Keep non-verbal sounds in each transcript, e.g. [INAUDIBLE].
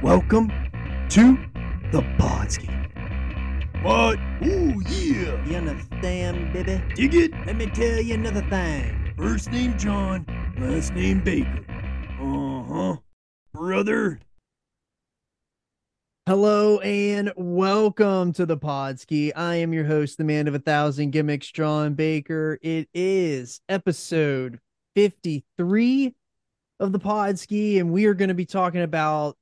Welcome to the Podski. What? Ooh, yeah. You understand, baby? Dig it? Let me tell you another thing. First name John, last name Baker. Uh huh. Brother. Hello and welcome to the Podski. I am your host, the man of a thousand gimmicks, John Baker. It is episode 53 of the Podski, and we are going to be talking about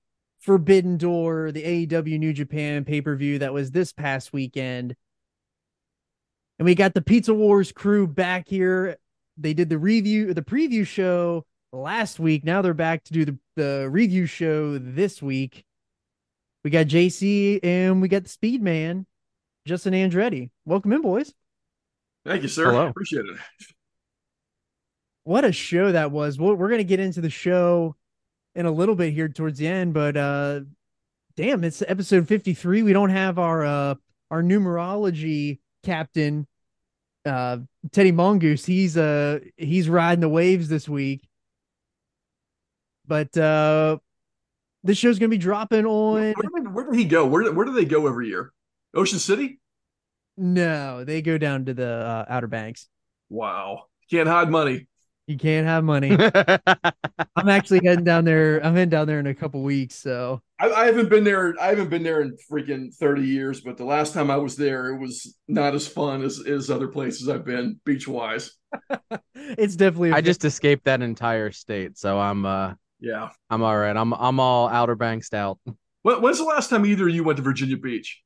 Forbidden Door, the AEW New Japan pay per view that was this past weekend. And we got the Pizza Wars crew back here. They did the review, the preview show last week. Now they're back to do the, the review show this week. We got JC and we got the Speed Man, Justin Andretti. Welcome in, boys. Thank you, sir. Hello. Appreciate it. What a show that was. We're, we're going to get into the show in a little bit here towards the end, but uh damn, it's episode 53. We don't have our uh our numerology captain uh Teddy Mongoose. He's uh he's riding the waves this week. But uh this show's to be dropping on Where, did, where did he go? Where, where do they go every year? Ocean City? No, they go down to the uh, Outer Banks. Wow. Can't hide money. You can't have money. [LAUGHS] I'm actually heading down there. I'm heading down there in a couple weeks. So I, I haven't been there. I haven't been there in freaking 30 years, but the last time I was there, it was not as fun as, as other places I've been beach wise. [LAUGHS] it's definitely. I just escaped that entire state, so I'm uh Yeah. I'm all right. I'm I'm all Outer Banks out. When, when's the last time either of you went to Virginia Beach?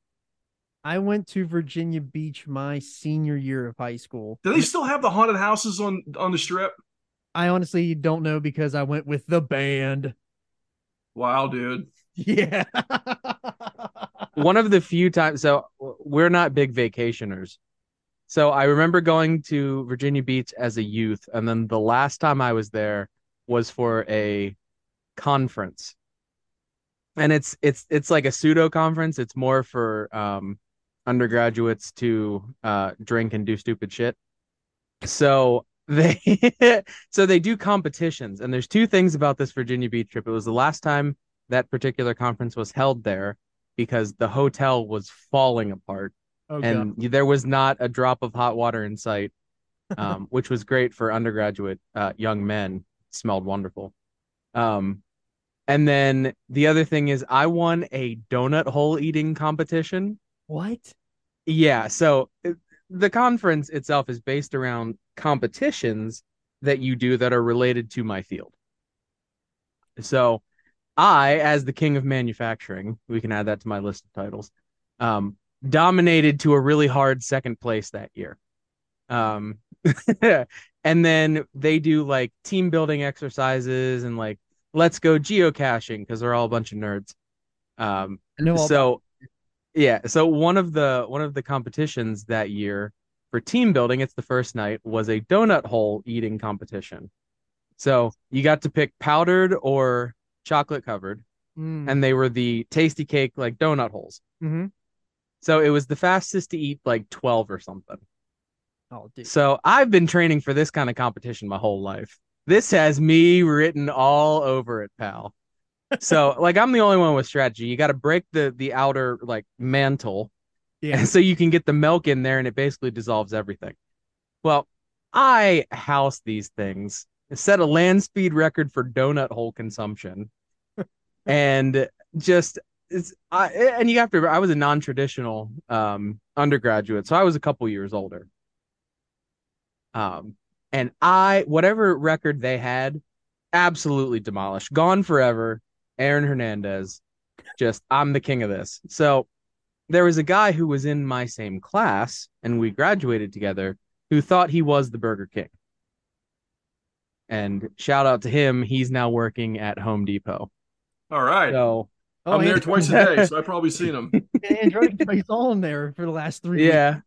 I went to Virginia Beach my senior year of high school. Do they still have the haunted houses on on the strip? I honestly don't know because I went with the band. Wow, dude. Yeah. [LAUGHS] One of the few times, so we're not big vacationers. So I remember going to Virginia Beach as a youth, and then the last time I was there was for a conference. And it's it's it's like a pseudo conference. It's more for um undergraduates to uh drink and do stupid shit. So they [LAUGHS] so they do competitions and there's two things about this Virginia Beach trip. It was the last time that particular conference was held there because the hotel was falling apart okay. and there was not a drop of hot water in sight, um, [LAUGHS] which was great for undergraduate uh, young men. smelled wonderful. Um, and then the other thing is, I won a donut hole eating competition. what? Yeah, so uh, the conference itself is based around competitions that you do that are related to my field. So, I, as the king of manufacturing, we can add that to my list of titles, um, dominated to a really hard second place that year. Um, [LAUGHS] and then they do like team building exercises and like let's go geocaching because they're all a bunch of nerds. Um, so yeah, so one of the one of the competitions that year for team building, it's the first night, was a donut hole eating competition. So you got to pick powdered or chocolate covered, Mm, and they were the tasty cake like donut holes. mhm. So it was the fastest to eat like 12 or something. Oh, dude. So I've been training for this kind of competition my whole life. This has me written all over it, pal. [LAUGHS] So like I'm the only one with strategy. You got to break the the outer like mantle Yeah. and so you can get the milk in there and it basically dissolves everything. Well, I house these things, set a land speed record for donut hole consumption, [LAUGHS] and just it's I and you have to. I was a non-traditional um, undergraduate, so I was a couple years older. Um, and I whatever record they had, absolutely demolished, gone forever. Aaron Hernandez, just I'm the king of this. So there was a guy who was in my same class and we graduated together who thought he was the Burger King. And shout out to him, he's now working at Home Depot. All right. So Oh, I'm there twice a day, so I've probably [LAUGHS] seen him. Andretti he's on there for the last three. weeks. yeah.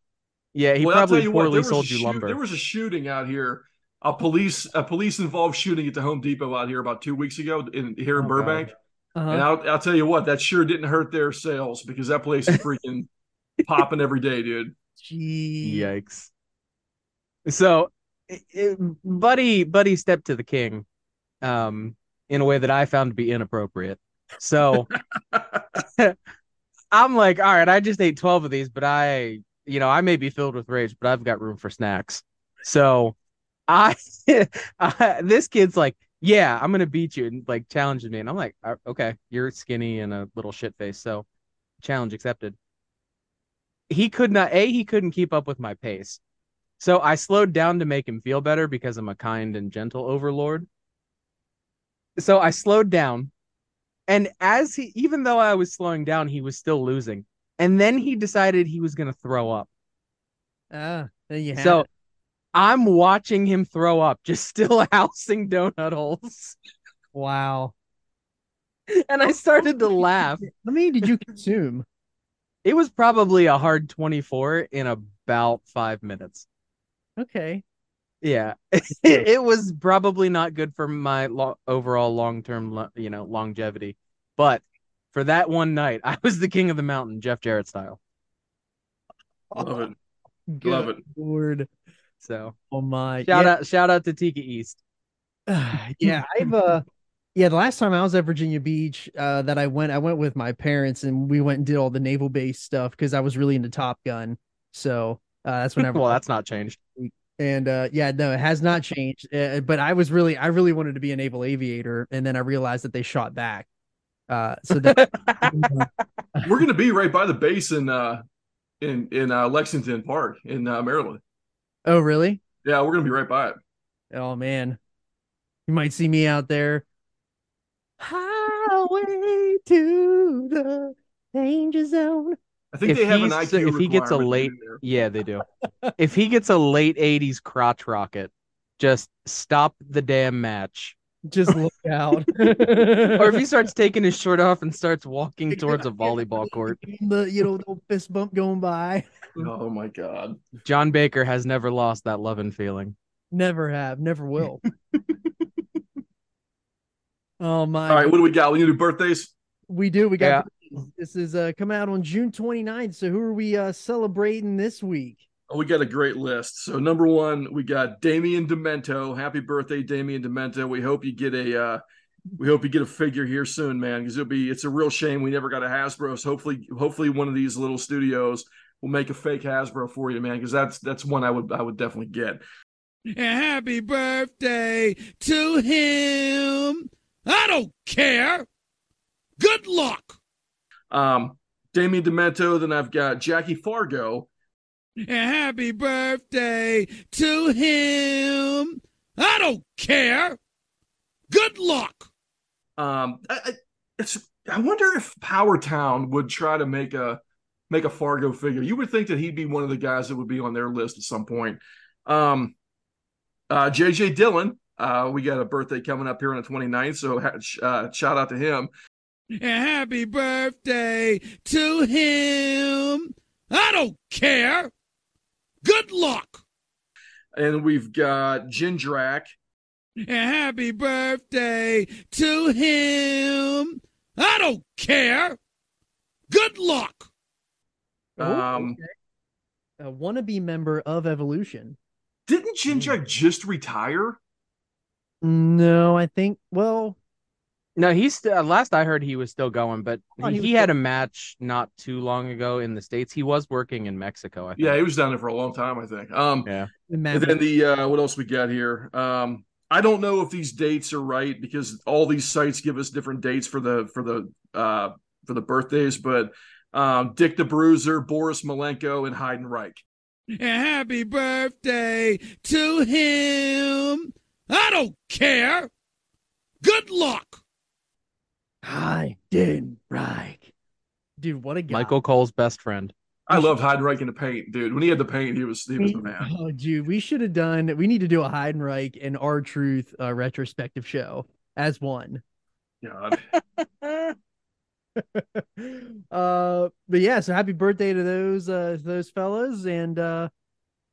Yeah, he Well, probably you what, poorly there was a sold you shoot- lumber. There was a shooting out here. A police a police involved shooting at the Home Depot out here about two weeks ago in here in Oh, Burbank. Uh-huh. And I'll I'll tell you what, that sure didn't hurt their sales because that place is freaking [LAUGHS] popping every day, dude. Gee. Yikes. So, it, it- Buddy, Buddy stepped to the king, um, in a way that I found to be inappropriate. So [LAUGHS] I'm like, all right, I just ate 12 of these, but I, you know, I may be filled with rage, but I've got room for snacks. So I, [LAUGHS] I this kid's like, yeah, I'm gonna beat you and like challenges me. And I'm like, "Uh, okay, you're skinny and a little shit face. So challenge accepted. He could not, A, he couldn't keep up with my pace. So I slowed down to make him feel better because I'm a kind and gentle overlord. So I slowed down. And as he, even though I was slowing down, he was still losing. And then he decided he was going to throw up. Ah, there you have So it. I'm watching him throw up, just still [LAUGHS] housing donut holes. Wow. And I started to laugh. How many did you consume? It was probably a hard 24 in about five minutes. Okay. Yeah, [LAUGHS] it was probably not good for my lo- overall long-term, lo- you know, longevity. But for that one night, [LAUGHS] I was the king of the mountain, Jeff Jarrett style. Love it. Good Love it. Lord. So Oh my. shout yeah. out, shout out to Tika East. [SIGHS] yeah, I've uh yeah, the last time I was at Virginia Beach, uh that I went I went with my parents and we went and did all the naval base stuff because I was really into Top Gun. So uh that's whenever well, that's not changed. and uh yeah, no, it has not changed. Uh, but I was really I really wanted to be a naval aviator and then I realized that they shot back. Uh so that [LAUGHS] We're gonna be right by the base in uh in in uh, Lexington Park in uh, Maryland. Oh really? Yeah, we're gonna be right by it. Oh man. You might see me out there. Highway to the danger zone. I think If they have an he's- IQ if he gets a late- Yeah, they do. if he gets a late '80s crotch rocket, just stop the damn match. Just look out. [LAUGHS] Or if he starts [LAUGHS] taking his shirt off and starts walking towards a [LAUGHS] volleyball court, the you know the fist bump going by. Oh my god. John Baker has never lost that love and feeling. Never have, never will. oh my All right, what do we got? We need to do birthdays. we do. We got this is uh coming out on June 29th. So who are we uh celebrating this week? We got a great list. So number one, we got Damien Demento. Happy birthday, Damien Demento. We hope you get a uh we hope you get a figure here soon, man, because it'll be it's a real shame we never got a Hasbro. So hopefully hopefully one of these little studios will make a fake Hasbro for you, man, because that's that's one I would I would definitely get. And Happy birthday to him. I don't care. Good luck. Um Damien Demento, then I've got Jackie Fargo. Happy birthday to him. I don't care. Good luck. Um I, I, it's I wonder if Power Town would try to make a make a Fargo figure. You would think that he'd be one of the guys that would be on their list at some point. Um uh JJ Dillon, uh we got a birthday coming up here on the 29th, so ha- uh, shout out to him. Happy birthday to him. I don't care. Good luck. And we've got Jindrak. Happy birthday to him. I don't care. Good luck. Oh, Um okay. a wannabe member of Evolution. didn't Jindrak just retire? No, I think well, No, he's still, last I heard he was still going, but Oh, he, he had still- a match not too long ago in the States. He was working in Mexico, I think. Yeah, he was down there for a long time, I think. Um Yeah. And then the uh, what else we got here? Um, I don't know if these dates are right because all these sites give us different dates for the for the uh, for the birthdays. But um, Dick the Bruiser, Boris Malenko, and Heidenreich. Happy birthday to him. I don't care. Good luck. Hi, Dan Reich. Dude, what a guy. Michael Cole's best friend. I loved Heidenreich in the paint, dude. When he had the paint, he was he was the man. [LAUGHS] Oh, dude, we should have done. We need to do a Heidenreich and reich and our Truth uh, retrospective show as one. God. [LAUGHS] uh, but yeah, so happy birthday to those uh those fellas, and uh,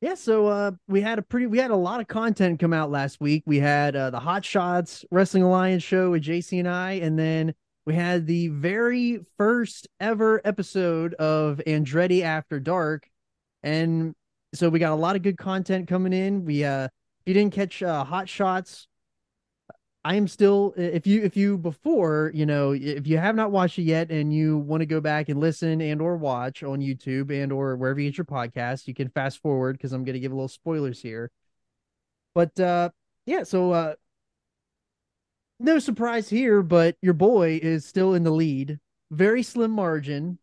yeah, so uh, we had a pretty, we had a lot of content come out last week. We had uh, the Hot Shots Wrestling Alliance show with JC and I, and then we had the very first ever episode of Andretti After Dark, and so we got a lot of good content coming in. We uh, if you didn't catch uh, Hot Shots, I am still if you if you before you know if you have not watched it yet and you want to go back and listen and or watch on YouTube and or wherever you get your podcast, you can fast forward because I'm to give a little spoilers here. But uh yeah, so uh no surprise here, but your boy is still in the lead, very slim margin.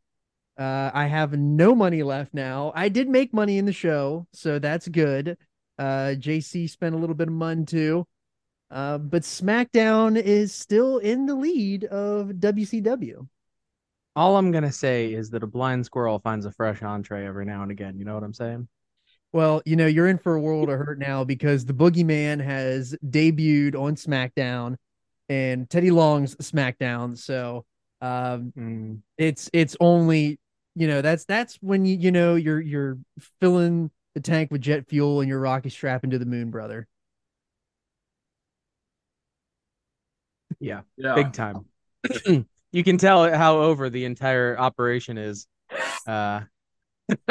Uh, I have no money left now. I did make money in the show, so that's good. Uh, JC spent a little bit of money too. Uh, but SmackDown is still in the lead of WCW. All I'm gonna say is that a blind squirrel finds a fresh entree every now and again. You know what I'm saying? Well, you know, you're in for a world of hurt now because the Boogeyman has debuted on SmackDown and Teddy Long's SmackDown. So um Mm. it's it's only you know that's that's when you you know you're you're filling the tank with jet fuel and you're rocket strapping to the moon, brother. Yeah, Yeah. big time. [CLEARS THROAT] you can tell how over the entire operation is, uh, [LAUGHS]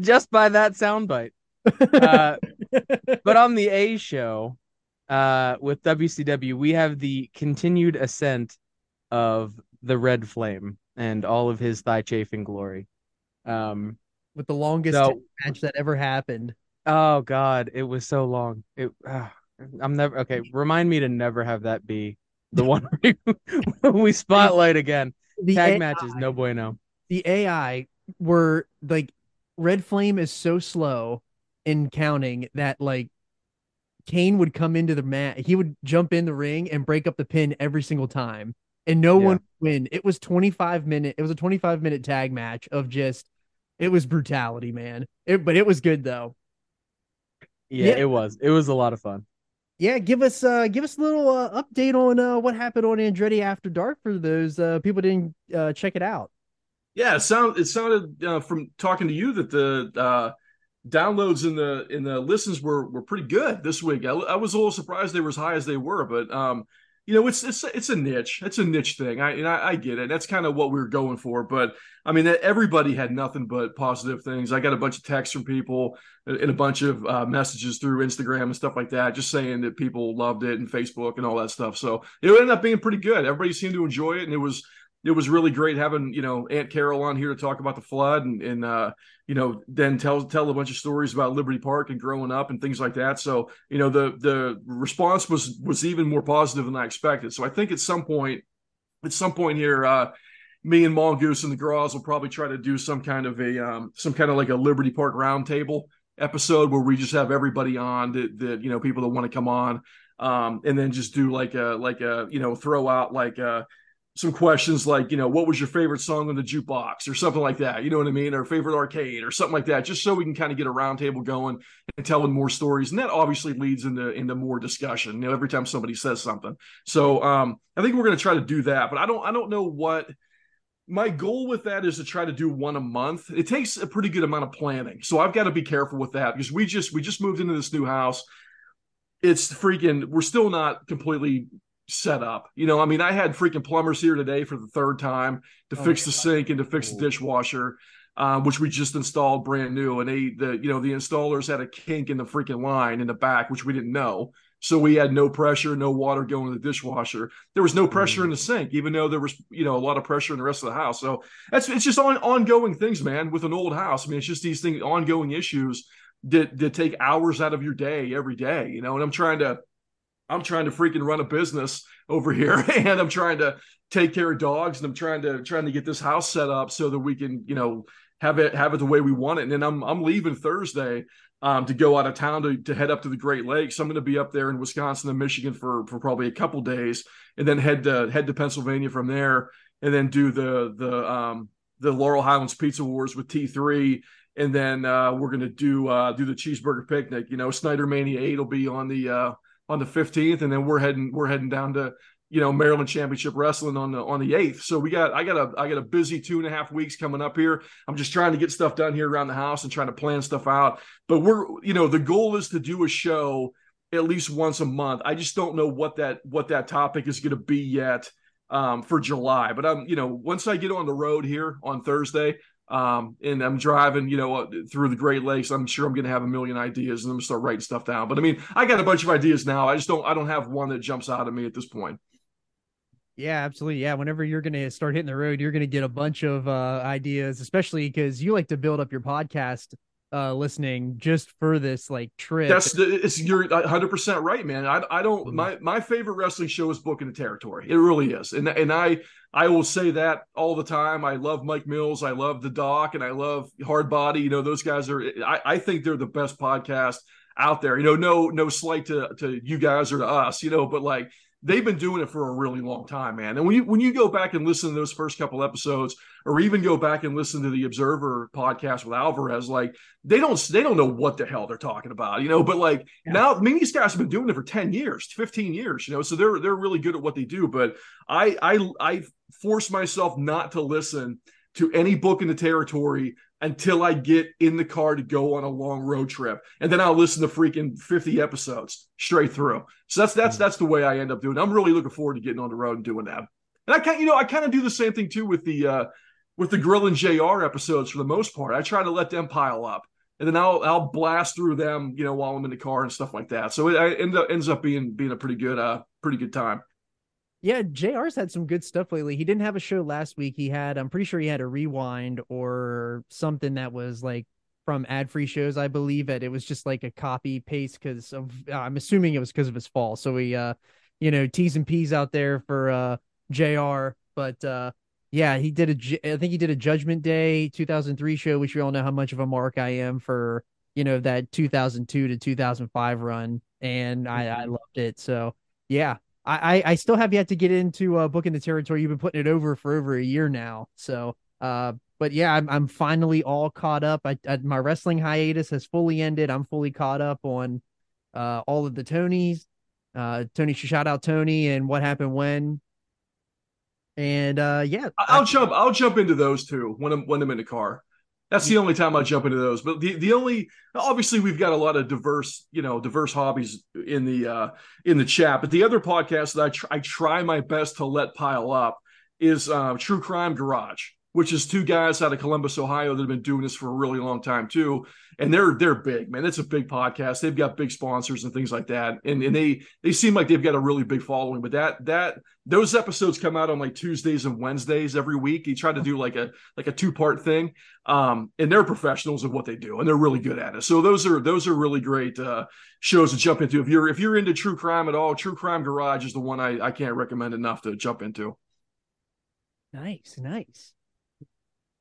just by that soundbite. Uh, [LAUGHS] but on the A show, uh, with WCW, we have the continued ascent of the Red Flame and all of his thigh chafing glory. Um, with the longest So- match that ever happened. oh God, it was so long. It, ah, I'm never okay. Remind me to never have that be the one we, [LAUGHS] we spotlight again. The Tag A- matches, no bueno. the AI were like Red Flame is so slow in counting that like Kane would come into the mat, he would jump in the ring and break up the pin every single time, and no Yeah. one would win. It was 25 minute. It was a 25 minute tag match of just it was brutality, man. It, but it was good though. Yeah, Yeah. it was. It was a lot of fun. Yeah, give us uh give us a little uh, update on uh what happened on Andretti After Dark for those uh people didn't uh check it out. Yeah, it sound it sounded uh, from talking to you that the uh, downloads in the in the listens were were pretty good this week. I, I was a little surprised they were as high as they were, but um, you know, it's it's it's a niche. It's a niche thing. I and I, I get it. That's kind of what we were going for. But I mean, everybody had nothing but positive things. I got a bunch of texts from people and a bunch of uh, messages through Instagram and stuff like that, just saying that people loved it and Facebook and all that stuff. So it ended up being pretty good. Everybody seemed to enjoy it, and it was it was really great having you know Aunt Carol on here to talk about the flood and and uh, you know then tell tell a bunch of stories about Liberty Park and growing up and things like that. So you know the the response was was even more positive than I expected. So I think at some point at some point here. Uh, me and Mongoose and the Groz will probably try to do some kind of a um, some kind of like a Liberty Park roundtable episode where we just have everybody on that, that you know people that want to come on um, and then just do like a like a you know throw out like uh some questions like you know what was your favorite song on the jukebox or something like that you know what i mean or favorite arcade or something like that just so we can kind of get a roundtable going and telling more stories. And that obviously leads into into more discussion you know every time somebody says something. So um i think we're to try to do that but i don't i don't know what my goal with that is to try to do one a month. It takes a pretty good amount of planning so i've got to be careful with that because we just we just moved into this new house. It's freaking we're still not completely set up. You know i mean i had freaking plumbers here today for the third time to Oh, fix the sink and to fix the dishwasher uh, which we just installed brand new. And they the you know the installers had a kink in the freaking line in the back which we didn't know. So we had no pressure no water going to the dishwasher. There was no pressure in the sink even though there was you know a lot of pressure in the rest of the house. So that's it's just on, ongoing things man with an old house. I mean it's just these things ongoing issues that that take hours out of your day every day you know and i'm trying to i'm trying to freaking run a business over here [LAUGHS] and i'm trying to take care of dogs and i'm trying to trying to get this house set up so that we can you know have it have it the way we want it and then i'm i'm leaving thursday um, to go out of town to, to head up to the Great Lakes. I'm going to be up there in Wisconsin and Michigan for for probably a couple days, and then head to head to Pennsylvania from there, and then do the the um, the Laurel Highlands Pizza Wars with T3, and then uh, we're going to do uh, do the cheeseburger picnic. You know, Snyder Mania Eight will be on the uh, on the 15th, and then we're heading we're heading down to you know Maryland Championship Wrestling on the on the 8th. So we got I got a I got a busy two and a half weeks coming up here. I'm just trying to get stuff done here around the house and trying to plan stuff out. But we're you know the goal is to do a show at least once a month. I just don't know what that what that topic is going to be yet um, for July. But I'm you know once I get on the road here on Thursday. Um, and I'm driving, you know, uh, through the Great Lakes. I'm sure I'm going to have a million ideas, and I'm going to start writing stuff down. But I mean, I got a bunch of ideas now. I just don't, I don't have one that jumps out at me at this point. Yeah, absolutely. Yeah, whenever you're going to start hitting the road, you're going to get a bunch of uh, ideas, especially because you like to build up your podcast uh listening just for this like trip. That's the, it's you're 100 percent right, man. I I don't Mhm. my my favorite wrestling show is Booking the Territory. It really is, and and I I will say that all the time. I love Mike Mills, I love the Doc, and I love Hard Body. You know, those guys are. I I think they're the best podcast out there. You know, no no slight to to you guys or to us. You know, but like they've been doing it for a really long time, man. And when you when you go back and listen to those first couple episodes, or even go back and listen to the Observer podcast with Alvarez, like they don't they don't know what the hell they're talking about, you know. But like Yeah. now, I mean, these guys have been doing it for ten years, fifteen years, you know. So they're they're really good at what they do. But I I I force myself not to listen to any booking the territory until I get in the car to go on a long road trip, and then I'll listen to freaking fifty episodes straight through. So that's that's that's the way I end up doing. it. I'm really looking forward to getting on the road and doing that. And I kind you know I kind of do the same thing too with the uh with the Grilling JR episodes for the most part. I try to let them pile up. And then I'll I'll blast through them, you know, while I'm in the car and stuff like that. So it, it ends up ends up being being a pretty good uh pretty good time. Yeah, JR's had some good stuff lately. He didn't have a show last week. He had, I'm pretty sure he had a rewind or something that was like from ad free shows, I believe it. It was just like a copy paste because of, uh, I'm assuming it was because of his fall. So we, uh, you know, T's and P's out there for uh JR. But uh, yeah, he did a, I think he did a Judgment Day 2003 show, which we all know how much of a mark I am for, you know, that 2002 to 2005 run. And I, I loved it. So yeah, I, I I still have yet to get into uh booking the territory. You've been putting it over for over a year now. So uh but yeah, I'm I'm finally all caught up. I, I my wrestling hiatus has fully ended. I'm fully caught up on uh all of the Tonys. Uh Tony shout out Tony and what happened when. And uh yeah, I- I'll jump I'll jump into those two when I'm when I'm in the car. That's the only time I jump into those. But the the only obviously we've got a lot of diverse, you know, diverse hobbies in the uh in the chat. But the other podcast that I try, I try my best to let pile up is uh True Crime Garage, which is two guys out of Columbus, Ohio that have been doing this for a really long time too. And they're they're big, man. It's a big podcast. They've got big sponsors and things like that. And and they they seem like they've got a really big following. But that that those episodes come out on like Tuesdays and Wednesdays every week. He tried to do like a like a two part thing, um, and they're professionals of what they do, and they're really good at it. So those are those are really great uh, shows to jump into. If you're if you're into true crime at all, True Crime Garage is the one I I can't recommend enough to jump into. nice, nice.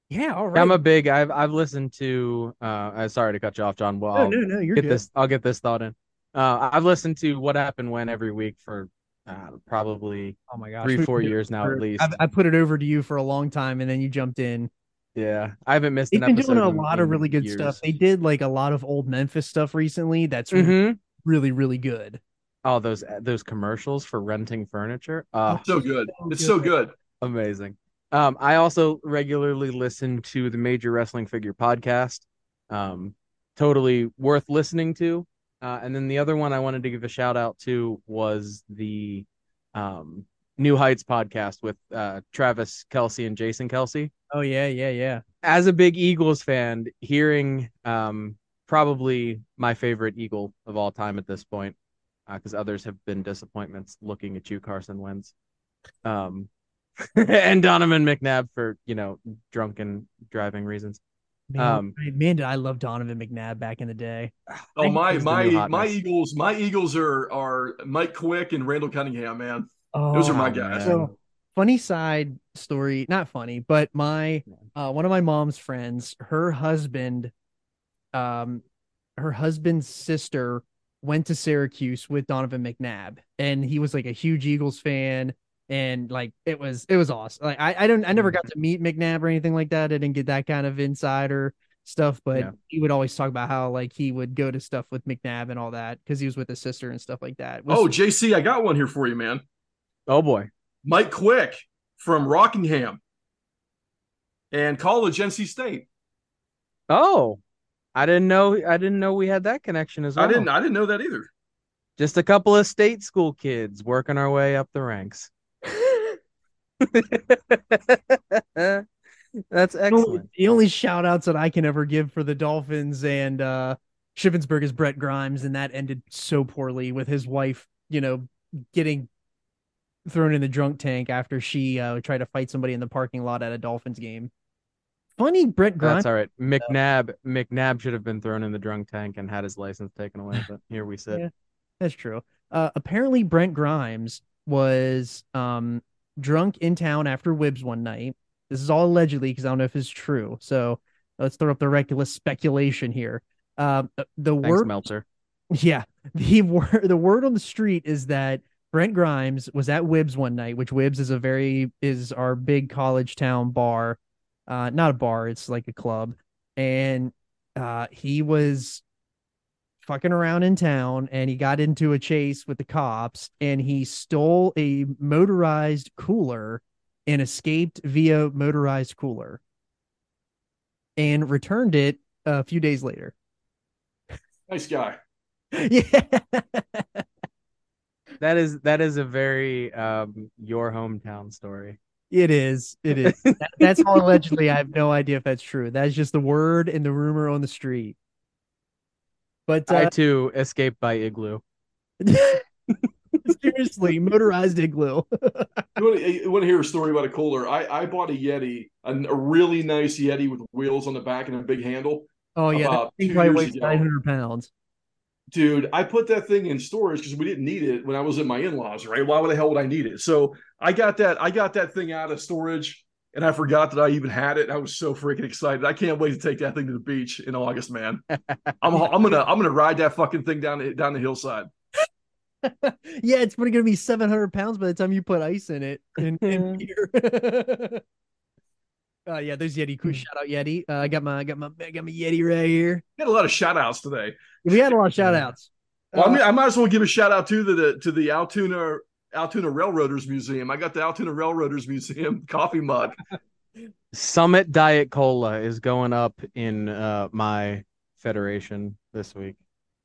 Yeah, all right. I'm a big. I've I've listened to. Uh, uh, sorry to cut you off, John. Well, no, I'll no, no, you're get good. this. I'll get this thought in. Uh, I've listened to what happened when every week for uh, probably Oh my gosh. three, we- four we- years now for- at least. I, I put it over to you for a long time and then you jumped in. yeah, I haven't missed They've an been doing a lot of really good years. stuff. They did like a lot of old Memphis stuff recently. That's Mhm. really, really good. Oh, those those commercials for renting furniture. Oh, So good. It's so good. good. amazing. Um, I also regularly listen to the Major Wrestling Figure podcast. Um, totally worth listening to. Uh, and then the other one I wanted to give a shout out to was the um, New Heights podcast with uh, Travis Kelce and Jason Kelce. Oh yeah, yeah, yeah. As a big Eagles fan, hearing um, probably my favorite Eagle of all time at this point, because others have been disappointments. Looking at you, Carson Wentz, um, [LAUGHS] and Donovan McNabb for you know drunken driving reasons. Man, Um, I- man, did I love Donovan McNabb back in the day. Oh my my my. Eagles my Eagles are are Mike Quick and Randall Cunningham. Man, Oh, those are my Oh, guys. man. So funny side story, not funny, but my uh one of my mom's friends, her husband, um, her husband's sister went to Syracuse with Donovan McNabb, and he was like a huge Eagles fan, and like it was it was awesome. Like I I don't I never mm-hmm. got to meet McNabb or anything like that. I didn't get that kind of insider stuff, but Yeah. he would always talk about how like he would go to stuff with McNabb and all that because he was with his sister and stuff like that. It was- Oh, JC, I got one here for you, man. Oh boy, Mike Quick from Rockingham and college NC State. oh, I didn't know. I didn't know we had that connection as well. I didn't I didn't know that either. Just a couple of state school kids working our way up the ranks. [LAUGHS] That's The only- excellent. The only shout outs that I can ever give for the Dolphins and uh Shippensburg is Brent Grimes, and that ended so poorly with his wife, you know, getting thrown in the drunk tank after she uh tried to fight somebody in the parking lot at a Dolphins game. Funny Brent Grimes. That's all right. McNabb McNabb should have been thrown in the drunk tank and had his license taken away, but here we sit. [LAUGHS] Yeah. That's true. Uh, apparently, Brent Grimes was um, drunk in town after Wibbs one night. This is all allegedly because I don't know if it's true. So let's throw up the reckless speculation here. Um, uh, the Thanks, word, Meltzer. yeah, [LAUGHS] the word, the word on the street is that Brent Grimes was at Wibbs one night, which Wibbs is a very is our big college town bar, uh, not a bar, it's like a club, and uh, he was fucking around in town and he got into a chase with the cops and he stole a motorized cooler and escaped via motorized cooler and returned it a few days later. Nice guy. [LAUGHS] yeah. That is that is a very um your hometown story. It is. It is. [LAUGHS] That- that's all allegedly. I have no idea if that's true. That's just the word and the rumor on the street. But I uh, too escaped by igloo. [LAUGHS] seriously, motorized igloo. [LAUGHS] You want, to, you want to hear a story about a cooler? I, I bought a Yeti, a, a really nice Yeti with wheels on the back and a big handle. oh yeah, that About thing probably weighs nine hundred pounds. Dude, I put that thing in storage because we didn't need it when I was at my in-laws, right? Why the hell would I need it? So I got that I got that thing out of storage and I forgot that I even had it. I was so freaking excited. I can't wait to take that thing to the beach in August, man. I'm [LAUGHS] I'm gonna I'm gonna ride that fucking thing down the, down the hillside. [LAUGHS] yeah, it's probably gonna be seven hundred pounds by the time you put ice in it and, and beer. uh, yeah, there's Yeti. Cool. Shout out Yeti. Uh, I got my I got my I got my Yeti right here. Got a lot of shout outs today. We had a lot of shout outs. Well, I mean, I might as well give a shout out to the to the Altoona Altoona Railroaders Museum. I got the Altoona Railroaders Museum [LAUGHS] coffee mug. Summit Diet Cola is going up in uh my federation this week.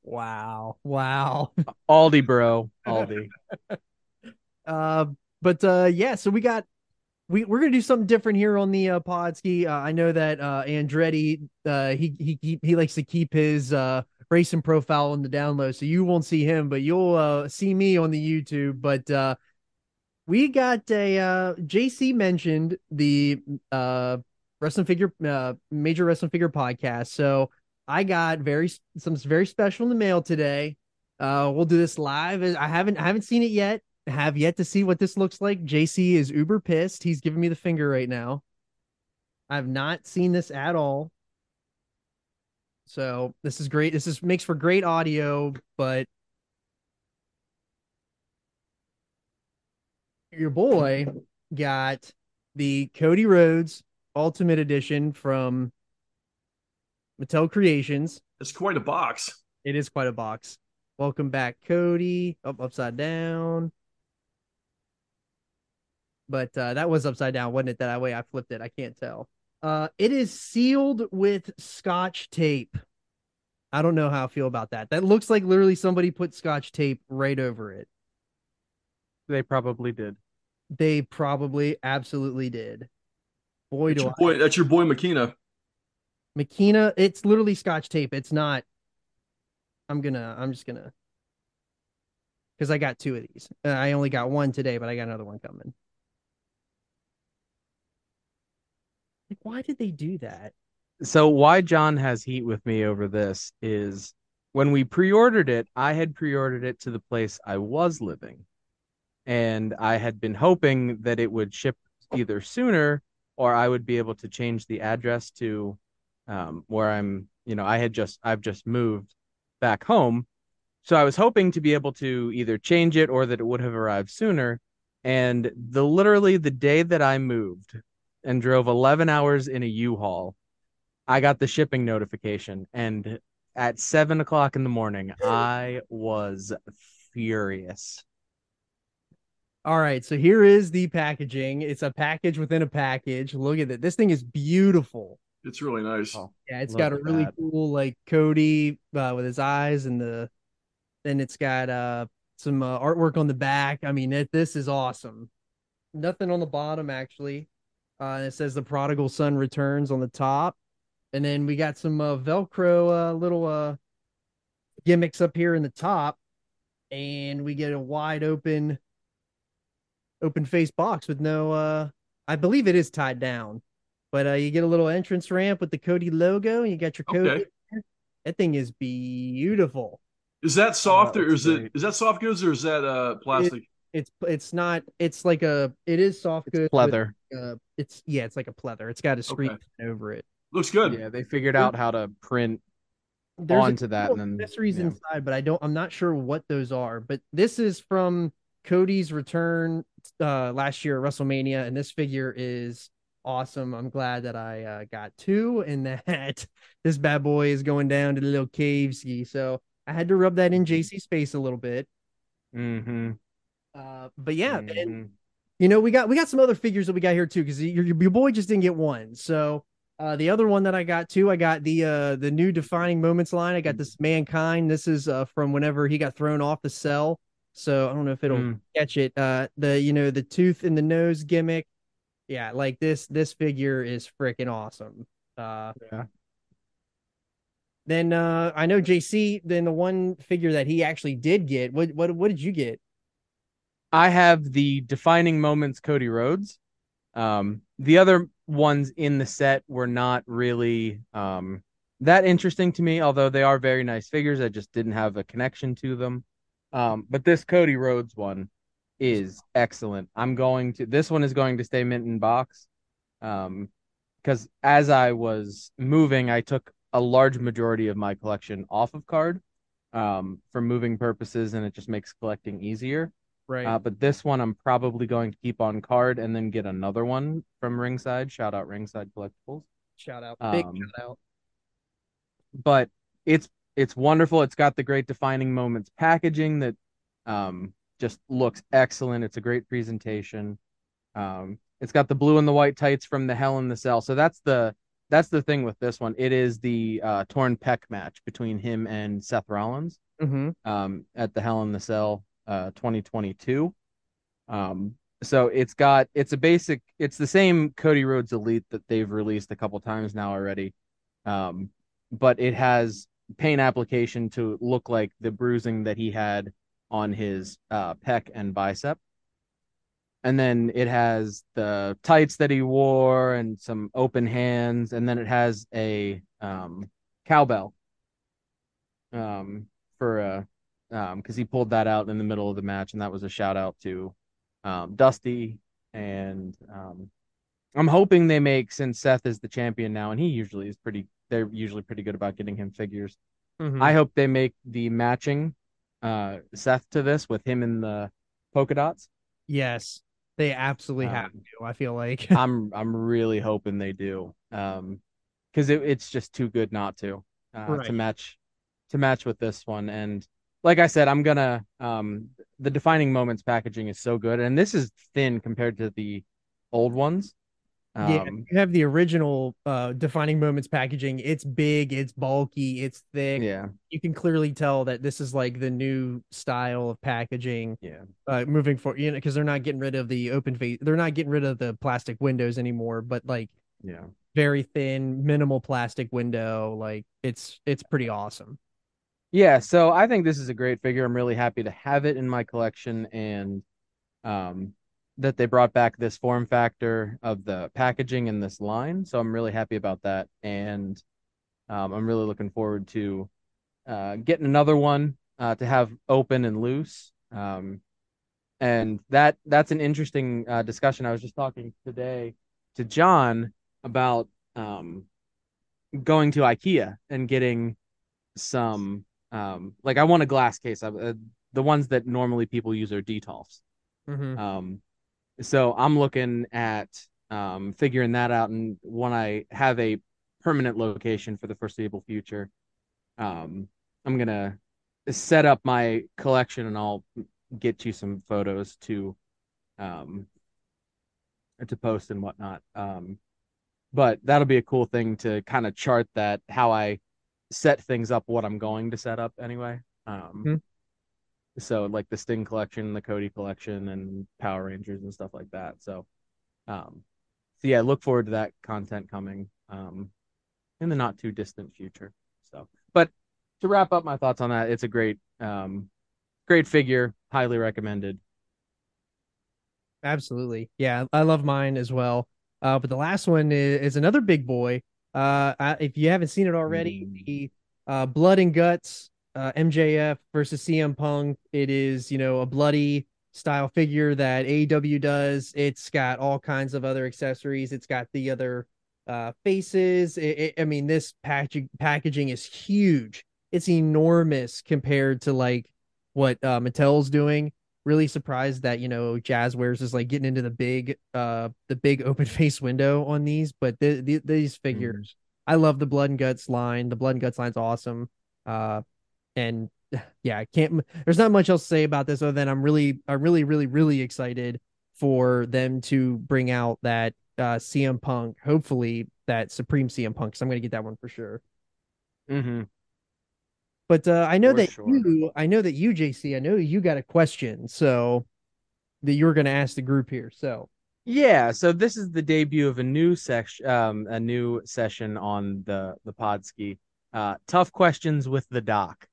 wow, wow. Aldi bro, Aldi. [LAUGHS] Uh, but uh, yeah, so we got we we're gonna do something different here on the uh, Podski. Uh, I know that uh, Andretti uh, he he he he likes to keep his uh racing profile on the down low, so you won't see him, but you'll uh see me on the YouTube. But uh, we got a uh, JC mentioned the uh wrestling figure uh major wrestling figure podcast, so I got very some very special in the mail today. Uh, we'll do this live. I haven't I haven't seen it yet have yet to see what this looks like. JC is uber pissed. He's giving me the finger right now. I've not seen this at all. So this is great. This is makes for great audio, but your boy got the Cody Rhodes Ultimate Edition from Mattel Creations. It's quite a box. It is quite a box. Welcome back, Cody. Up upside down. But uh, that was upside down, wasn't it? That way I flipped it. I can't tell. Uh, it is sealed with scotch tape. I don't know how I feel about that. That looks like literally somebody put scotch tape right over it. They probably did. They probably absolutely did. Boy, That's do your I. boy, that's your boy Makina. Makina, it's literally scotch tape. It's not. I'm gonna. I'm just gonna. Because I got two of these. Uh, I only got one today, but I got another one coming. Like, why did they do that? So why John has heat with me over this is when we pre-ordered it, I had pre-ordered it to the place I was living. And I had been hoping that it would ship either sooner or I would be able to change the address to um, where I'm, you know, I had just I've just moved back home. So I was hoping to be able to either change it or that it would have arrived sooner. And the literally the day that I moved and drove 11 hours in a U-Haul, I got the shipping notification. And at seven o'clock in the morning, I was furious. All right, so here is the packaging. It's a package within a package. Look at it. This thing is beautiful. It's really nice. Oh. Yeah, it's got a really that. cool like Cody uh, with his eyes and the. Then it's got uh some uh, artwork on the back. I mean, it, this is awesome. Nothing on the bottom actually. Uh, and it says the prodigal son returns on the top. And then we got some uh, Velcro uh, little uh, gimmicks up here in the top. And we get a wide open, open face box with no, uh, I believe it is tied down. But uh, you get a little entrance ramp with the Cody logo, and you got your Cody. Okay. That thing is beautiful. Is that soft or that's is it great. is that soft goods or is that uh plastic? It's it's not. It's like a. It is soft It's goods. with, leather. Uh, it's yeah. It's like a pleather. It's got a screen Okay. over it. Looks good. Yeah, they figured out how to print There's onto that and then accessories yeah. inside, but I don't. I'm not sure what those are. But this is from Cody's return uh last year at WrestleMania, and this figure is awesome. I'm glad that I uh, got two, and [LAUGHS] that this bad boy is going down to the little cave ski. So I had to rub that in JC's face a little bit. Mm-hmm. Uh, but yeah, and Mhm. You know we got we got some other figures that we got here too because your, your boy just didn't get one. So uh the other one that i got too i got the uh the new defining moments line. I got this mankind. This is uh from whenever he got thrown off the cell. So i don't know if it'll Mm. catch it. Uh the you know the tooth in the nose gimmick. Yeah like this this figure is freaking awesome. Uh Yeah. then uh i know jc then the one figure that he actually did get what what what did you get I have the defining moments Cody Rhodes. Um, the other ones in the set were not really um, that interesting to me, although they are very nice figures. I just didn't have a connection to them. Um, but this Cody Rhodes one is excellent. I'm going to this one is going to stay mint in box. Um, because as I was moving, I took a large majority of my collection off of card um for moving purposes, and it just makes collecting easier. Right Uh, but this one I'm probably going to keep on card and then get another one from Ringside. Shout out Ringside Collectibles. shout out big um, shout out But it's it's wonderful. It's got the great defining moments packaging that um just looks excellent. It's a great presentation. Um it's got the blue and the white tights from the Hell in the Cell. So that's the that's the thing with this one. It is the uh torn pec match between him and Seth Rollins mm-hmm. um, at the Hell in the Cell uh, 2022. Um, so it's got it's a basic it's the same Cody Rhodes Elite that they've released a couple times now already, um, but it has paint application to look like the bruising that he had on his uh, pec and bicep. And then it has the tights that he wore and some open hands, and then it has a um, cowbell um, for a um because he pulled that out in the middle of the match and that was a shout out to um Dusty and um I'm hoping they make since Seth is the champion now and he usually is pretty they're usually pretty good about getting him figures. Mm-hmm. I hope they make the matching uh Seth to this with him in the polka dots. Yes, they absolutely have Um, to. I feel like [LAUGHS] I'm I'm really hoping they do. Um because it, it's just too good not to uh Right. to match to match with this one. And like I said, I'm gonna um the defining moments packaging is so good, and this is thin compared to the old ones. yeah, Um, you have the original uh defining moments packaging. It's big, it's bulky, it's thick. yeah, You can clearly tell that this is like the new style of packaging. yeah, Uh, moving forward, you know, because they're not getting rid of the open face. They're not getting rid of the plastic windows anymore. But like yeah. very thin, minimal plastic window. Like it's it's pretty awesome. Yeah, so I think this is a great figure. I'm really happy to have it in my collection and um that they brought back this form factor of the packaging in this line. So I'm really happy about that. And um I'm really looking forward to uh getting another one uh to have open and loose. Um and that that's an interesting uh discussion. I was just talking today to John about um going to IKEA and getting some um like I want a glass case. I, uh, the ones that normally people use are Detolfs. Mm-hmm. Um, so I'm looking at um figuring that out, and when I have a permanent location for the foreseeable future, um, I'm gonna set up my collection, and I'll get you some photos to um to post and whatnot. Um, but that'll be a cool thing to kind of chart that how I set things up, what I'm going to set up anyway. Um, Mhm. so like the Sting collection, the Cody collection, and Power Rangers and stuff like that. So, um, so yeah, look forward to that content coming um, in the not too distant future. So, but to wrap up my thoughts on that, it's a great, um, great figure, highly recommended. Absolutely. Yeah, I love mine as well. Uh, but the last one is, is another big boy. Uh, I, if you haven't seen it already, Mm. the uh, Blood and Guts uh, MJF versus CM Punk. It is, you know, a bloody style figure that AEW does. It's got all kinds of other accessories. It's got the other uh, faces. It, it, I mean, this packaging packaging is huge. It's enormous compared to like what uh, Mattel's doing really surprised that you know Jazwares is like getting into the big uh the big [LAUGHS] open face window on these, but the, the, these figures, I love the blood and guts line. The blood and guts line's awesome. Uh, and [SIGHS] yeah, I can't. There's not much else to say about this other than I'm really, I'm really, really, really excited for them to bring out that uh CM Punk. Hopefully that Supreme CM Punk. Because I'm gonna get that one for sure. Mm-hmm. But uh, I know For that sure. you, I know that you, JC, I know you got a question, so that you were going to ask the group here. So Yeah, so this is the debut of a new section, um, a new session on the the Podski. Uh, tough questions with the doc.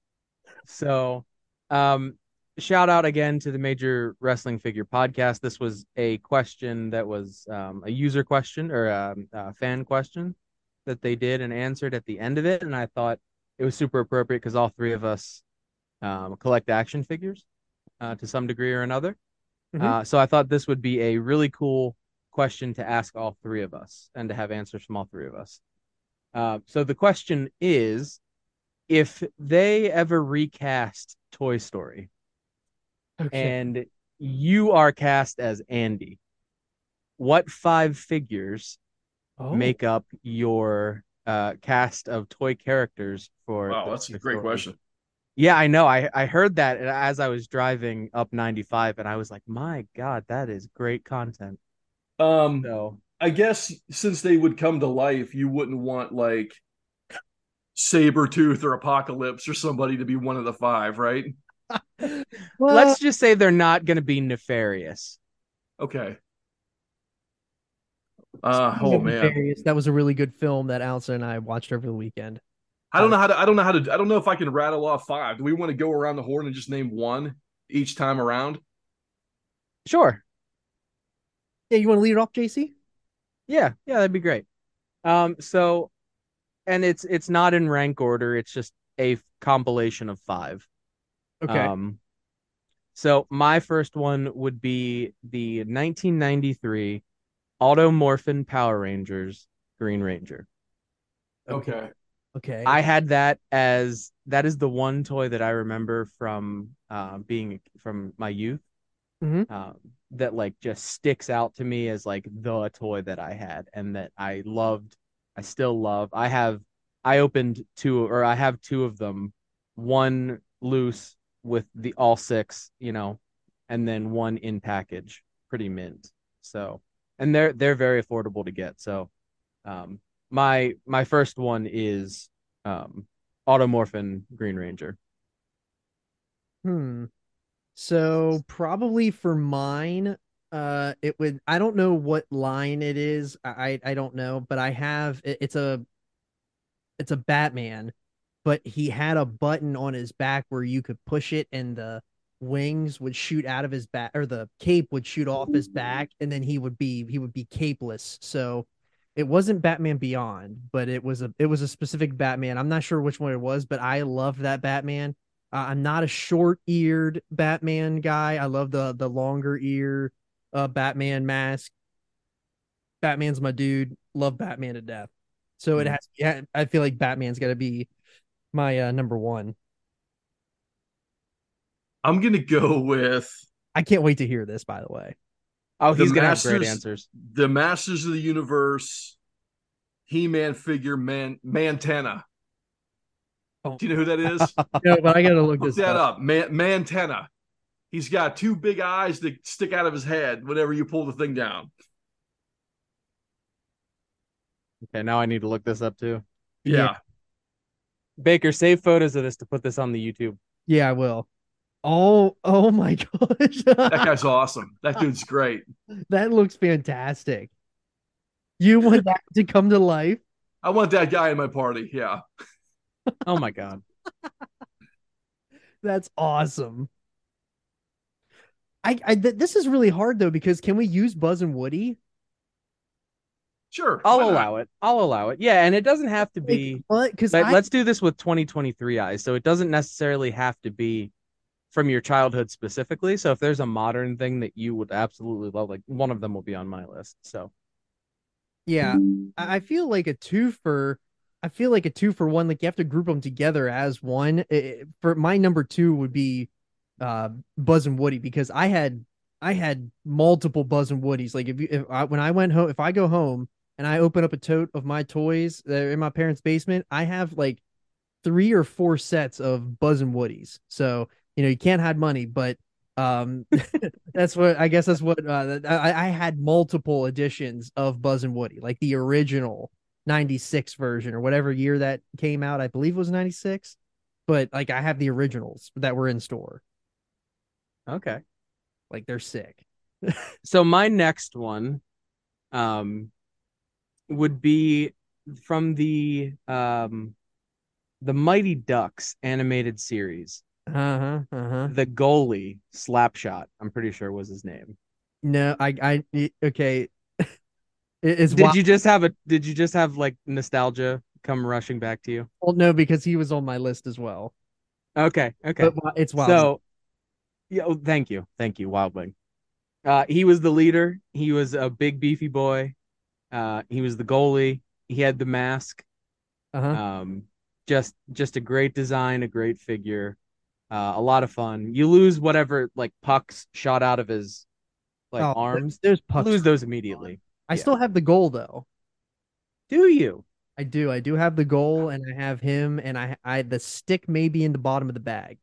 So, um, shout out again to the Major Wrestling Figure Podcast. This was a question that was um, a user question or um, a fan question that they did and answered at the end of it, and I thought it was super appropriate because all three of us um, collect action figures uh, to some degree or another. Mhm. Uh, so I thought this would be a really cool question to ask all three of us and to have answers from all three of us. Uh, so the question is if they ever recast Toy Story and you are cast as Andy, what five figures oh, make up your uh, cast of toy characters for Wow, the- that's a great story? question. Yeah, I know. I I heard that as I was driving up 95 and I was like, "My God, that is great content." Um, So, I guess since they would come to life, you wouldn't want like Sabretooth or Apocalypse or somebody to be one of the five, right? [LAUGHS] well, let's just say they're not going to be nefarious. Okay. Uh, oh man, Nefarious, that was a really good film that Allison and I watched over the weekend. I don't know how to. I don't know how to. I don't know if I can rattle off five. Do we want to go around the horn and just name one each time around? Sure. Yeah, you want to lead it off, JC? Yeah, yeah, that'd be great. Um, so, and it's it's not in rank order. It's just a compilation of five. Okay. Um, so my first one would be the 1993 Mighty Morphin Power Rangers Green Ranger. Okay. okay. I had that as that is the one toy that I remember from uh, being from my youth. Mhm. Um, that like just sticks out to me as like the toy that I had and that I loved. I still love. I have. I opened two, or I have two of them. One loose with the all six, you know, and then one in package, pretty mint. So, and they're they're very affordable to get. So, um, my my first one is um Mighty Morphin Green Ranger. Hmm. So probably for mine, uh, it would. I don't know what line it is. I I, don't know, but I have. It, it's a. It's a Batman, but he had a button on his back where you could push it, and the wings would shoot out of his back, or the cape would shoot off his back, and then he would be he would be capeless. So. It wasn't Batman Beyond, but it was a it was a specific Batman. I'm not sure which one it was, but I loved that Batman. Uh, I'm not a short-eared Batman guy. I love the the longer ear uh Batman mask. Batman's my dude. Love Batman to death. So it Mhm. has yeah, I feel like Batman's got to be my uh, number 1. I'm gonna go with I can't wait to hear this by the way. Oh, he's gonna have great answers. the Masters of the Universe He-Man figure Man Mantenna. Oh. Do you know who that [LAUGHS] is? No, but I got to look Look this that up. up. Man Mantenna. He's got two big eyes that stick out of his head whenever you pull the thing down. Okay, now I need to look this up too. Yeah. Yeah. Baker, save photos of this to put this on the YouTube. Yeah, I will. Oh, oh my [LAUGHS] gosh. That guy's awesome. That dude's great. that looks fantastic. You want that to come to life? I want that guy in my party. Yeah. Oh my god. [LAUGHS] That's awesome. I, I th- this is really hard though because can we use Buzz and Woody? Sure. I'll allow it. I'll allow it. Yeah, and it doesn't have to be. What? Because But I, let's do this with 2023 eyes. So it doesn't necessarily have to be from your childhood specifically. So if there's a modern thing that you would absolutely love, like one of them will be on my list. So yeah, I feel like a two for. I feel like a two for one. Like you have to group them together as one. I- I- for my number two would be uh Buzz and Woody because I had I had multiple Buzz and Woodies. Like if you if I, when I went home, if I go home and I open up a tote of my toys are in my parents' basement, I have like three or four sets of Buzz and Woodies. So you know you can't hide money, but um [LAUGHS] that's what I guess that's what uh, I, I had multiple editions of Buzz and Woody, like the original 96 version or whatever year that came out. I believe it was 96, but like I have the originals that were in store. okay. Like they're sick. [LAUGHS] So my next one um would be from the um the Mighty Ducks animated series. Uh huh. Uh huh. The goalie Slapshot, I'm pretty sure was his name. No, I, I, okay. [LAUGHS] It- It's Did wild. you just have a did you just have like nostalgia come rushing back to you? Well, no, because he was on my list as well. Okay, okay. But it's wild. So, yeah, oh, thank you, thank you, Wildwing. Uh, he was the leader. He was a big beefy boy. Uh, he was the goalie. He had the mask. uh-huh. Um, just just a great design, a great figure, uh, a lot of fun. You lose whatever like pucks shot out of his like Oh, arms. There's You pucks. lose those immediately. I yeah. still have the goal though. Do you? I do. I do have the goal, and I have him, and I, I the stick may be in the bottom of the bag.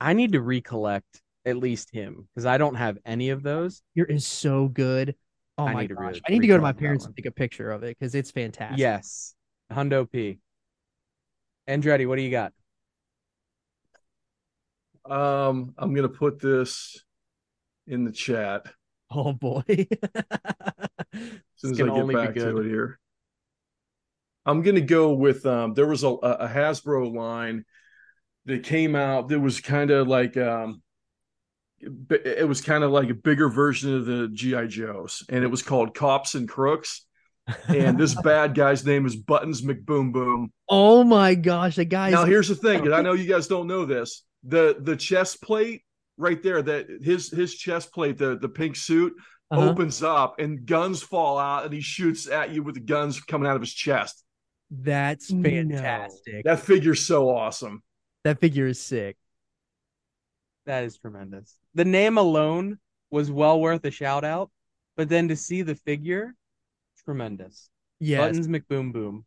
I need to recollect at least him because I don't have any of those. Here is so good. Oh I my gosh! re- I need to go to my parents and take a picture of it because it's fantastic. Yes, Hundo P. Andretti, what do you got? Um, I'm gonna put this in the chat Oh boy. [LAUGHS] as soon as I get back to it here. I'm gonna go with um there was a, a Hasbro line that came out that was kind of like um it was kind of like a bigger version of the GI Joes and it was called Cops and Crooks and this [LAUGHS] bad guy's name is Buttons McBoom Boom. oh my gosh, the guys. Now here's the thing, and I know you guys don't know this. The the chest plate right there, that his his chest plate, the the pink suit Uh-huh. opens up and guns fall out and he shoots at you with the guns coming out of his chest. That's No. fantastic. That figure's so awesome. That figure is sick. That is tremendous. The name alone was well worth a shout out, but then to see the figure, tremendous. Yes. Buttons McBoom Boom.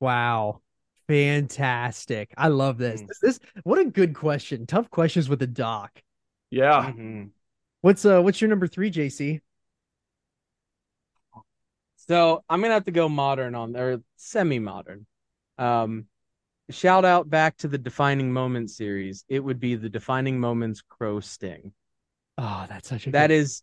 Wow. Fantastic. I love this. Mm. this. This what a good question. Tough questions with the doc. Yeah. Mhm. What's uh what's your number three, JC? So I'm gonna have to go modern on or semi-modern. Um, shout out back to the Defining Moments series. It would be the Defining Moments Crow Sting. Oh, that's such a That good... is,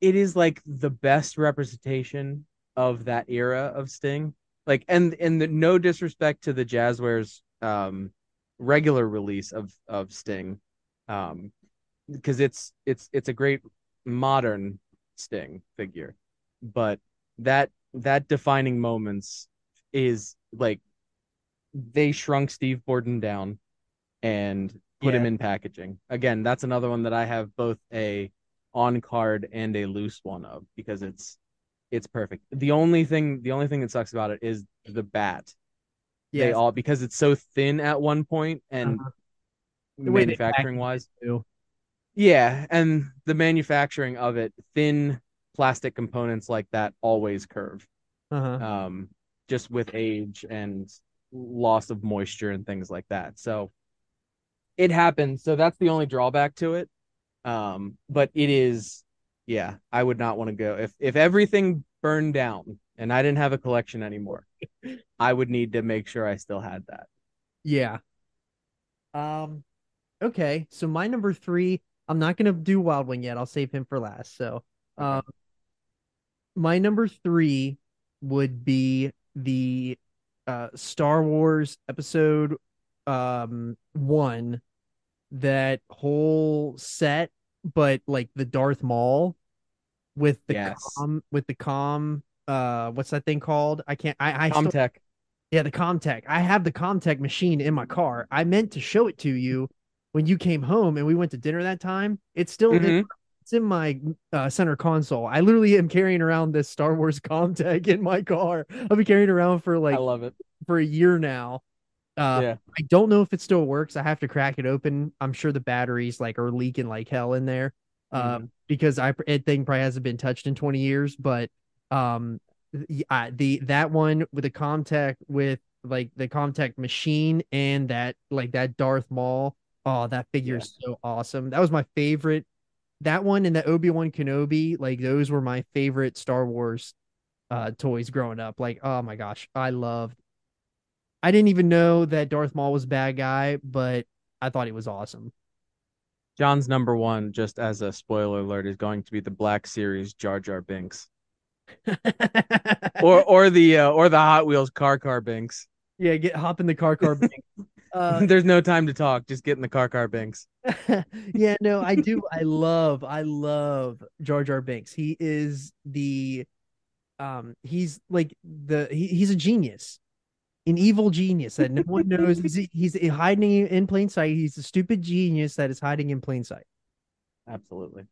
it is like the best representation of that era of Sting. Like, and and the, no disrespect to the Jazwares um regular release of of Sting, um, because it's it's it's a great modern Sting figure, but that that defining moments is like they shrunk Steve Borden down and put him in packaging. Again, that's another one that I have both a on card and a loose one of because it's it's perfect. The only thing the only thing that sucks about it is the bat. They all because it's so thin at one point and Uh-huh. The manufacturing wise. too. Yeah, and the manufacturing of it, thin plastic components like that always curve. Uh-huh. Um, just with age and loss of moisture and things like that. So it happens. So that's the only drawback to it. Um, but it is, yeah, I would not want to go if if everything burned down and I didn't have a collection anymore, I would need to make sure I still had that. Yeah. Um okay, so my number three, I'm not gonna do Wild Wing yet. I'll save him for last. So um my number three would be the uh Star Wars episode um one that whole set, but like the Darth Maul with the Yes. com with the com uh what's that thing called? I can't I I still- CommTech. yeah, the CommTech. I have the CommTech machine in my car. I meant to show it to you when you came home and we went to dinner that time. It's still in, Mhm. it's in my uh, center console. I literally am carrying around this Star Wars [LAUGHS] CommTech in my car. I've been carrying around for like I love it. for a year now. Uh, yeah. I don't know if it still works. I have to crack it open. I'm sure the batteries like are leaking like hell in there. Uh, Mhm. because I it thing probably hasn't been touched in 20 years, but um the uh, the that one with the CommTech with like the CommTech machine and that like that Darth Maul. Oh, that figure is so awesome. That was my favorite. That one and the Obi-Wan Kenobi, like those were my favorite Star Wars uh toys growing up. Like, oh my gosh, I loved I didn't even know that Darth Maul was a bad guy, but I thought he was awesome. John's number one, just as a spoiler alert, is going to be the Black Series Jar Jar Binks, [LAUGHS] or or the uh, or the Hot Wheels Car Car Binks. yeah, get hop in the car car. [LAUGHS] Binks. Uh, [LAUGHS] There's no time to talk. Just get in the Car Car Binks. yeah, no, I do. I love, I love Jar Jar Binks. He is the, um, he's like the he, he's a genius, an evil genius that no one knows. He's [LAUGHS] he's hiding in plain sight. He's a stupid genius that is hiding in plain sight. Absolutely.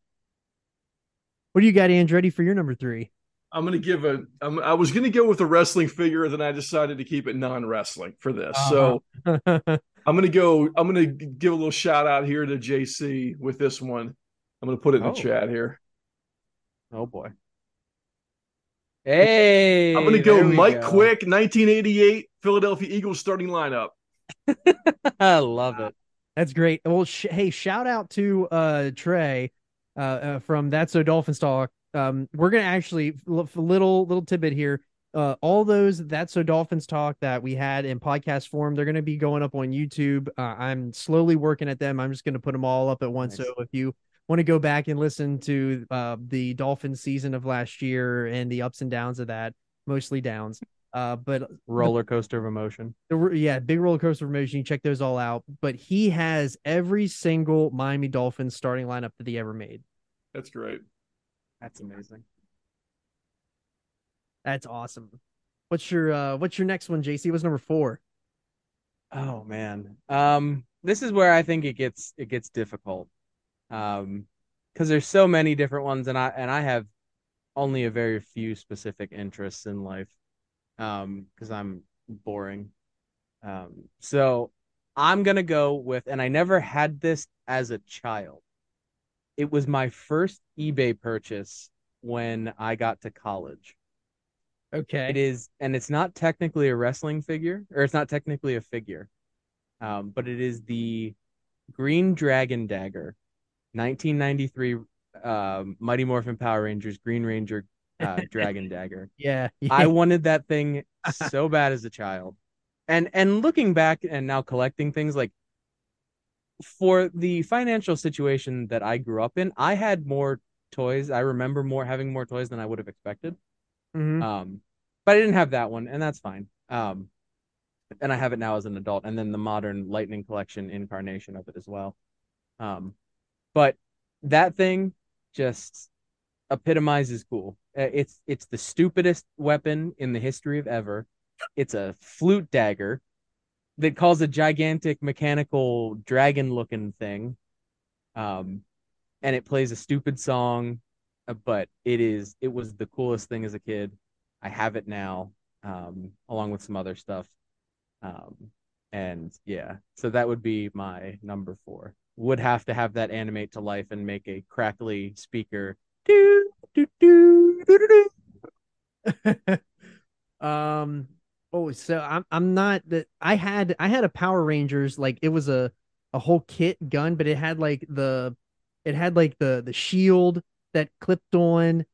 What do you got, Andretti, for your number three? I'm gonna give a. I'm, I was gonna go with a wrestling figure, then I decided to keep it non-wrestling for this. So Uh-huh. [LAUGHS] I'm gonna go. I'm gonna give a little shout out here to JC with this one. I'm gonna put it in Oh. the chat here. Oh boy. Hey, I'm gonna go Mike go. Quick, 1988 Philadelphia Eagles starting lineup. [LAUGHS] I love it. That's great. Well, sh- hey, shout out to uh Trey uh, uh from That's So Dolphins Talk. Um, we're gonna actually l- little little tidbit here. Uh, all those That's So Dolphins Talk that we had in podcast form, they're gonna be going up on YouTube. Uh, I'm slowly working at them. I'm just gonna put them all up at once. Nice. So if you want to go back and listen to uh the Dolphins season of last year and the ups and downs of that, mostly downs. Uh, but Roller coaster of emotion. the yeah, big roller coaster of emotion. You check those all out. But he has every single Miami Dolphins starting lineup that he ever made. That's great. That's amazing. That's awesome. What's your uh what's your next one, JC? What's number four? Oh man. Um this is where I think it gets it gets difficult. Um because there's so many different ones and I and I have only a very few specific interests in life. Um because I'm boring. Um so I'm going to go with and I never had this as a child. It was my first eBay purchase when I got to college. Okay. It is and it's not technically a wrestling figure, or it's not technically a figure, um, but it is the Green Dragon Dagger, 1993 um, Mighty Morphin Power Rangers Green Ranger uh, Dragon Dagger. [LAUGHS] Yeah. I wanted that thing [LAUGHS] so bad as a child, and and looking back and now collecting things like for the financial situation that I grew up in, I had more toys. I remember more having more toys than I would have expected. Mhm. Um, but I didn't have that one, and that's fine. Um, and I have it now as an adult, and then the modern Lightning Collection incarnation of it as well. Um, but that thing just epitomizes cool. Uh, It's it's the stupidest weapon in the history of ever. It's a flute dagger that calls a gigantic mechanical dragon-looking thing. Um, and it plays a stupid song uh, but it is it was the coolest thing as a kid. I have it now, um, along with some other stuff. Um, and yeah, so that would be my number four. Would have to have that animate to life and make a crackly speaker. Do, do, do, do, do, do. [LAUGHS] um oh so I'm I'm not that I had I had a Power Rangers like it was a a whole kit gun, but it had like the it had like the the shield that clipped on.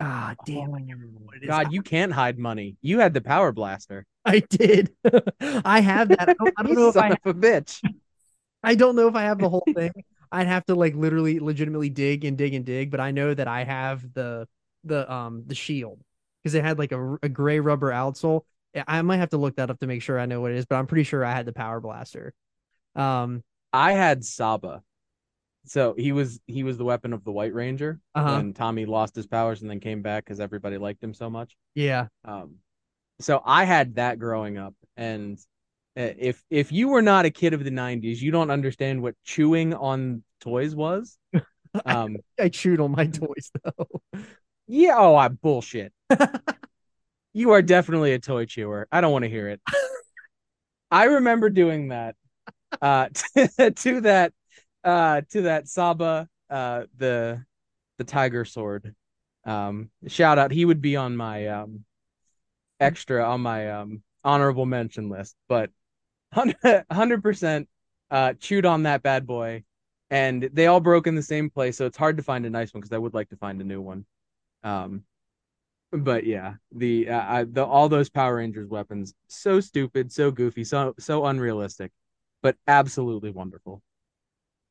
Ah, damn, I can't remember what it is. God, you can't hide money. You had the power blaster. I did. [LAUGHS] I have that. I don't, I don't know if [LAUGHS] Son I of a bitch. I don't know if I have the whole thing. I'd have to like literally legitimately dig and dig and dig, but I know that I have the the um the shield because it had like a, a gray rubber outsole. I- might have to look that up to make sure I know what it is, but I'm pretty sure I had the power blaster. Um, I had Saba. So he was he was the weapon of the White Ranger Uh-huh. when Tommy lost his powers and then came back because everybody liked him so much. yeah, Um, so I had that growing up, and if if you were not a kid of the '90s, you don't understand what chewing on toys was. [LAUGHS] Um, I chewed on my toys though. yeah, oh, I bullshit. [LAUGHS] you are definitely a toy chewer. I don't want to hear it. I remember doing that uh, [LAUGHS] to, to that uh, to that Saba, uh, the the tiger sword. Um, shout out, he would be on my um, extra on my um, honorable mention list, but hundred percent uh, chewed on that bad boy, and they all broke in the same place, so it's hard to find a nice one because I would like to find a new one. Um, but yeah, the uh, I, the all those Power Rangers weapons so stupid, so goofy, so so unrealistic, but absolutely wonderful.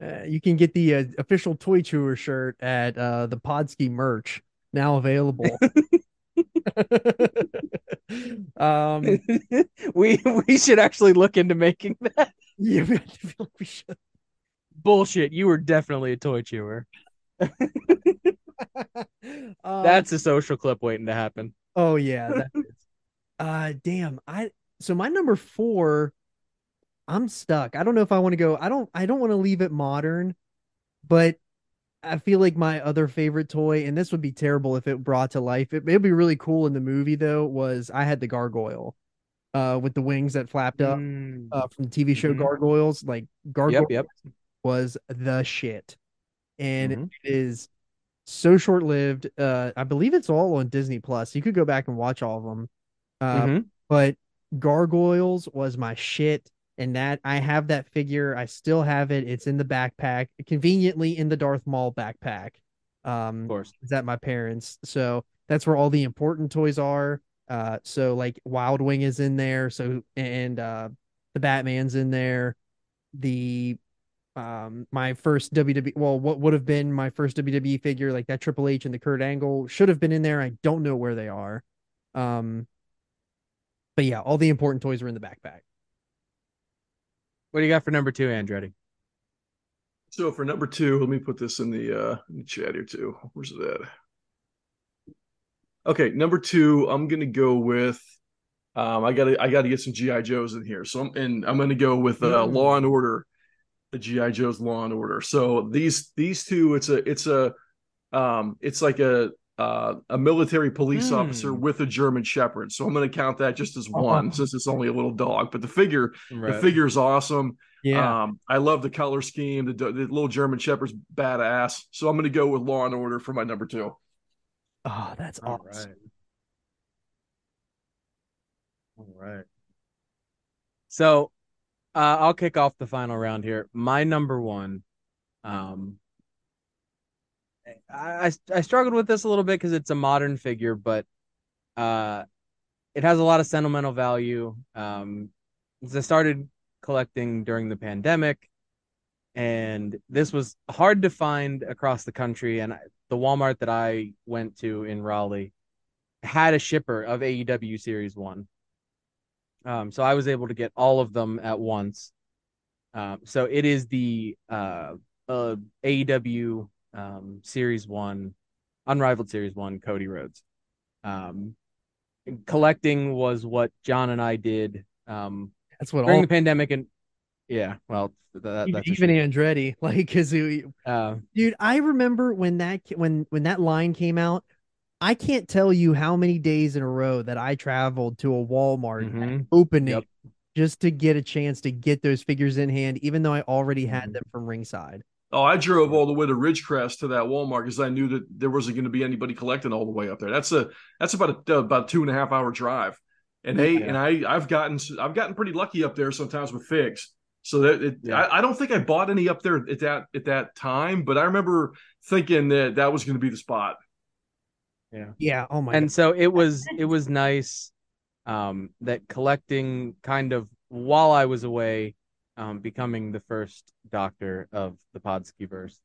Uh, you can get the uh, official toy chewer shirt at uh, the Podski merch now available. [LAUGHS] [LAUGHS] um, [LAUGHS] we we should actually look into making that. [LAUGHS] yeah, we, like we should. Bullshit, you were definitely a toy chewer. Um, That's a social clip waiting to happen. Oh yeah, that is. Uh damn. I so my number 4 I'm stuck. I don't know if I want to go. I don't I don't want to leave it modern, but I feel like my other favorite toy and this would be terrible if it brought to life. It would be really cool in the movie though was I had the gargoyle uh with the wings that flapped up Mm. uh from the TV show Mhm. Gargoyles like gargoyle Yep, yep. was the shit. And Mhm. it is so short lived. Uh, I believe it's all on Disney Plus. You could go back and watch all of them. Uh, Mhm. But Gargoyles was my shit. And that I have that figure. I still have it. It's in the backpack, conveniently in the Darth Maul backpack. Um, Of course. is at my parents. So that's where all the important toys are. Uh, so like Wild Wing is in there. So and uh, the Batman's in there. The um my first WWE well what would have been my first WWE figure like that Triple H and the Kurt Angle should have been in there. I don't know where they are. Um but yeah, all the important toys are in the backpack. What do you got for number two, Andretti? So for number two, let me put this in the uh in the chat here too. Where's it at? Okay, number two, I'm gonna go with um I gotta I gotta get some GI Joes in here. So I'm and I'm gonna go with uh Mm. Law and Order, the GI Joe's Law and Order. So these these two, it's a it's a um it's like a uh, a military police Mm. officer with a German Shepherd. So I'm gonna count that just as one Oh. since it's only a little dog. But the figure the figure is awesome. Yeah. Um, I love the color scheme. The, the little German Shepherd's badass. So I'm going to go with Law and Order for my number two. oh, that's All awesome. right. All right. So uh, I'll kick off the final round here. My number one, um, I, I struggled with this a little bit because it's a modern figure, but uh, it has a lot of sentimental value. Um, I started collecting during the pandemic, and this was hard to find across the country. And I, the Walmart that I went to in Raleigh had a shipper of AEW Series One. Um, so I was able to get all of them at once. Um, so it is the uh, uh, AEW um, Series One, Unrivaled Series One, Cody Rhodes. Um, collecting was what John and I did um, That's what during all the pandemic, and yeah, well, that, even, that's even. Andretti [LAUGHS] like because Uh, dude i remember when that when when that line came out i can't tell you how many days in a row that i traveled to a walmart mhm. opening Yep. just to get a chance to get those figures in hand even though i already had Mhm. them from ringside Oh, I drove all the way to Ridgecrest to that Walmart because I knew that there wasn't going to be anybody collecting all the way up there. That's a that's about a about two and a half hour drive. And they Yeah. and I I've gotten I've gotten pretty lucky up there sometimes with figs. So that it, Yeah. I, I don't think I bought any up there at that at that time, but I remember thinking that that was going to be the spot. yeah Yeah. oh my and so it was it was nice um that collecting kind of while I was away um becoming the first doctor of the Podski verse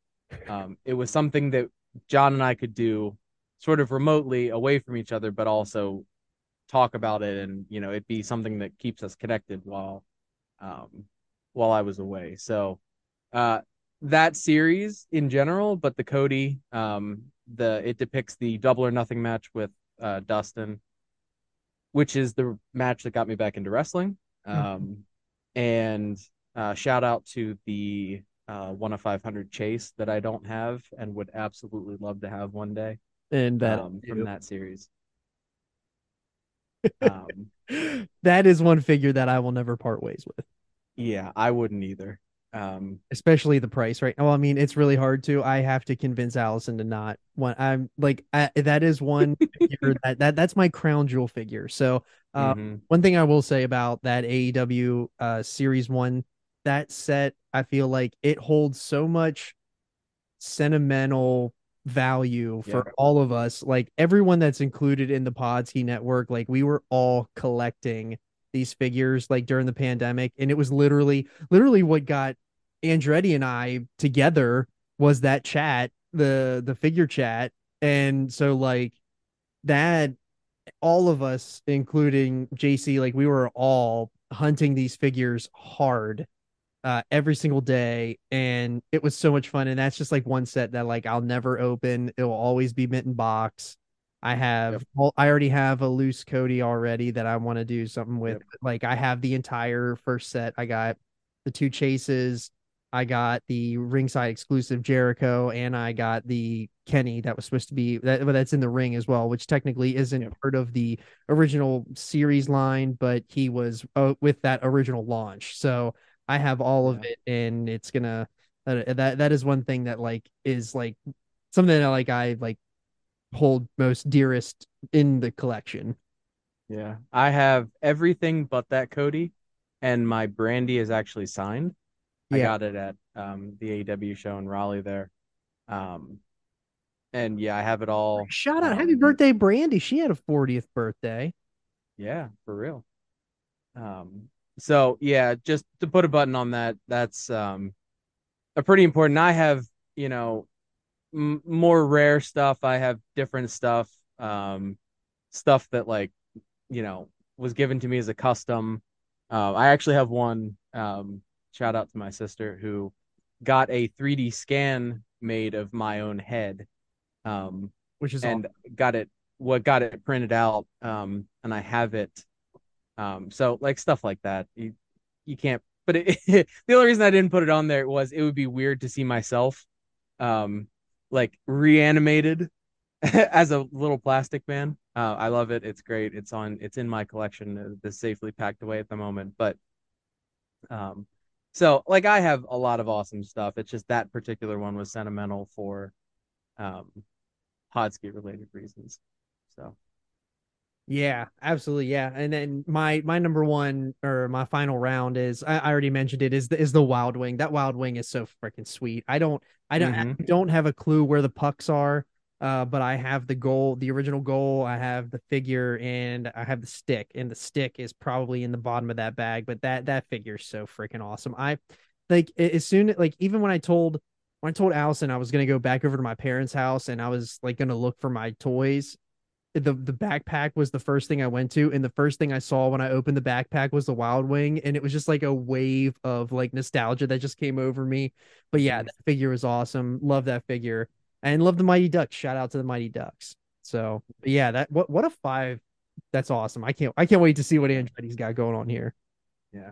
um it was something that John and I could do sort of remotely away from each other, but also talk about it and you know it be something that keeps us connected while um while I was away. So uh that series in general, but the Cody um the it depicts the double or nothing match with uh Dustin, which is the match that got me back into wrestling. Um and uh shout out to the uh one of 500 chase that I don't have and would absolutely love to have one day And that um, from that series. [LAUGHS] Um, that is one figure that I will never part ways with. yeah, I wouldn't either. Um, especially the price right now. Well, I mean, it's really hard to. I have to convince Allison to not want. I'm like I, that is one [LAUGHS] figure that, that that's my crown jewel figure. So, uh, mhm. one thing I will say about that AEW uh series one, that set, I feel like it holds so much sentimental value for Yeah. all of us. Like everyone that's included in the Podski network, like we were all collecting these figures like during the pandemic, and it was literally literally what got Andretti and I together was that chat, the the figure chat. And so like that all of us, including JC, like we were all hunting these figures hard uh every single day and it was so much fun and that's just like one set that like I'll never open it will always be mitten box I have Yep. well I already have a loose Cody already that I want to do something with Yep. like I have the entire first set I got the two chases I got the ringside exclusive Jericho and I got the Kenny that was supposed to be that but that's in the ring as well which technically isn't Yep. part of the original series line but he was uh, with that original launch so I have all of Yeah. it, and it's gonna that that that is one thing that like is like something that like I like hold most dearest in the collection. yeah, I have everything but that Cody, and my Brandi is actually signed. I got it at um, the AEW show in Raleigh there. Um, and yeah, I have it all. Shout out, happy um, birthday, Brandi! She had a 40th birthday. Yeah, for real. Um, so yeah, just to put a button on that, that's um a pretty important. I have, you know, m- more rare stuff. I have different stuff, um, stuff that like, you know, was given to me as a custom. Uh, I actually have one. Um, shout out to my sister who got a 3D scan made of my own head. Um, Which is and awesome. got it what got it printed out um and I have it um so like stuff like that you you can't but it, [LAUGHS] the only reason I didn't put it on there was it would be weird to see myself um like reanimated [LAUGHS] as a little plastic man. Uh I love it. It's great. It's on it's in my collection uh, it's safely packed away at the moment but um so like I have a lot of awesome stuff. It's just that particular one was sentimental for um Podski related reasons. So Yeah, absolutely. Yeah, and then my my number one or my final round is I, I already mentioned it is the is the Wild Wing. That Wild Wing is so freaking sweet. I don't I don't I don't have a clue where the pucks are, uh, but I have the goal, the original goal. I have the figure, and I have the stick, and the stick is probably in the bottom of that bag. But that that figure is so freaking awesome. I like as soon like even when I told when I told Allison I was gonna go back over to my parents' house and I was like gonna look for my toys the the backpack was the first thing I went to, and the first thing I saw when I opened the backpack was the Wild Wing, and it was just like a wave of like nostalgia that just came over me. But yeah, Mhm. that figure was awesome. Love that figure, and love the Mighty Ducks. Shout out to the Mighty Ducks. So yeah, that what what a five. That's awesome. I can't I can't wait to see what Andretti's got going on here. Yeah.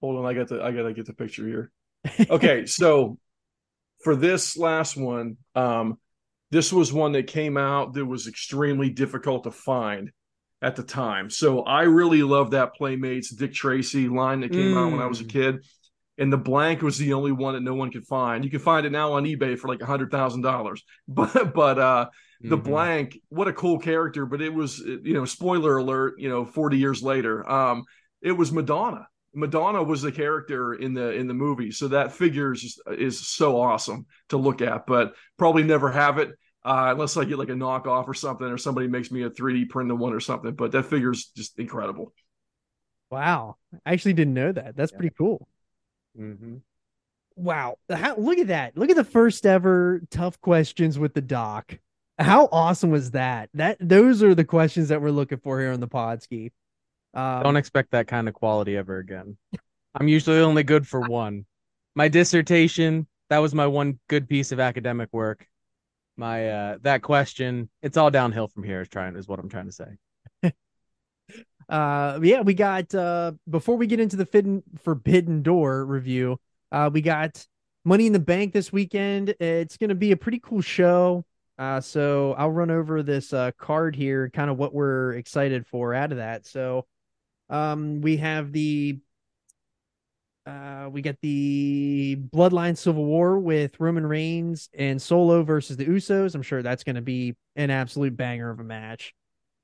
Hold on, I got the I gotta get the picture here. [LAUGHS] Okay, so for this last one, um, this was one that came out that was extremely difficult to find at the time. So I really love that Playmates Dick Tracy line that came out when I was a Mm. kid. And the blank was the only one that no one could find. You can find it now on eBay for like a hundred thousand dollars. [LAUGHS] But but uh the Mhm. blank, what a cool character, but it was you know, spoiler alert, you know, 40 years later. Um, it was Madonna. Madonna was the character in the in the movie, so that figure is just, is so awesome to look at. But probably never have it uh, unless I get like a knockoff or something, or somebody makes me a 3D printed one or something. But that figure is just incredible. Wow, I actually didn't know that. That's Yeah. pretty cool. Mm-hmm. Wow, how, look at that! Look at the first ever tough questions with the doc. How awesome was that? That those are the questions that we're looking for here on the Podski. Um, Don't expect that kind of quality ever again. I'm usually only good for one. My dissertation, that was my one good piece of academic work. My uh that question, it's all downhill from here is trying is what I'm trying to say. [LAUGHS] uh yeah we got uh before we get into the forbidden, forbidden door review uh we got money in the bank this weekend it's gonna be a pretty cool show uh so i'll run over this uh card here kind of what we're excited for out of that so um we have the uh we got the bloodline civil war with roman reigns and solo versus the usos i'm sure that's gonna be an absolute banger of a match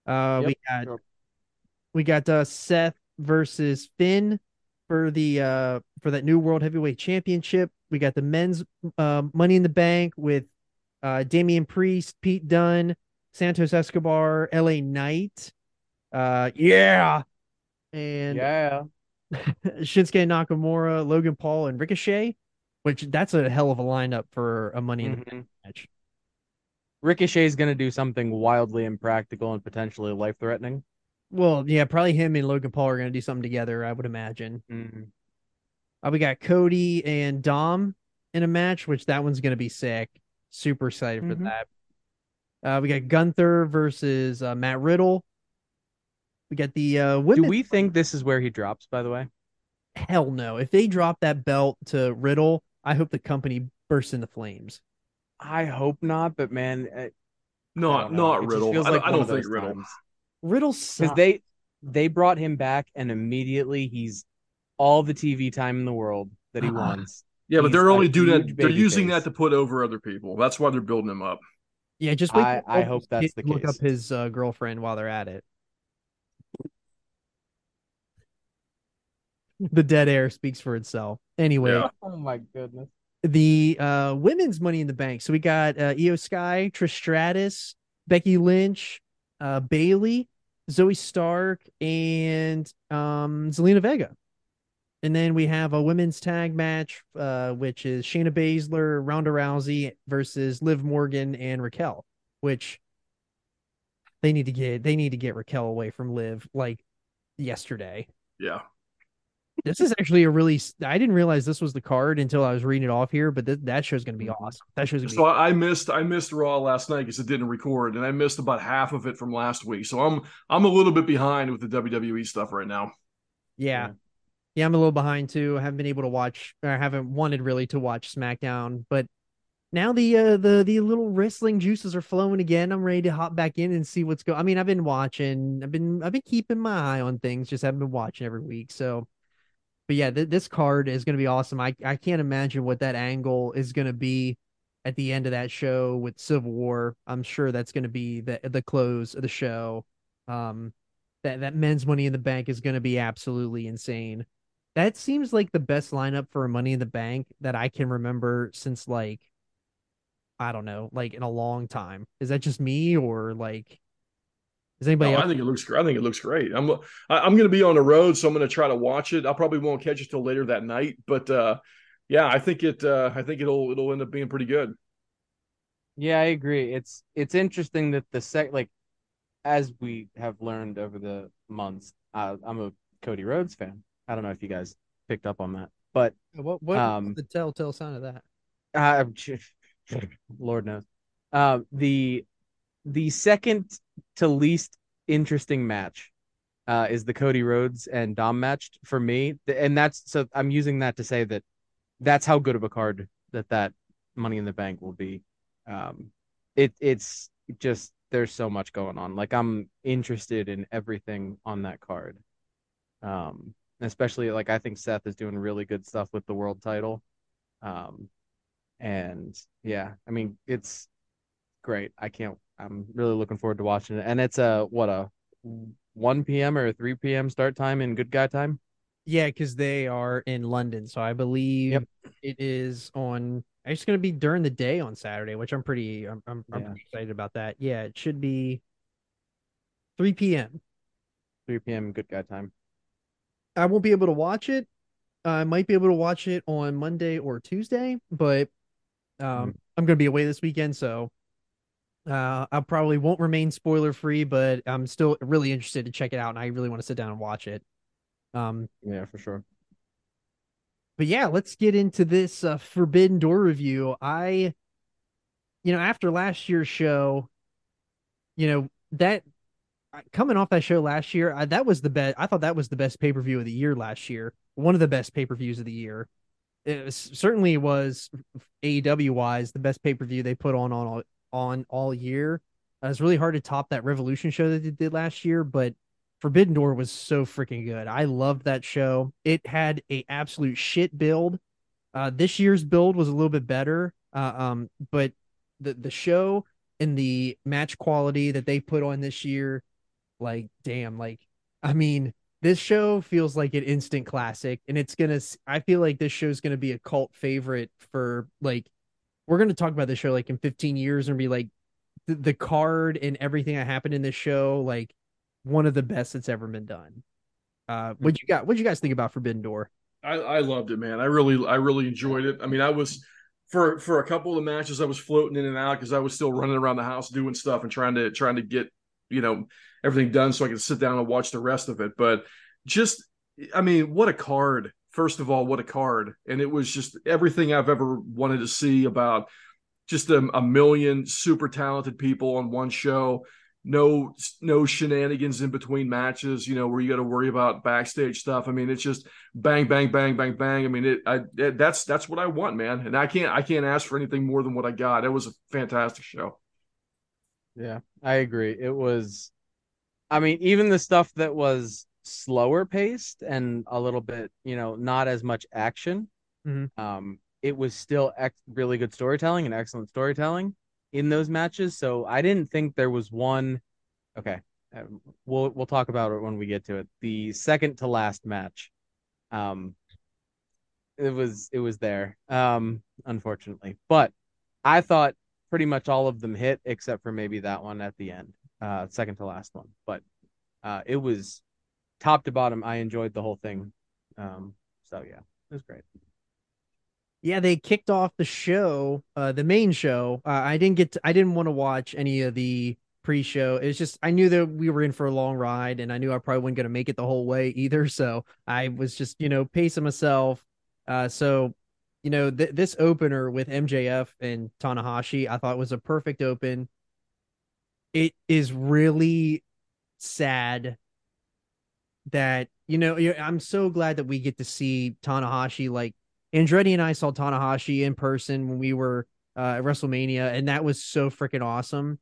uh we got sure. we got uh Seth versus Finn for the uh for that new world heavyweight championship. We got the men's uh, money in the bank with uh Damian Priest, Pete Dunne, Santos Escobar, LA Knight. Uh yeah. And yeah. [LAUGHS] Shinsuke Nakamura, Logan Paul, and Ricochet, which that's a hell of a lineup for a money in the Mhm. bank match. Ricochet's gonna do something wildly impractical and potentially life threatening. Well, yeah, probably him and Logan Paul are gonna do something together, I would imagine. Uh, we got Cody and Dom in a match, which that one's gonna be sick. Super excited for Mhm. that. Uh, we got Gunther versus uh, Matt Riddle. We got the uh, Do we think this is where he drops, by the way? Hell no! If they drop that belt to Riddle, I hope the company bursts into flames. I hope not, but man, uh, I Not don't It Riddle. feels I, like I one don't think Riddle. times. Riddle because sucks. they they brought him back and immediately he's all the TV time in the world that he wants. Yeah, but He's they're only doing that. They're using face. that to put over other people. That's why they're building him up. yeah, just wait. I- till I Elvis hope that's Kid the Look up his uh, girlfriend while they're at it. The dead air speaks for itself. Anyway, Yeah. Oh my goodness. the uh women's money in the bank. So we got uh Iyo Sky, Trish Stratus, Becky Lynch, uh Bayley, Zoey Stark, and um Zelina Vega. And then we have a women's tag match, uh, which is Shayna Baszler, Ronda Rousey versus Liv Morgan and Raquel, which they need to get they need to get Raquel away from Liv like yesterday. Yeah. This is actually a really. I didn't realize this was the card until I was reading it off here, but th- that show's gonna be Mhm. awesome. That show's So be. I I missed I missed Raw last night because it didn't record, and I missed about half of it from last week. So I'm I'm a little bit behind with the WWE stuff right now. Yeah. Yeah, I'm a little behind too. I haven't been able to watch or I haven't wanted really to watch SmackDown, but now the uh the the little wrestling juices are flowing again. I'm ready to hop back in and see what's going. I mean, I've been watching, I've been I've been keeping my eye on things, just haven't been watching every week. So but yeah, th- this card is gonna be awesome. I I can't imagine what that angle is gonna be at the end of that show with Civil War. I'm sure that's gonna be the the close of the show. Um that that men's money in the bank is gonna be absolutely insane. That seems like the best lineup for a Money in the Bank that I can remember since like I don't know, like in a long time. Is that just me or like is anybody No, else? I think it looks great. I think it looks great. I'm I, I'm going to be on the road, so I'm going to try to watch it. I probably won't catch it till later that night, but uh, yeah, I think it. Uh, I think it'll it'll end up being pretty good. Yeah, I agree. It's it's interesting that the sec like as we have learned over the months, uh, I'm a Cody Rhodes fan. I don't know if you guys picked up on that, but what what um, the telltale sign of that? uh, [LAUGHS] Lord knows. Uh, the the second to least interesting match uh, is the Cody Rhodes and Dom match for me, and that's so I'm using that to say that that's how good of a card that that Money in the Bank will be. Um, it it's just there's so much going on. Like I'm interested in everything on that card. Um, especially like I think Seth is doing really good stuff with the world title. Um, and yeah, I mean it's great. I can't. I'm really looking forward to watching it. And it's a what a 1 p.m. or 3 p.m. start time in good guy time. Yeah, because they are in London, so I believe Yep. it is on. It's going to be during the day on Saturday, which I'm pretty. I'm I'm, I'm pretty excited about that. Yeah, it should be 3 p.m. 3 p.m. good guy time. I won't be able to watch it. I might be able to watch it on Monday or Tuesday, but um, Mhm. I'm going to be away this weekend, so Uh, I probably won't remain spoiler free, but I'm still really interested to check it out, and I really want to sit down and watch it. Um, Yeah, for sure. but yeah, let's get into this uh, Forbidden Door review. I, you know, after last year's show, you know that coming off that show last year, I, that was the best. I thought that was the best pay per view of the year last year. One of the best pay per views of the year. It was, certainly was AEW wise the best pay per view they put on on all, on all year. Uh, it's really hard to top that Revolution show that they did last year, but Forbidden Door was so freaking good. I loved that show. It had a absolute shit build. Uh, this year's build was a little bit better, uh, um, but the the show and the match quality that they put on this year, like damn, like I mean, this show feels like an instant classic, and it's gonna. I feel like this show's gonna be a cult favorite for like. We're gonna talk about this show like in 15 years and be like, the, the card and everything that happened in this show, like one of the best that's ever been done. Uh, what you got? What you guys think about Forbidden Door? I, I loved it, man. I really, I really enjoyed it. I mean, I was for for a couple of the matches, I was floating in and out because I was still running around the house doing stuff and trying to trying to get you know everything done so I could sit down and watch the rest of it. But just, I mean, what a card! First of all, what a card! And it was just everything I've ever wanted to see about just a, a million super talented people on one show. No no shenanigans in between matches you know where you got to worry about backstage stuff. I mean it's just bang bang bang bang bang. I mean it, I, it, that's that's what i want man. And i can't i can't ask for anything more than what i got. It was a fantastic show. Yeah, I agree. It was, I mean, even the stuff that was slower paced and a little bit, you know, not as much action, Mhm. um, it was still ex- really good storytelling and excellent storytelling in those matches. So I didn't think there was one. Okay, um, we'll we'll talk about it when we get to it. The second to last match, um, it was it was there, um, unfortunately, but I thought pretty much all of them hit except for maybe that one at the end, uh, second to last one. But uh, it was top to bottom. I enjoyed the whole thing. Um, so yeah, it was great. Yeah, they kicked off the show, uh, the main show. Uh, I didn't get, to, I didn't want to watch any of the pre-show. It's just I knew that we were in for a long ride, and I knew I probably wasn't going to make it the whole way either. [LAUGHS] So I was just, you know, pacing myself. Uh, so you know, th- this opener with MJF and Tanahashi, I thought was a perfect open. It is really sad that you know I'm so glad that we get to see Tanahashi. Like Andretti and I saw Tanahashi in person when we were uh, at WrestleMania, and that was so freaking awesome.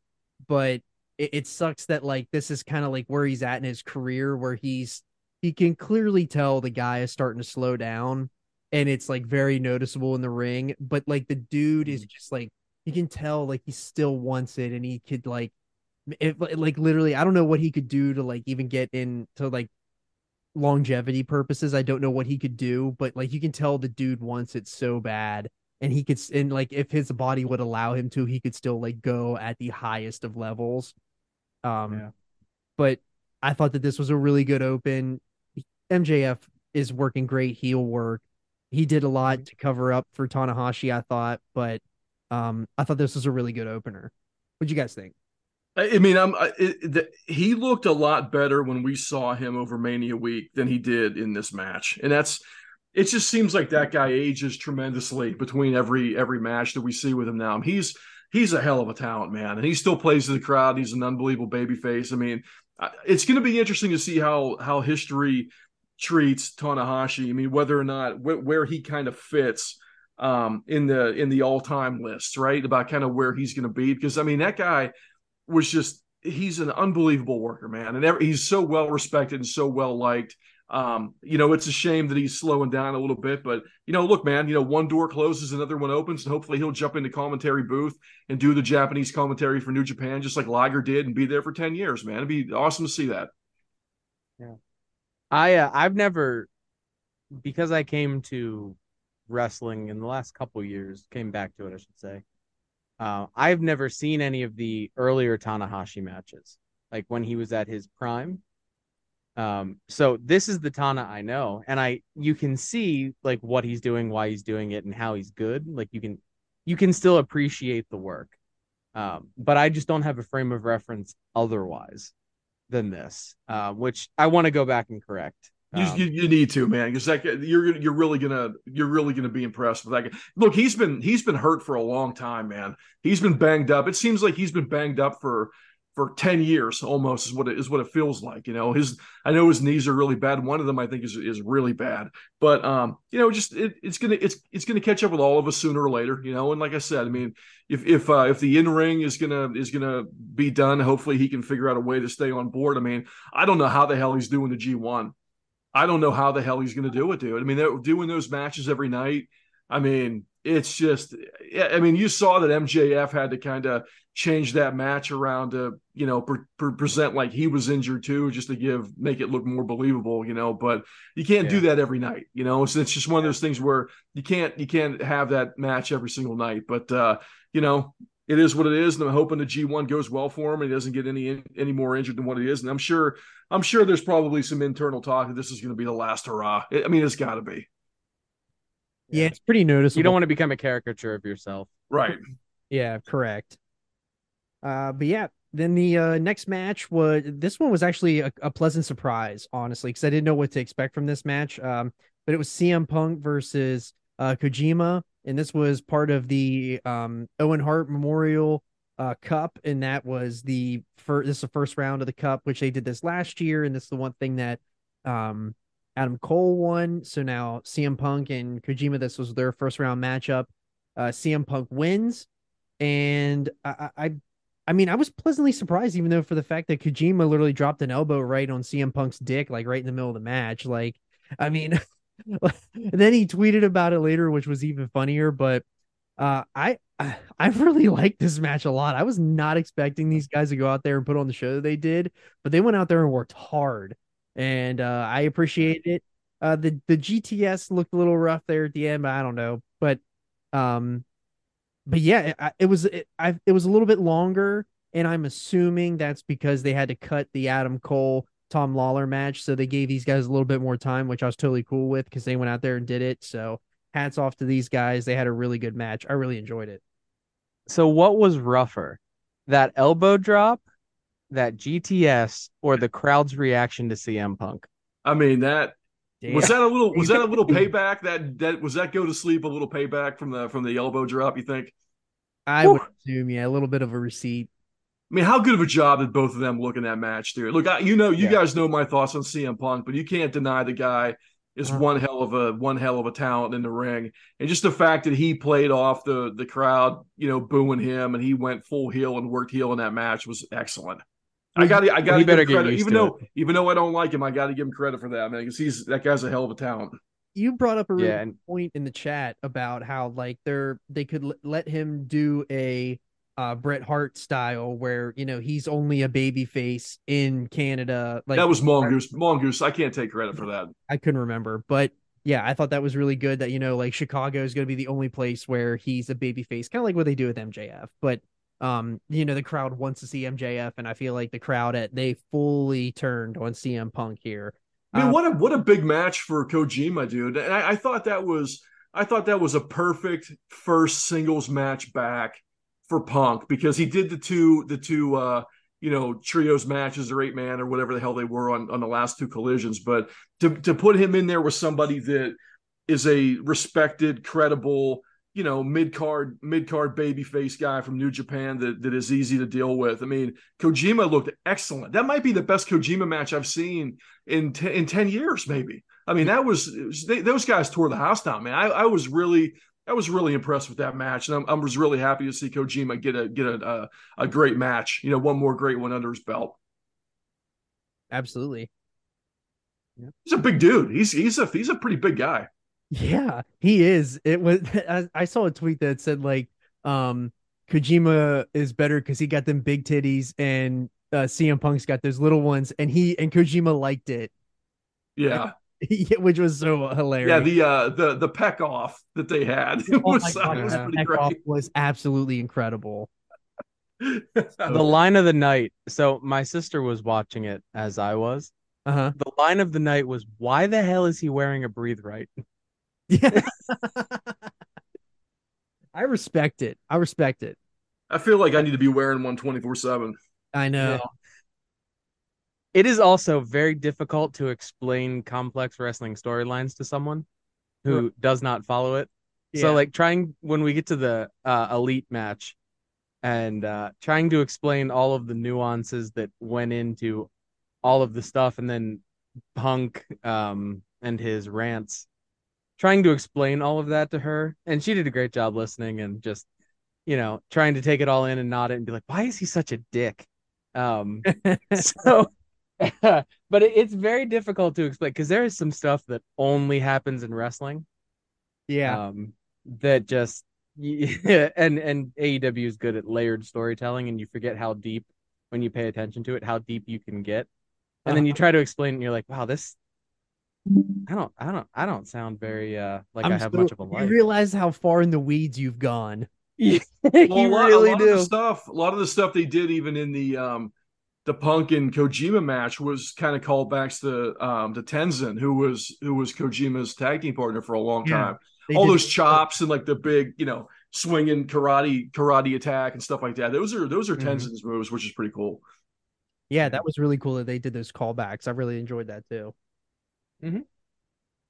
But it, it sucks that like this is kind of like where he's at in his career, where he's he can clearly tell the guy is starting to slow down, and it's like very noticeable in the ring. But like the dude is just like you can tell like he still wants it, and he could like if like literally I don't know what he could do to like even get in to like longevity purposes. I don't know what he could do, but like you can tell the dude wants it so bad. And he could, and like if his body would allow him to, he could still like go at the highest of levels. Um, Yeah. but I thought that this was a really good open. MJF is working great heel work. He did a lot to cover up for Tanahashi, I thought, but um, I thought this was a really good opener. What'd you guys think? I mean, I'm. I- the, he looked a lot better when we saw him over Mania week than he did in this match, and that's. It just seems like that guy ages tremendously between every every match that we see with him now. He's he's a hell of a talent, man, and he still plays to the crowd. He's an unbelievable baby face. I mean, it's going to be interesting to see how how history treats Tanahashi. I mean, whether or not wh- where he kind of fits um, in the in the all time list, right? About kind of where he's going to be, because I mean that guy was just he's an unbelievable worker, man, and every, he's so well respected and so well liked. Um, you know, it's a shame that he's slowing down a little bit, but you know, look, man, you know, one door closes, another one opens, and hopefully he'll jump into commentary booth and do the Japanese commentary for New Japan, just like Liger did, and be there for ten years, man. It'd be awesome to see that. Yeah, I uh, I've never because I came to wrestling in the last couple years, came back to it, I should say. Uh, I've never seen any of the earlier Tanahashi matches, like when he was at his prime. Um, so this is the Tana I know, and I you can see like what he's doing, why he's doing it, and how he's good. Like you can you can still appreciate the work. Um, but I just don't have a frame of reference otherwise than this, uh, which I want to go back and correct. You, Um, you, you need to, man, because that you're you're really gonna you're really gonna be impressed with that guy. Look, he's been he's been hurt for a long time, man. He's been banged up. It seems like he's been banged up for for ten years almost is what it is what it feels like. You know, his I know his knees are really bad. One of them I think is is really bad, but um, you know, just it, it's gonna it's it's gonna catch up with all of us sooner or later. You know, and like I said, I mean, if if uh, if the in ring is gonna is gonna be done, hopefully he can figure out a way to stay on board. I mean, I don't know how the hell he's doing the G one. I don't know how the hell he's going to do it, dude. I mean, they're doing those matches every night. I mean, it's just, yeah, I mean, you saw that MJF had to kind of change that match around to, you know, pre- pre- present like he was injured too, just to give, make it look more believable, you know, but you can't do that every night, you know, so it's just one of those things where you can't, you can't have that match every single night, but, uh, you know, it is what it is, and I'm hoping the G1 goes well for him and he doesn't get any any more injured than what he is. And I'm sure I'm sure there's probably some internal talk that this is going to be the last hurrah. I mean, it's got to be Yeah, it's pretty noticeable. you don't want to become a caricature of yourself. right. [LAUGHS] Yeah, correct. Uh, but yeah, then the uh, next match was this one was actually a, a pleasant surprise, honestly, because I didn't know what to expect from this match. Um, but it was CM Punk versus uh, Kojima, and this was part of the um, Owen Hart Memorial uh, Cup, and that was the first. This is the first round of the Cup, which they did this last year, and this is the one thing that um, Adam Cole won. So now CM Punk and Kojima, this was their first round matchup. Uh, CM Punk wins and I, I I mean I was pleasantly surprised even though for the fact that Kojima literally dropped an elbow right on CM Punk's dick like right in the middle of the match like I mean [LAUGHS] [LAUGHS] then he tweeted about it later which was even funnier but uh I [SIGHS] I really liked this match a lot. I was not expecting these guys to go out there and put on the show they did but they went out there and worked hard. And uh I appreciate it. Uh the the GTS looked a little rough there at the end but I don't know. But um but yeah, it, it was it, I it was a little bit longer, and I'm assuming that's because they had to cut the Adam Cole Tom Lawlor match, so they gave these guys a little bit more time, which I was totally cool with because they went out there and did it. So hats off to these guys; they had a really good match. I really enjoyed it. So what was rougher? That elbow drop, that GTS, or the crowd's reaction to CM Punk? I mean that was that a little was that a little [LAUGHS] payback that that was that go to sleep a little payback from the from the elbow drop. You think? I would assume, yeah, a little bit of a receipt. I mean, how good of a job did both of them look in that match, dude? Look, I, you know, you Yeah. guys know my thoughts on CM Punk, but you can't deny the guy is Uh-huh. one hell of a one hell of a talent in the ring, and just the fact that he played off the the crowd, you know, booing him, and he went full heel and worked heel in that match was excellent. I got to, I got to better give him credit, even to though, even though I don't like him, I got to give him credit for that, man, because he's that guy's a hell of a talent. You brought up a really Yeah, good and point in the chat about how like they're they could l- let him do a uh Bret Hart style where you know he's only a baby face in Canada like that was Mongoose. Mongoose, I can't take credit for that. I couldn't remember, but yeah, I thought that was really good that you know like Chicago is going to be the only place where he's a baby face, kind of like what they do with MJF. But um, you know, the crowd wants to see MJF, and I feel like the crowd at they fully turned on CM Punk here. I mean, Um, what a what a big match for Kojima, dude. And I, I thought that was I thought that was a perfect first singles match back for Punk because he did the two the two uh you know trios matches or eight man or whatever the hell they were on on the last two collisions. But to to put him in there with somebody that is a respected, credible, you know, mid card mid card baby face guy from New Japan that that is easy to deal with. I mean, Kojima looked excellent. That might be the best Kojima match I've seen in te- in 10 years maybe i mean that was, was- they, those guys tore the house down man I, I was really i was really impressed with that match and I'm, i was really happy to see kojima get a get a, a a great match you know one more great one under his belt. Absolutely, he's a big dude. He's he's a he's a pretty big guy. Yeah, he is. It was. [LAUGHS] I, I saw a tweet that said like, um, Kojima is better because he got them big titties, and uh, CM Punk's got those little ones, and he and Kojima liked it, yeah Yeah, [LAUGHS] which was so hilarious. yeah the uh the the pec off that they had [LAUGHS] Oh was, my God, was yeah. pretty That off was absolutely incredible. [LAUGHS] the line of the night. So my sister was watching it as I was. Uh huh. The line of the night was, "Why the hell is he wearing a breathe right?" Yeah. I respect it. I respect it. I feel like I need to be wearing one 24 7. I know. It is also very difficult to explain complex wrestling storylines to someone who does not follow it. Yeah. So like trying when we get to the uh, elite match and uh, trying to explain all of the nuances that went into all of the stuff and then Punk um, and his rants trying to explain all of that to her and she did a great job listening and just you know trying to take it all in and nod it and be like why is he such a dick um [LAUGHS] so [LAUGHS] but it, it's very difficult to explain because there is some stuff that only happens in wrestling. Yeah. um that just yeah, [LAUGHS] and and AEW is good at layered storytelling and you forget how deep when you pay attention to it how deep you can get. And then you try to explain and you're like wow this I don't I don't I don't sound very uh like i I'm have so- much of a You realize how far in the weeds you've gone. [LAUGHS] you Well, a lot, really a lot do Of the stuff, a lot of the stuff they did, even in the um, the Punk and Kojima match, was kind of callbacks to um, to Tenzan, who was who was Kojima's tag team partner for a long time. They All did- those chops and like the big, you know, swinging karate karate attack and stuff like that. Those are those are Mhm. Tenzan's moves, which is pretty cool. Yeah, that was really cool that they did those callbacks. I really enjoyed that too. Mhm.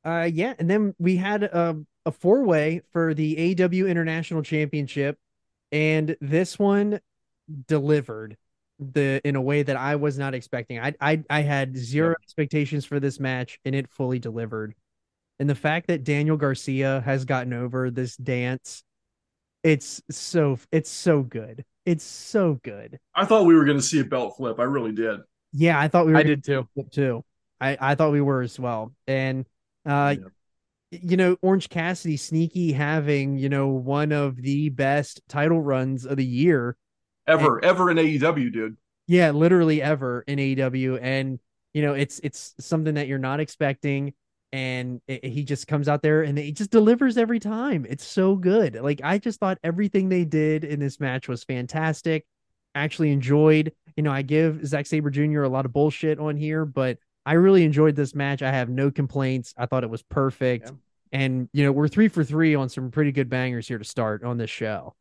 Uh, yeah, and then we had a a four way for the AEW International Championship, and this one delivered the in a way that I was not expecting. I I I had zero expectations for this match, and it fully delivered. And the fact that Daniel Garcia has gotten over this dance, it's so it's so good. It's so good. I thought we were going to see a belt flip. I really did. Yeah, I thought we were I did too flip too. I I thought we were as well. And uh you know, Orange Cassidy sneaky having, you know, one of the best title runs of the year. Ever, ever in AEW, dude. Yeah, literally ever in AEW and you know, it's it's something that you're not expecting and it- he just comes out there and he just delivers every time. It's so good. Like I just thought everything they did in this match was fantastic. Actually enjoyed, you know, I give Zack Sabre Jr. a lot of bullshit on here, but I really enjoyed this match. I have no complaints. I thought it was perfect. Yeah. And you know, we're three for three on some pretty good bangers here to start on this show.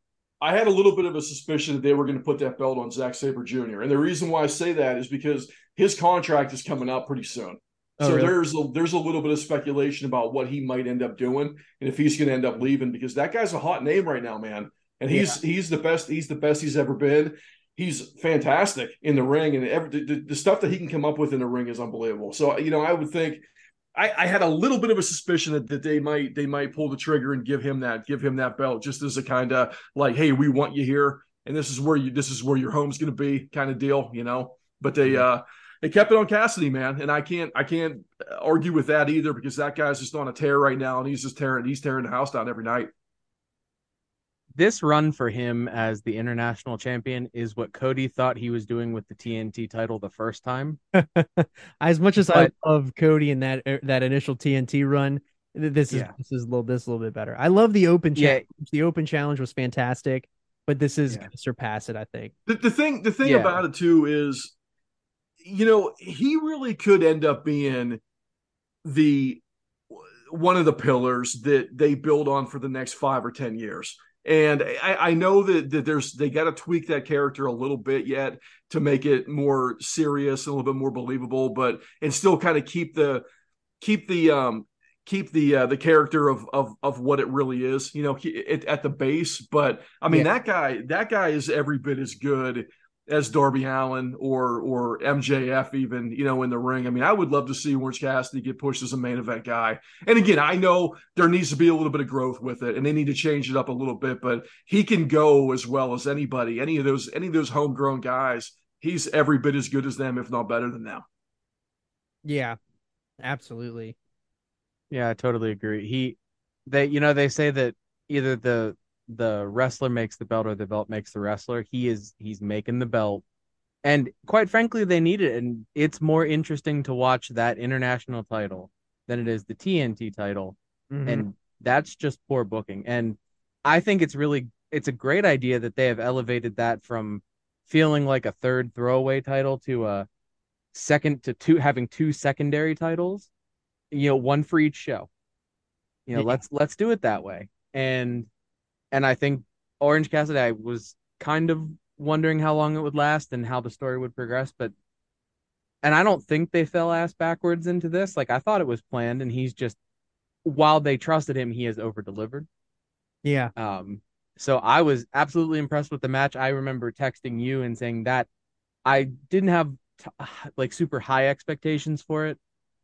I had a little bit of a suspicion that they were going to put that belt on Zack Sabre Jr. And the reason why I say that is because his contract is coming up pretty soon. Oh, so really? there's a, there's a little bit of speculation about what he might end up doing and if he's going to end up leaving because that guy's a hot name right now, man. And he's he's the best he's the best he's ever been. He's fantastic in the ring and every, the, the stuff that he can come up with in the ring is unbelievable. So you know, I would think I, I had a little bit of a suspicion that, that they might they might pull the trigger and give him that give him that belt just as a kind of like, hey, we want you here, and this is where you this is where your home's going to be kind of deal, you know. But they uh they kept it on Cassidy, man, and I can't I can't argue with that either because that guy's just on a tear right now, and he's just tearing he's tearing the house down every night. This run for him as the international champion is what Cody thought he was doing with the TNT title the first time. [LAUGHS] as much as But- I love Cody and that er, that initial TNT run, this is Yeah. this is a little this is a little bit better. I love the open Yeah. challenge. The open challenge was fantastic, but this is Yeah. gonna surpass it. I think. The, the thing the thing Yeah. about it too is, you know, he really could end up being the one of the pillars that they build on for the next five or ten years. And I, I know that, that there's they got to tweak that character a little bit yet to make it more serious and a little bit more believable, but and still kind of keep the keep the um keep the uh, the character of of of what it really is, you know, he- it, at the base. But I mean, that guy that guy is every bit as good as Darby Allin or or MJF even, you know, in the ring. I mean, I would love to see Orange Cassidy get pushed as a main event guy. And again, I know there needs to be a little bit of growth with it, and they need to change it up a little bit. But he can go as well as anybody, any of those any of those homegrown guys. He's every bit as good as them, if not better than them. Yeah, absolutely. Yeah, I totally agree. He they you know they say that either the the wrestler makes the belt or the belt makes the wrestler. He is he's making the belt. And quite frankly, they need it and it's more interesting to watch that international title than it is the TNT title. Mhm. And that's just poor booking. And I think it's really it's a great idea that they have elevated that from feeling like a third throwaway title to a second to two having two secondary titles you know one for each show you know Yeah. let's let's do it that way and and i think orange cassidy I was kind of wondering how long it would last and how the story would progress, but and I don't think they fell ass backwards into this. Like I thought it was planned, and he's just while they trusted him, he has over delivered. Yeah. Um, so I was absolutely impressed with the match. I remember texting you and saying that I didn't have t- [SIGHS] like super high expectations for it,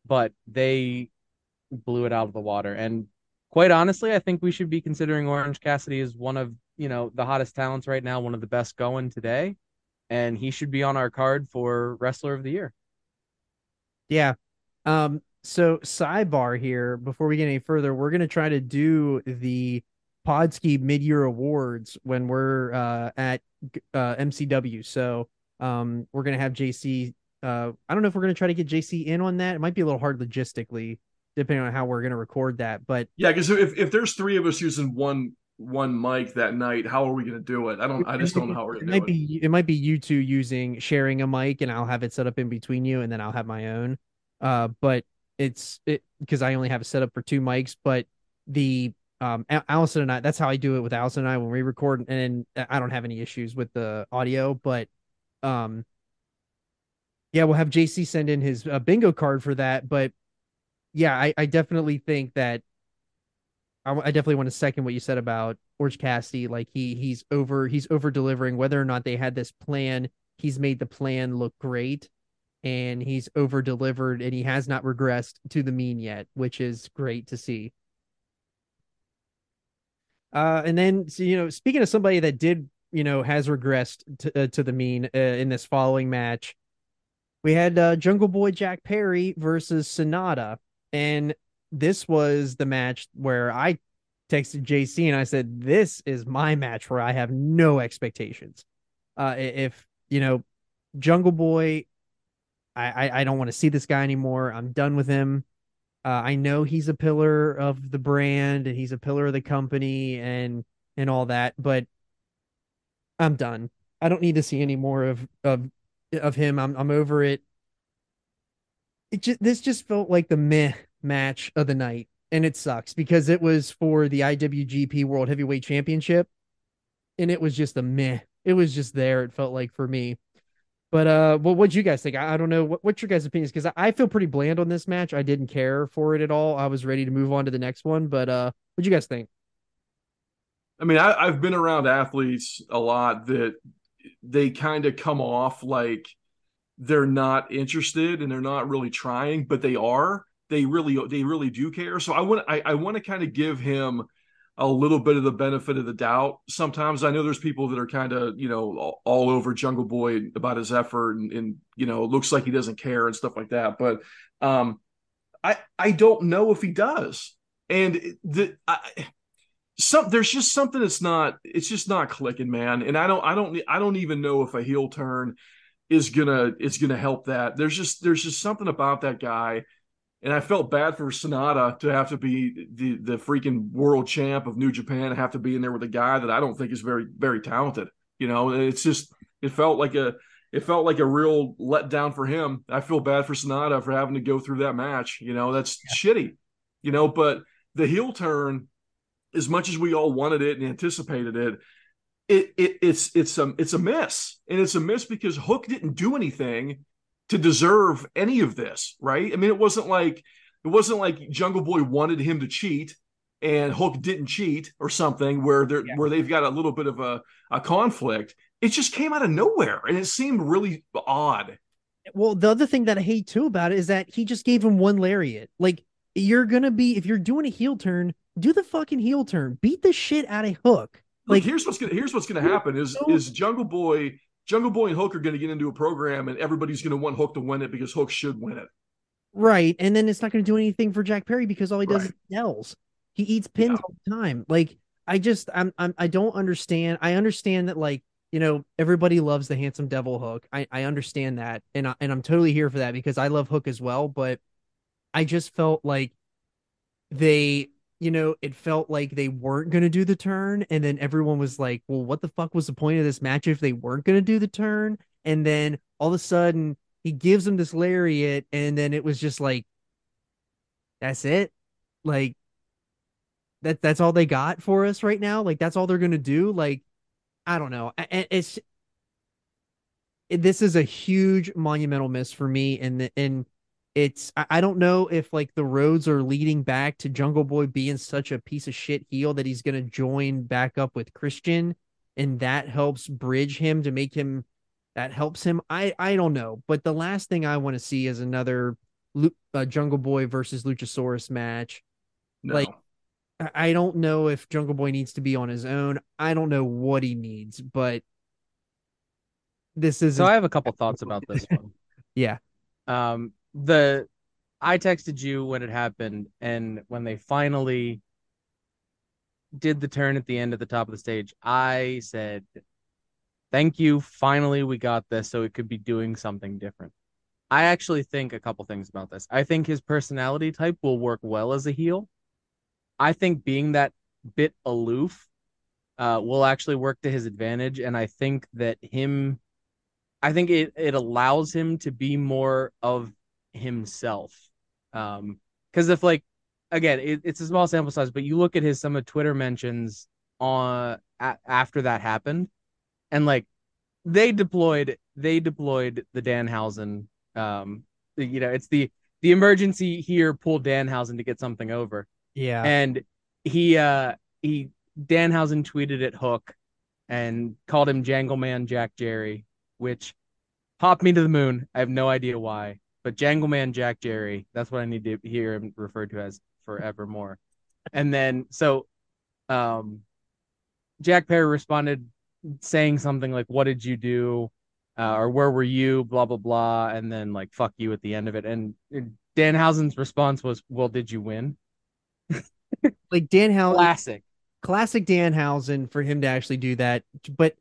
but they blew it out of the water. And quite honestly, I think we should be considering Orange Cassidy as one of you know the hottest talents right now, one of the best going today, and he should be on our card for Wrestler of the Year. Yeah. Um, so sidebar here before we get any further, we're gonna try to do the Podski mid-year awards when we're uh, at uh, MCW. So um, we're gonna have JC. Uh, I don't know if we're gonna try to get JC in on that. It might be a little hard logistically, depending on how we're gonna record that. But Yeah, because if, if there's three of us using one one mic that night, how are we going to do it? I don't. I just don't know how we're it going to might do it. be it might be you two using sharing a mic, and I'll have it set up in between you, and then I'll have my own. Uh, but it's it because I only have a set up for two mics. But the um Allison and I, that's how I do it with Allison and I when we record, and I don't have any issues with the audio. But um, yeah, we'll have JC send in his uh, bingo card for that. But yeah, I I definitely think that I, I definitely want to second what you said about Orange Cassidy. Like he he's over he's over delivering. Whether or not they had this plan, he's made the plan look great, and he's over delivered, and he has not regressed to the mean yet, which is great to see. Uh, and then so, you know, speaking of somebody that did you know has regressed to uh, to the mean uh, in this following match, we had uh, Jungle Boy Jack Perry versus Sanada, and this was the match where I texted JC and I said, "This is my match where I have no expectations. Uh, if you know, Jungle Boy, I I, I don't want to see this guy anymore. I'm done with him. Uh, I know he's a pillar of the brand and he's a pillar of the company and and all that, but I'm done. I don't need to see any more of of of him. I'm I'm over it. It just this just felt like the meh match of the night, and it sucks because it was for the IWGP World Heavyweight Championship, and it was just a meh. It was just there. It felt like for me. But uh, well, what'd you guys think? I, I don't know. What, what's your guys' opinions? Because I, I feel pretty bland on this match. I didn't care for it at all. I was ready to move on to the next one. But uh, what'd you guys think? I mean, I, I've been around athletes a lot that they kind of come off like they're not interested and they're not really trying, but they are. They really, they really do care. So I want, I, I want to kind of give him a little bit of the benefit of the doubt. Sometimes I know there's people that are kind of, you know, all, over Jungle Boy about his effort and, and, you know, looks like he doesn't care and stuff like that. But um, I, I don't know if he does. And the, I, some there's just something that's not it's just not clicking man and i don't i don't i don't even know if a heel turn is gonna is gonna help that. There's just there's just something about that guy and i felt bad for sanada to have to be the the freaking world champ of new japan and have to be in there with a guy that i don't think is very very talented you know? It's just it felt like a it felt like a real letdown for him. I feel bad for sanada for having to go through that match you know? That's yeah. shitty you know? But the heel turn as much as we all wanted it and anticipated it, it, it it's it's a it's a miss, and it's a miss because Hook didn't do anything to deserve any of this, right? I mean, it wasn't like it wasn't like Jungle Boy wanted him to cheat and Hook didn't cheat or something where they're yeah. where they've got a little bit of a, a conflict. It just came out of nowhere and it seemed really odd. Well, the other thing that I hate too about it is that he just gave him one lariat. Like you're gonna be if you're doing a heel turn, do the fucking heel turn. Beat the shit out of Hook. Like here's what's gonna here's what's gonna happen is is Jungle Boy Jungle Boy and Hook are gonna get into a program and everybody's gonna want Hook to win it because Hook should win it. Right. And then it's not gonna do anything for Jack Perry because all he does right. is yells. He eats pins yeah. all the time. Like I just I'm, I'm I don't understand. I understand that like you know everybody loves the handsome devil Hook. I I understand that and I, and I'm totally here for that because I love Hook as well. But I just felt like they you know, it felt like they weren't going to do the turn. And then everyone was like, well, what the fuck was the point of this match if they weren't going to do the turn? And then all of a sudden he gives them this lariat. And then it was just like, that's it. Like, that that's all they got for us right now. Like, that's all they're going to do. Like, I don't know. It's this is a huge monumental miss for me, and and it's I I don't know if like the roads are leading back to Jungle Boy being such a piece of shit heel that he's gonna join back up with Christian, and that helps bridge him to make him that helps him. I I don't know, but the last thing I want to see is another uh, Jungle Boy versus Luchasaurus match. No. Like, I- I don't know if Jungle Boy needs to be on his own. I don't know what he needs, but this is So I have a couple thoughts about this [LAUGHS] one. yeah. Um, the I texted you when it happened, and when they finally did the turn at the end at the top of the stage, I said, "Thank you. Finally, we got this, so it could be doing something different." I actually think a couple things about this. I think his personality type will work well as a heel. I think being that bit aloof uh, will actually work to his advantage, and I think that him I think it it allows him to be more of himself. Um, because if like again, it, it's a small sample size, but you look at his some of Twitter mentions on a, after that happened, and like they deployed they deployed the Danhausen. Um, you know, it's the the emergency here pulled Danhausen to get something over Yeah. and he uh he Danhausen tweeted at Hook and called him Jangle Man Jack Jerry, which popped me to the moon. I have no idea why, but Jangle Man Jack Jerry, that's what I need to hear him referred to as forevermore. And then so um Jack Perry responded saying something like, What did you do? Uh, or where were you? Blah blah blah, and then like fuck you at the end of it. And Danhausen's response was, Well, did you win? like Danhausen, Classic. classic Danhausen for him to actually do that. But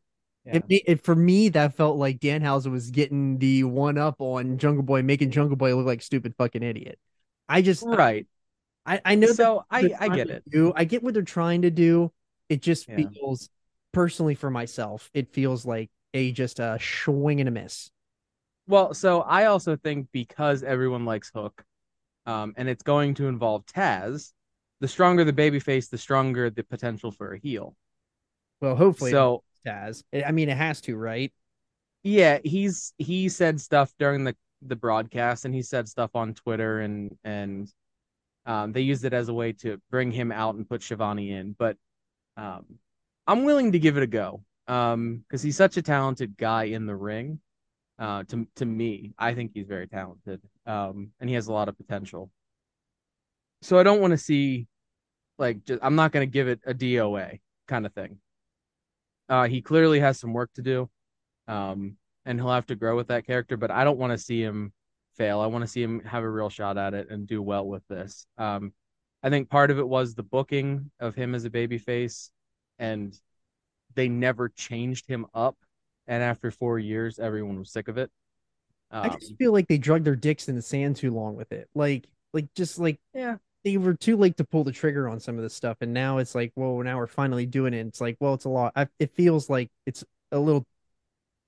Yeah. it, it for me that felt like Danhausen was getting the one up on Jungle Boy, making Jungle Boy look like stupid fucking idiot. I just Right. I, I know so I I get it. do- I get what they're trying to do. It just Yeah. feels personally for myself, it feels like a just a swing and a miss. Well, so I also think because everyone likes Hook, um, and it's going to involve Taz, the stronger the babyface, the stronger the potential for a heel. Well, hopefully, So has. I mean, it has to, right? yeah, he's he said stuff during the the broadcast, and he said stuff on Twitter, and and um, they used it as a way to bring him out and put Shivani in. But um, I'm willing to give it a go um, because he's such a talented guy in the ring. Uh, to to me, I think he's very talented, um, and he has a lot of potential. So I don't want to see, like, just, I'm not going to give it a DOA kind of thing. Uh, he clearly has some work to do, um, and he'll have to grow with that character. But I don't want to see him fail. I want to see him have a real shot at it and do well with this. Um, I think part of it was the booking of him as a babyface, and they never changed him up. And after four years, everyone was sick of it. I Um, just feel like they drug their dicks in the sand too long with it. Like, like just like yeah, they were too late to pull the trigger on some of this stuff, and now it's like, well, now we're finally doing it. It's like, well, it's a lot. I, it feels like it's a little,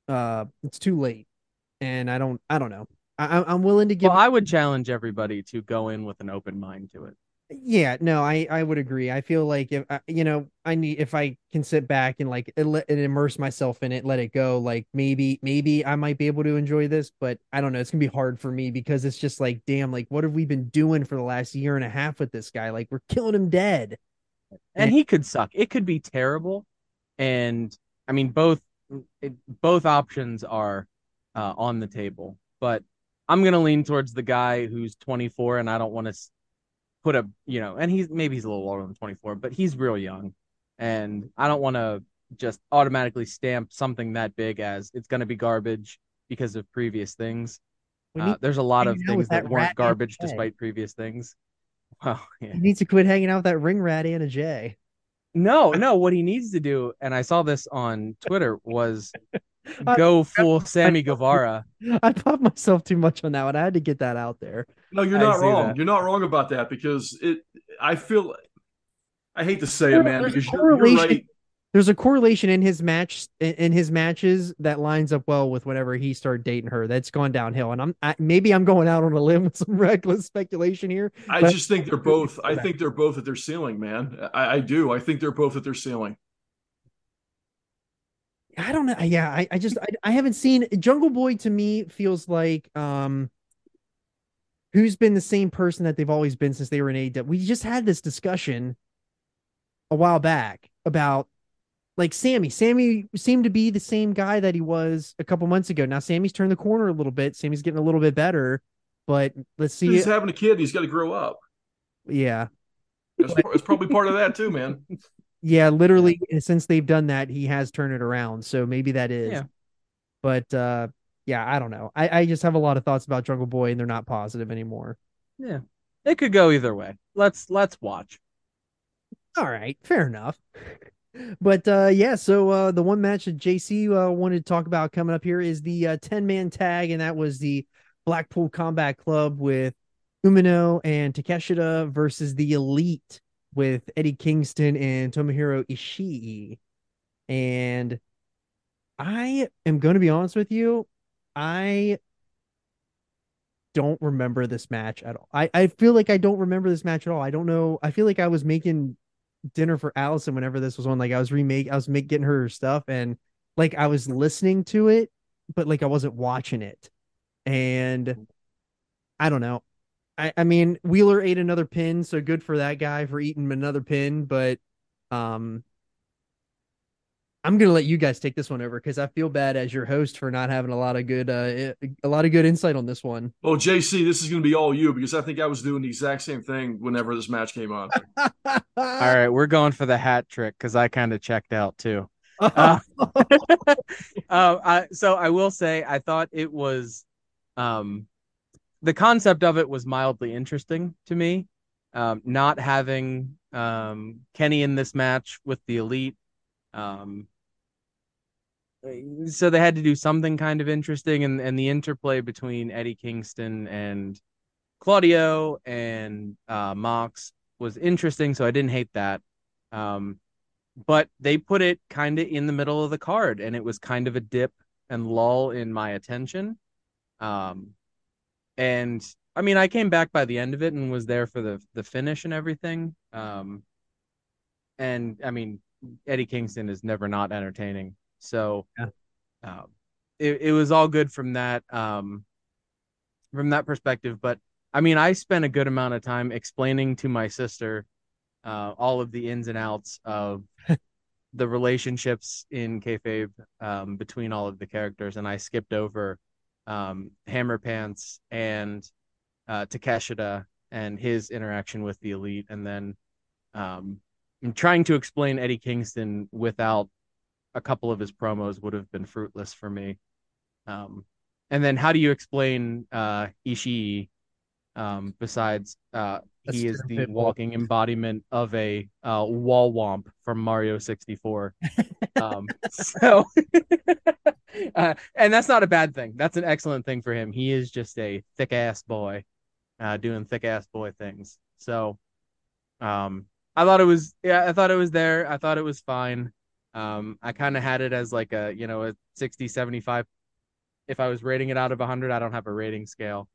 uh, it's too late, and I don't, I don't know. I, I'm- I'm willing to give. well, I would challenge everybody to go in with an open mind to it. Yeah, no, I I would agree. I feel like if I, you know, I need if I can sit back and like and immerse myself in it, let it go. Like maybe maybe I might be able to enjoy this, but I don't know. It's gonna be hard for me because it's just like, damn, like what have we been doing for the last year and a half with this guy? Like we're killing him dead. and he could suck. It could be terrible, and I mean both it, both options are uh, on the table. But I'm gonna lean towards the guy who's 24, and I don't want to put a you know, and he's maybe he's a little older than 24, but he's real young, and I don't want to just automatically stamp something that big as it's gonna be garbage because of previous things. Uh, need, there's a lot of hanging out with things that, that weren't garbage despite previous things. [LAUGHS] Well, yeah. he needs to quit hanging out with that ring rat Anna Jay. No, no, what he needs to do, and I saw this on Twitter, was go full Sammy [LAUGHS] Guevara. I popped myself too much on that one. I had to get that out there. No, you're not wrong. that. You're not wrong about that because it. I feel. I hate to say it, man, There's because you're, you're right. There's a correlation in his match in- in his matches that lines up well with whenever he started dating her. That's gone downhill, and I'm I, maybe I'm going out on a limb with some [LAUGHS] reckless speculation here. I just think they're [LAUGHS] both. I think they're both at their ceiling, man. I, I do. I think they're both at their ceiling. I don't know. Yeah, I, I just I, I haven't seen Jungle Boy to me feels like um who's been the same person that they've always been since they were in AEW. We just had this discussion a while back about like Sammy. Sammy seemed to be the same guy that he was a couple months ago. Now Sammy's turned the corner a little bit. Sammy's getting a little bit better, but let's see. He's having a kid. He's got to grow up. Yeah. It's, it's probably part of that too, man. Yeah, literally since they've done that, he has turned it around. So maybe that is. Yeah. But uh yeah, I don't know. I, I just have a lot of thoughts about Jungle Boy and they're not positive anymore. Yeah. It could go either way. Let's let's watch. All right, fair enough. [LAUGHS] But uh yeah, so uh the one match that JC uh, wanted to talk about coming up here is the uh 10 man tag, and that was the Blackpool Combat Club with Umino and Takeshita versus the Elite with Eddie Kingston and Tomohiro Ishii. And I am going to be honest with you, I don't remember this match at all. I, I feel like I don't remember this match at all. I don't know. I feel like I was making dinner for Allison whenever this was on. Like I was remake, I was make, getting her stuff, and like I was listening to it, but like I wasn't watching it. And I don't know. I, I mean, Wheeler ate another pin, so good for that guy for eating another pin. But um, I'm gonna let you guys take this one over because I feel bad as your host for not having a lot of good uh a lot of good insight on this one. Well, JC, this is going to be all you because I think I was doing the exact same thing whenever this match came on. [LAUGHS] All right, we're going for the hat trick because I kind of checked out too. [LAUGHS] Uh, [LAUGHS] uh, I, so I will say I thought it was um the concept of it was mildly interesting to me. Um, not having um, Kenny in this match with the elite. Um, so they had to do something kind of interesting, and, and the interplay between Eddie Kingston and Claudio and uh, Mox was interesting. So I didn't hate that. Um, but they put it kind of in the middle of the card, and it was kind of a dip and lull in my attention. Um, and I mean, I came back by the end of it and was there for the the finish and everything. Um, and I mean, Eddie Kingston is never not entertaining, so yeah. um, it it was all good from that um from that perspective. But I mean, I spent a good amount of time explaining to my sister uh, all of the ins and outs of [LAUGHS] the relationships in kayfabe um, between all of the characters, and I skipped over um, Hammer Pants and uh, Takeshita and his interaction with the Elite, and then um, trying to explain Eddie Kingston without a couple of his promos would have been fruitless for me. Um, and then how do you explain uh, Ishii um, besides uh, he is the walking embodiment of a uh, wall womp from Mario 64. um, [LAUGHS] so, [LAUGHS] uh, and that's not a bad thing. That's an excellent thing for him. He is just a thick ass boy, uh, doing thick ass boy things. So, um, I thought it was, yeah, I thought it was there. I thought it was fine. Um, I kind of had it as like a, you know, a 60, 75. If I was rating it out of 100, I don't have a rating scale.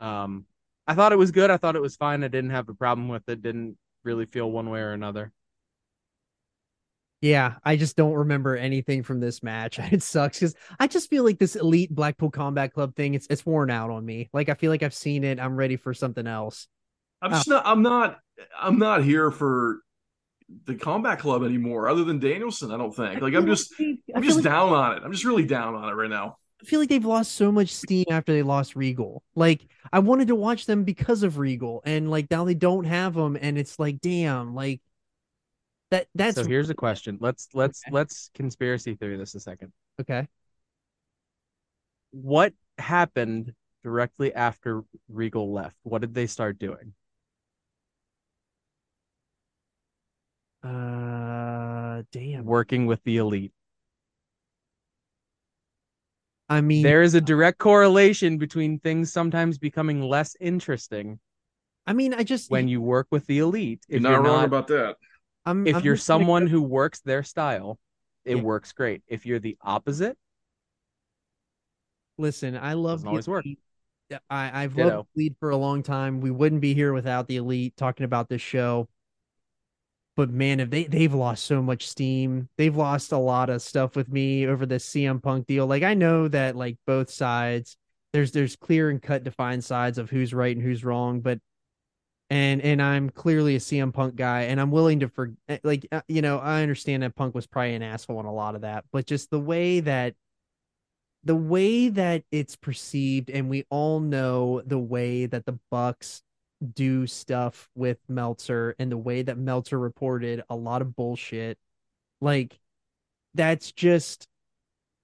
Um, I thought it was good. I thought it was fine. I didn't have a problem with it. Didn't really feel one way or another. Yeah, I just don't remember anything from this match. [LAUGHS] It sucks because I just feel like this elite Blackpool Combat Club thing, it's it's worn out on me. Like I feel like I've seen it. I'm ready for something else. I'm just not I'm not I'm not here for the combat club anymore, other than Danielson, I don't think. Like I'm just I'm just like, down on it. I'm just really down on it right now. I feel like they've lost so much steam after they lost Regal. Like I wanted to watch them because of Regal, and like now they don't have them, and it's like, damn, like that. That's so. Here's a question. Let's let's okay. let's conspiracy theory this a second. Okay. What happened directly after Regal left? What did they start doing? Uh, damn. Working with the elite. I mean, there is a direct correlation between things sometimes becoming less interesting. I mean, I just when you work with the elite, if you're not you're wrong not, about that. I'm, if I'm you're someone who works their style, it yeah. works great. If you're the opposite, listen, I love always work. I, I've Ditto. loved Elite for a long time. We wouldn't be here without the Elite talking about this show. But man, if they they've lost so much steam, they've lost a lot of stuff with me over the CM Punk deal. Like I know that like both sides, there's there's clear and cut defined sides of who's right and who's wrong, but and and I'm clearly a CM Punk guy, and I'm willing to for like uh, you know I understand that Punk was probably an asshole on a lot of that, but just the way that the way that it's perceived, and we all know the way that the Bucks do stuff with Meltzer and the way that Meltzer reported a lot of bullshit. Like that's just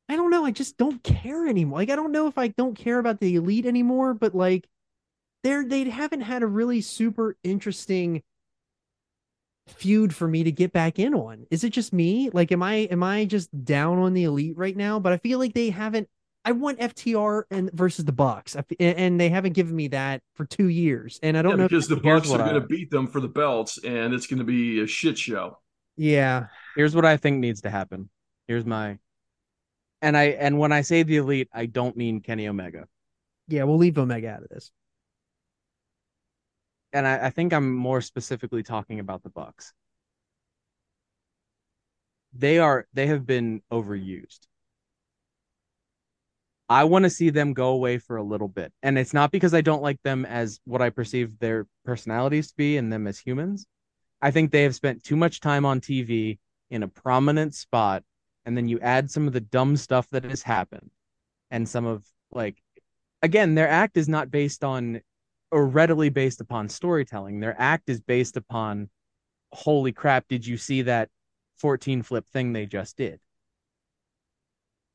I don't know, I just don't care anymore. Like I don't know if I don't care about the elite anymore, but like they're they haven't had a really super interesting feud for me to get back in on. Is it just me? Like am I am I just down on the elite right now? But I feel like they haven't I want FTR and versus the Bucks, and they haven't given me that for two years, and I don't yeah, know because the Bucks are going to beat them for the belts, and it's going to be a shit show. Yeah. Here's what I think needs to happen. Here's my, and I and when I say the elite, I don't mean Kenny Omega. Yeah, we'll leave Omega out of this. And I, I think I'm more specifically talking about the Bucks. They are they have been overused I want to see them go away for a little bit. And it's not because I don't like them as what I perceive their personalities to be and them as humans. I think they have spent too much time on TV in a prominent spot. And then you add some of the dumb stuff that has happened and some of like, again, their act is not based on or readily based upon storytelling. Their act is based upon, holy crap, did you see that 14 flip thing they just did?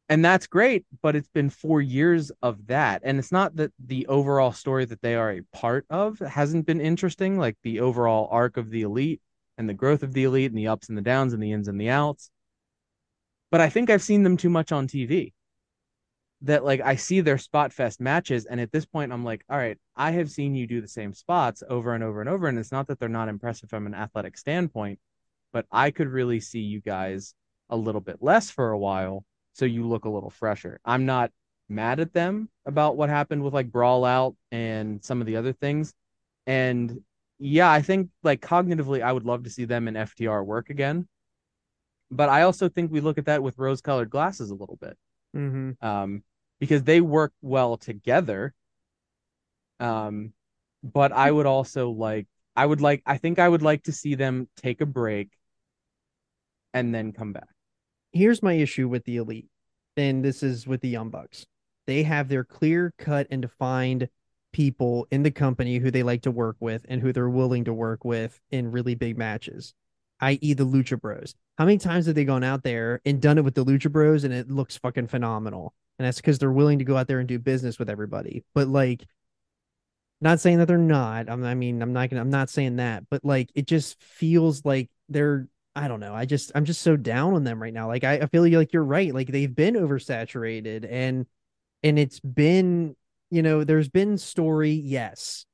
And that's great but it's been four years of that. And it's not that the overall story that they are a part of hasn't been interesting like the overall arc of the elite and the growth of the elite and the ups and the downs and the ins and the outs. But i think i've seen them too much on tv that like i see their spot fest matches and at this point i'm like all right i have seen you do the same spots over and over and over and it's not that they're not impressive from an athletic standpoint but i could really see you guys a little bit less for a while so you look a little fresher. I'm not mad at them about what happened with like Brawl Out and some of the other things. And yeah, I think like cognitively, I would love to see them in FTR work again. But I also think we look at that with rose colored glasses a little bit. Mm-hmm. Um, because they work well together. Um, but I would also like, I would like, I think I would like to see them take a break and then come back here's my issue with the elite, and this is with the Young Bucks. They have their clear cut and defined people in the company who they like to work with and who they're willing to work with in really big matches, i.e., the Lucha Bros. How many times have they gone out there and done it with the Lucha Bros and it looks fucking phenomenal? And that's because they're willing to go out there and do business with everybody. But like, not saying that they're not. I mean, I'm not gonna. I'm not saying that. But like, it just feels like they're I don't know. I just I'm just so down on them right now. Like I, I feel like you're right. Like they've been oversaturated and and it's been, you know, there's been story, yes.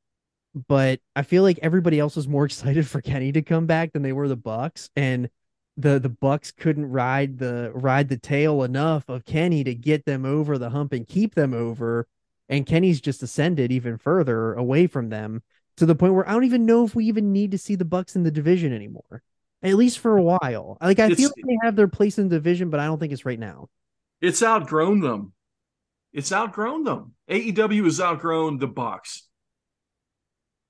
But I feel like everybody else was more [LAUGHS] excited for Kenny to come back than they were the Bucks. And the the Bucks couldn't ride the ride the tail enough of Kenny to get them over the hump and keep them over. And Kenny's just ascended even further away from them to the point where I don't even know if we even need to see the Bucks in the division anymore at least for a while. Like I it's, feel like they have their place in the division, but I don't think it's right now. It's outgrown them. It's outgrown them. AEW has outgrown the Bucks.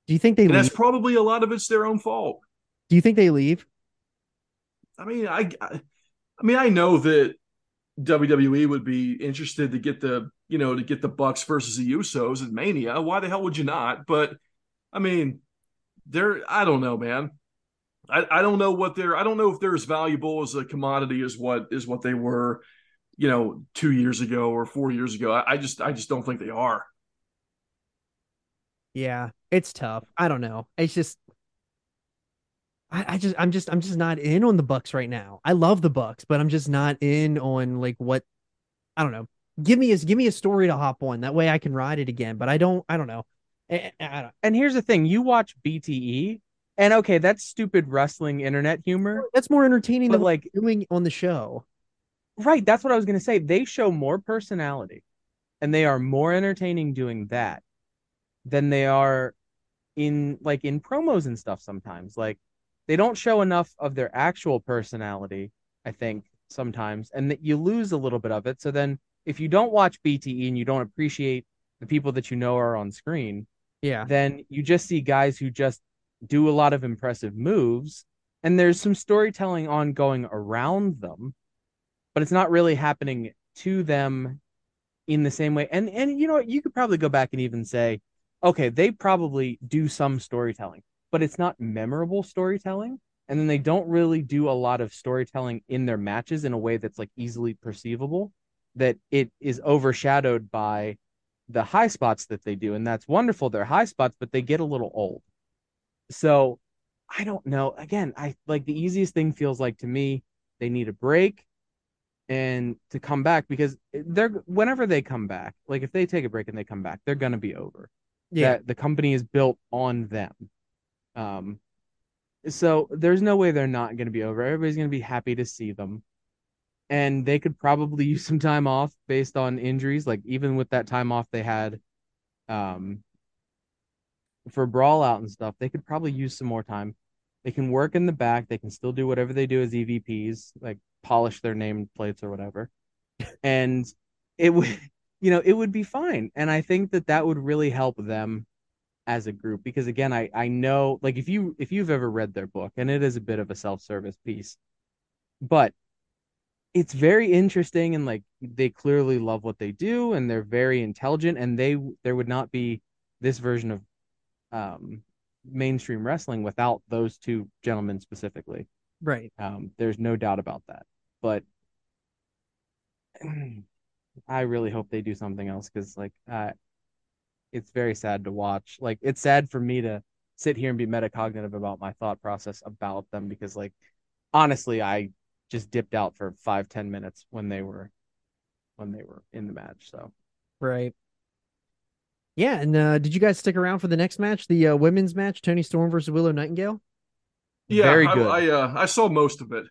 Do you think they? that's probably a lot of it's their own fault. Do you think they leave? I mean, I, I, I mean, I know that WWE would be interested to get the, you know, to get the Bucks versus the Usos at Mania. Why the hell would you not? But I mean, they're, I don't know, man. I, I don't know what they're I don't know if they're as valuable as a commodity as what is what they were, you know, two years ago or four years ago. I, I just I just don't think they are. Yeah, it's tough. I don't know. It's just I, I just I'm just I'm just not in on the Bucks right now. I love the Bucks, but I'm just not in on like what I don't know. Give me a give me a story to hop on. That way I can ride it again. But I don't I don't know. I, I don't. And here's the thing: you watch BTE, and okay, that's stupid wrestling internet humor. That's more entertaining than like doing on the show. Right, that's what I was gonna say. They show more personality, and they are more entertaining doing that than they are in like in promos and stuff. Sometimes, like they don't show enough of their actual personality, I think, sometimes, and that you lose a little bit of it. So then if you don't watch BTE and you don't appreciate the people that you know are on screen, Yeah. then you just see guys who just do a lot of impressive moves and there's some storytelling ongoing around them but it's not really happening to them in the same way. And and you know you could probably go back and even say okay they probably do some storytelling but it's not memorable storytelling. And then they don't really do a lot of storytelling in their matches in a way that's like easily perceivable that it is overshadowed by the high spots that they do. And that's wonderful. They're high spots but they get a little old so i don't know again i like the easiest thing feels like to me they need a break and to come back because they're whenever they come back like if they take a break and they come back they're going to be over. Yeah. that the company is built on them. Um so there's no way they're not going to be over. Everybody's going to be happy to see them. And they could probably [LAUGHS] use some time off based on injuries like even with that time off they had um for brawl out and stuff they could probably use some more time. They can work in the back. They can still do whatever they do as evps like polish their name plates or whatever. [LAUGHS] And it would you know it would be fine. And i think that that would really help them as a group because again i i know like if you if you've ever read their book and it is a bit of a self-service piece but it's very interesting and like they clearly love what they do and they're very intelligent and they there would not be this version of um mainstream wrestling without those two gentlemen specifically Right. um there's no doubt about that but [CLEARS THROAT] i really hope they do something else because like uh it's very sad to watch like it's sad for me to sit here and be metacognitive about my thought process about them because like honestly i just dipped out for five ten minutes when they were when they were in the match so Right. Yeah, and uh, did you guys stick around for the next match, the uh, women's match, Toni Storm versus Willow Nightingale? Yeah, Very I, good. I uh, I saw most of it.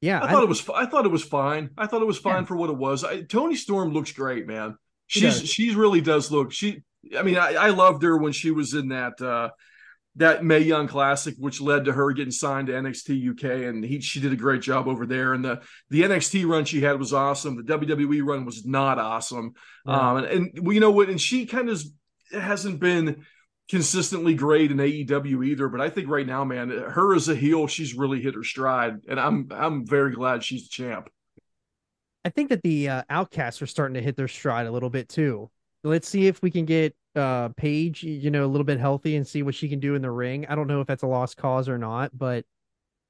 Yeah, I thought it was I thought it was fine. I thought it was fine Yeah. for what it was. I, Toni Storm looks great, man. She She's she really does look. She I mean I, I loved her when she was in that uh that Mae Young Classic, which led to her getting signed to NXT UK, and he she did a great job over there. And the the NXT run she had was awesome. The WWE run was not awesome. Yeah. Um, and, and well, you know what? And she kind of hasn't been consistently great in AEW either. But I think right now, man, her as a heel, she's really hit her stride, and I'm I'm very glad she's the champ. I think that the uh, Outcasts are starting to hit their stride a little bit too. Let's see if we can get uh Paige, you know, a little bit healthy and see what she can do in the ring. I don't know if that's a lost cause or not, but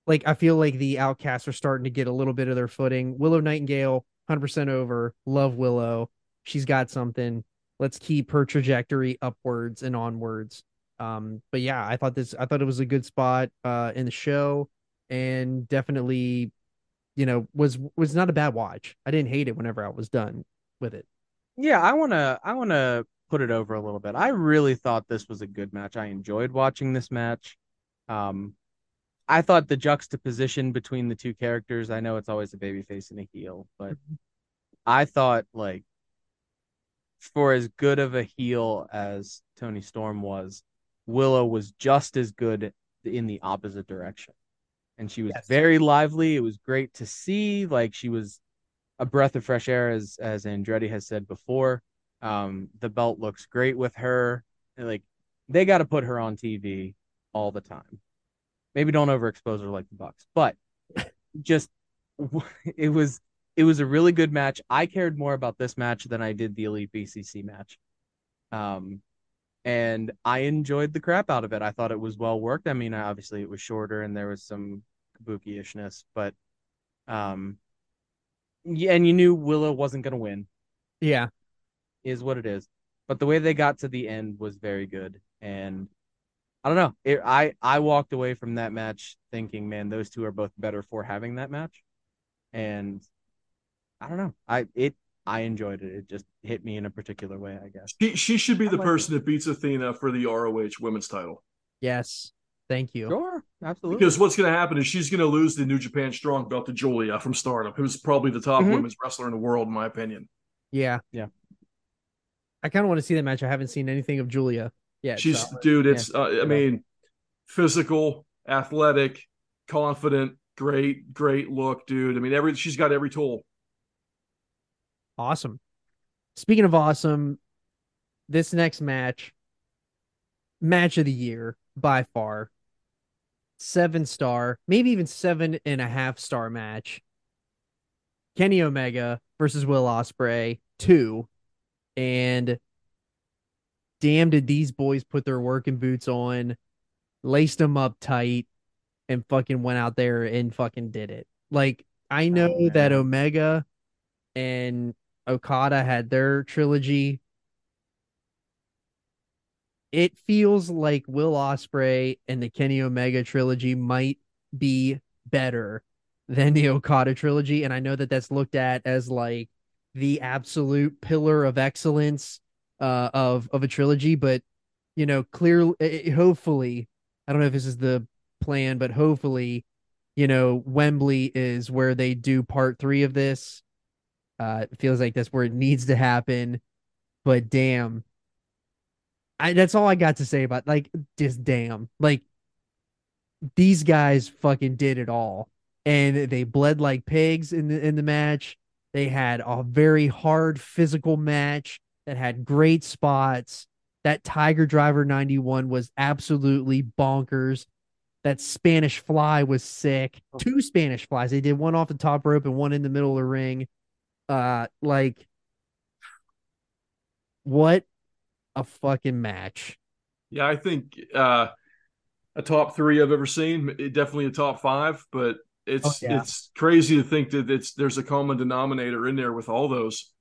like I feel like the Outcasts are starting to get a little bit of their footing. Willow Nightingale, hundred percent over. Love Willow. She's got something. Let's keep her trajectory upwards and onwards. Um, but yeah, I thought this. I thought it was a good spot uh in the show, and definitely you know was was not a bad watch. I didn't hate it whenever I was done with it. Yeah, I want to I want to put it over a little bit. I really thought this was a good match. I enjoyed watching this match. Um I thought the juxtaposition between the two characters, I know it's always a babyface and a heel, but I thought like for as good of a heel as Toni Storm was, Willow was just as good in the opposite direction. And she was Yes. very lively. It was great to see. Like she was a breath of fresh air, as as Andretti has said before. Um, the belt looks great with her. Like they got to put her on TV all the time. Maybe don't overexpose her like the Bucks, but just [LAUGHS] it was it was a really good match. I cared more about this match than I did the Elite BCC match. Um, and I enjoyed the crap out of it. I thought it was well worked. I mean, obviously it was shorter and there was some kabuki-ishness, but um, and you knew Willow wasn't going to win, Yeah, is what it is. But the way they got to the end was very good, and I don't know. It, I I walked away from that match thinking, man, those two are both better for having that match, and I don't know. I it I enjoyed it. It just hit me in a particular way, I guess. She she should be I the like person that beats Athena for the ROH women's title. yes. Thank you. Sure, absolutely. Because what's going to happen is she's going to lose the New Japan Strong Belt to Giulia from Stardom, who's probably the top Mhm. women's wrestler in the world, in my opinion. Yeah. Yeah. I kind of want to see that match. I haven't seen anything of Giulia yet. she's so- dude. It's uh, I Yeah. mean, physical, athletic, confident, great, great look, dude. I mean, every she's got every tool. Awesome. Speaking of awesome, this next match, match of the year by far, seven star, maybe even seven and a half star match. Kenny Omega versus Will Ospreay two, and damn, did these boys put their working boots on, laced them up tight, and fucking went out there and fucking did it. Like I oh, know Oh, that. Omega and Okada had their trilogy. It feels like Will Ospreay and the Kenny Omega trilogy might be better than the Okada trilogy, and I know that that's looked at as like the absolute pillar of excellence uh, of of a trilogy. But you know, clearly, hopefully, I don't know if this is the plan, but hopefully, you know, Wembley is where they do part three of this. Uh, it feels like that's where it needs to happen. But damn, I that's all I got to say about like just damn. Like these guys fucking did it all. And they bled like pigs in the in the match. They had a very hard physical match that had great spots. That Tiger Driver 91 was absolutely bonkers. That Spanish fly was sick. Two Spanish flies. They did one off the top rope and one in the middle of the ring. Uh like what a fucking match. Yeah, I think uh, a top three I've ever seen. It- Definitely a top five, but it's Oh, yeah. it's crazy to think that it's there's a common denominator in there with all those.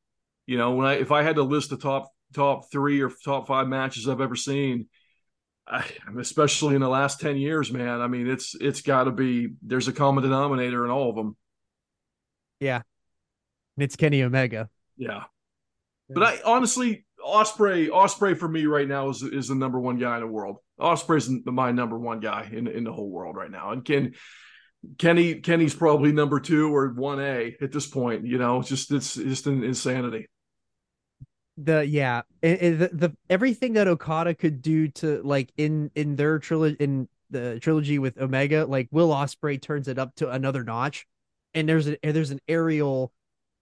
You know, when I if I had to list the top top three or top five matches I've ever seen, I, especially in the last ten years, man. I mean, it's it's got to be there's a common denominator in all of them. And it's Kenny Omega. Yeah. But I honestly, Ospreay, Ospreay for me right now is is the number one guy in the world. Ospreay's my number one guy in in the whole world right now. And Ken Kenny Kenny's probably number two or one A at this point. You know, it's just it's just an insanity. the yeah it, it- the, the everything that okada could do to like in in their trilogy in the trilogy with omega like will ospreay turns it up to another notch and there's a there's an aerial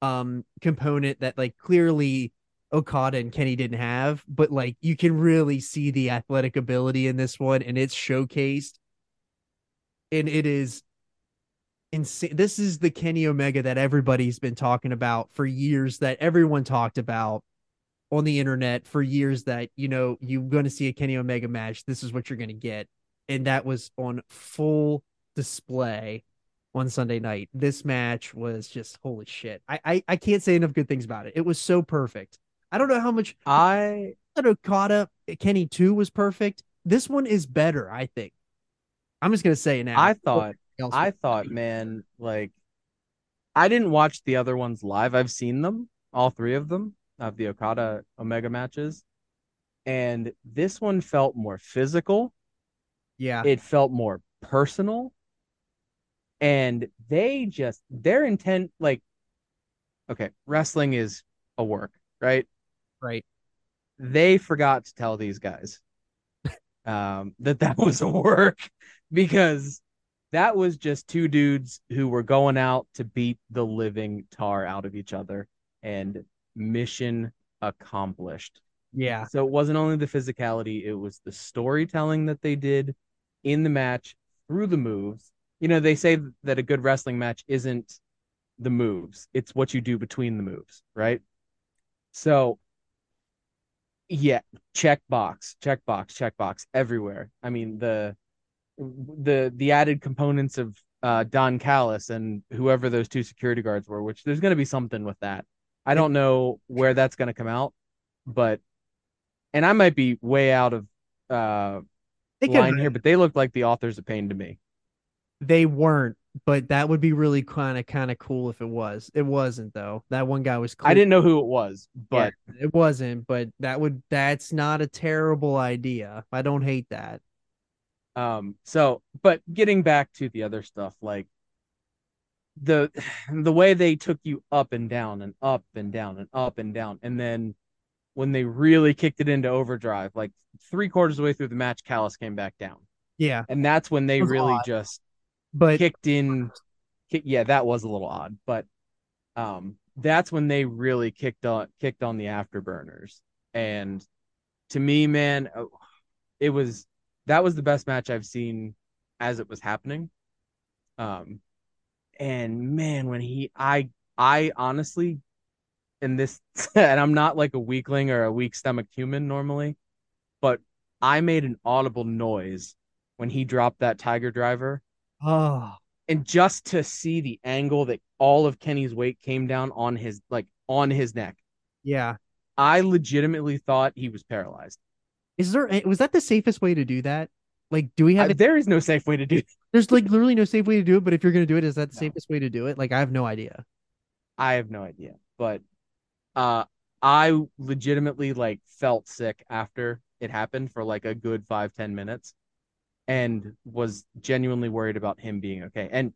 um component that like clearly okada and kenny didn't have but like you can really see the athletic ability in this one and it's showcased and it is insane this is the kenny omega that everybody's been talking about for years that everyone talked about on the internet for years that you know you're going to see a Kenny Omega match. This is what you're going to get, and that was on full display on Sunday night. This match was just holy shit. I I, I can't say enough good things about it. It was so perfect. I don't know how much I that Okada Kenny two was perfect. This one is better. I think. I'm just gonna say it now. I thought I thought, man, like I didn't watch the other ones live. I've seen them, all three of them, of the Okada Omega matches. And this one felt more physical. yeah, It felt more personal. And they just their intent, like, okay, wrestling is a work, right? Right. they forgot to tell these guys [LAUGHS] um, that that was a work because that was just two dudes who were going out to beat the living tar out of each other and mission accomplished. Yeah, So it wasn't only the physicality, it was the storytelling that they did in the match through the moves. You know, they say that a good wrestling match isn't the moves, it's what you do between the moves, right? So, yeah, check box, check box, check box everywhere. I mean, the the the added components of uh, Don Callis and whoever those two security guards were, which there's going to be something with that. I don't know where that's going to come out, but and I might be way out of uh they line here, but they look like the authors of pain to me. They weren't, but that would be really kind of kind of cool if it was. It wasn't though. That one guy was. I didn't know who it was, but Yeah, it wasn't. But that would that's not a terrible idea. I don't hate that. um so but getting back to the other stuff like the [SIGHS] the way they took you up and down and up and down and up and down and then when they really kicked it into overdrive like three quarters of the way through the match Callis came back down Yeah, and that's when they really odd. just but kicked in. Yeah, that was a little odd, but um, that's when they really kicked on kicked on the afterburners. And to me, man, oh, it was that was the best match I've seen as it was happening. Um, and man, when he, I, I honestly, in this, [LAUGHS] and I'm not like a weakling or a weak stomach human normally, but I made an audible noise when he dropped that Tiger Driver oh, and just to see the angle that all of Kenny's weight came down on his like on his neck, yeah. I legitimately thought he was paralyzed. Is there was that the safest way to do that? Like, do we have there is no safe way to do. It. There's like literally no safe way to do it. But if you're gonna do it, is that the No. safest way to do it? Like, I have no idea. I have no idea, but uh, I legitimately like felt sick after it happened for like a good five ten minutes, and was genuinely worried about him being okay. And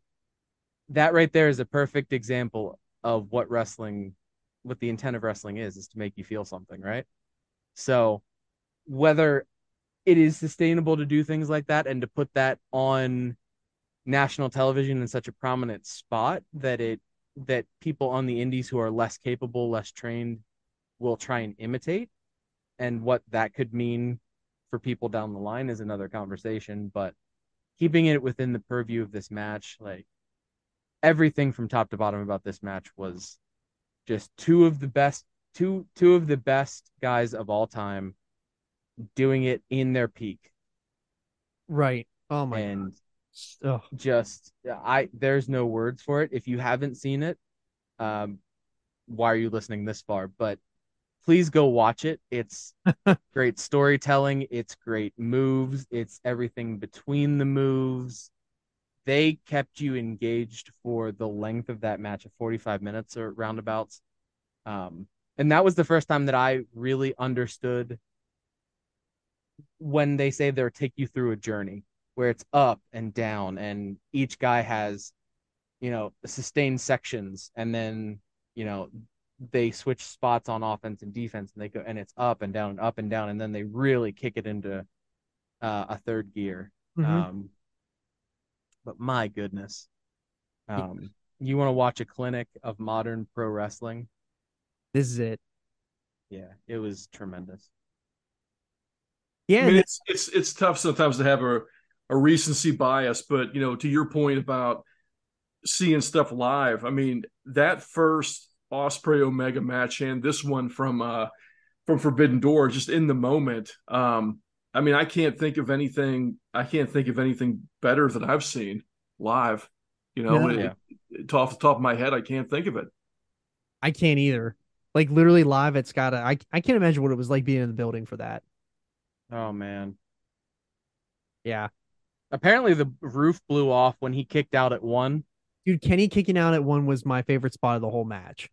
that right there is a perfect example of what wrestling, what the intent of wrestling is, is to make you feel something, right? So whether it is sustainable to do things like that and to put that on national television in such a prominent spot that it that people on the indies who are less capable, less trained will try and imitate and what that could mean for people down the line is another conversation, but keeping it within the purview of this match, like everything from top to bottom about this match was just two of the best two two of the best guys of all time doing it in their peak Right. Oh my. and Oh, just I there's no words for it. If you haven't seen it, um, why are you listening this far? But please go watch it. It's [LAUGHS] great storytelling. It's great moves. It's everything between the moves. They kept you engaged for the length of that match of 45 minutes or roundabouts. Um, and that was the first time that I really understood when they say they'll take you through a journey where it's up and down and each guy has you know sustained sections and then you know they switch spots on offense and defense and they go and it's up and down and up and down and then they really kick it into uh, a third gear mhm. um but my goodness um you want to watch a clinic of modern pro wrestling this is it. yeah it was tremendous Yeah. I mean, it's it's it's tough sometimes to have a a recency bias, but you know, to your point about seeing stuff live, I mean, that first Ospreay Omega match and this one from uh from Forbidden Door, just in the moment. Um, I mean, I can't think of anything. I can't think of anything better that I've seen live. You know, Yeah. it- it- off the top of my head, I can't think of it. I can't either. Like literally live, it's gotta. I I can't imagine what it was like being in the building for that. oh man Yeah. apparently the roof blew off when he kicked out at one Dude, Kenny kicking out at one was my favorite spot of the whole match.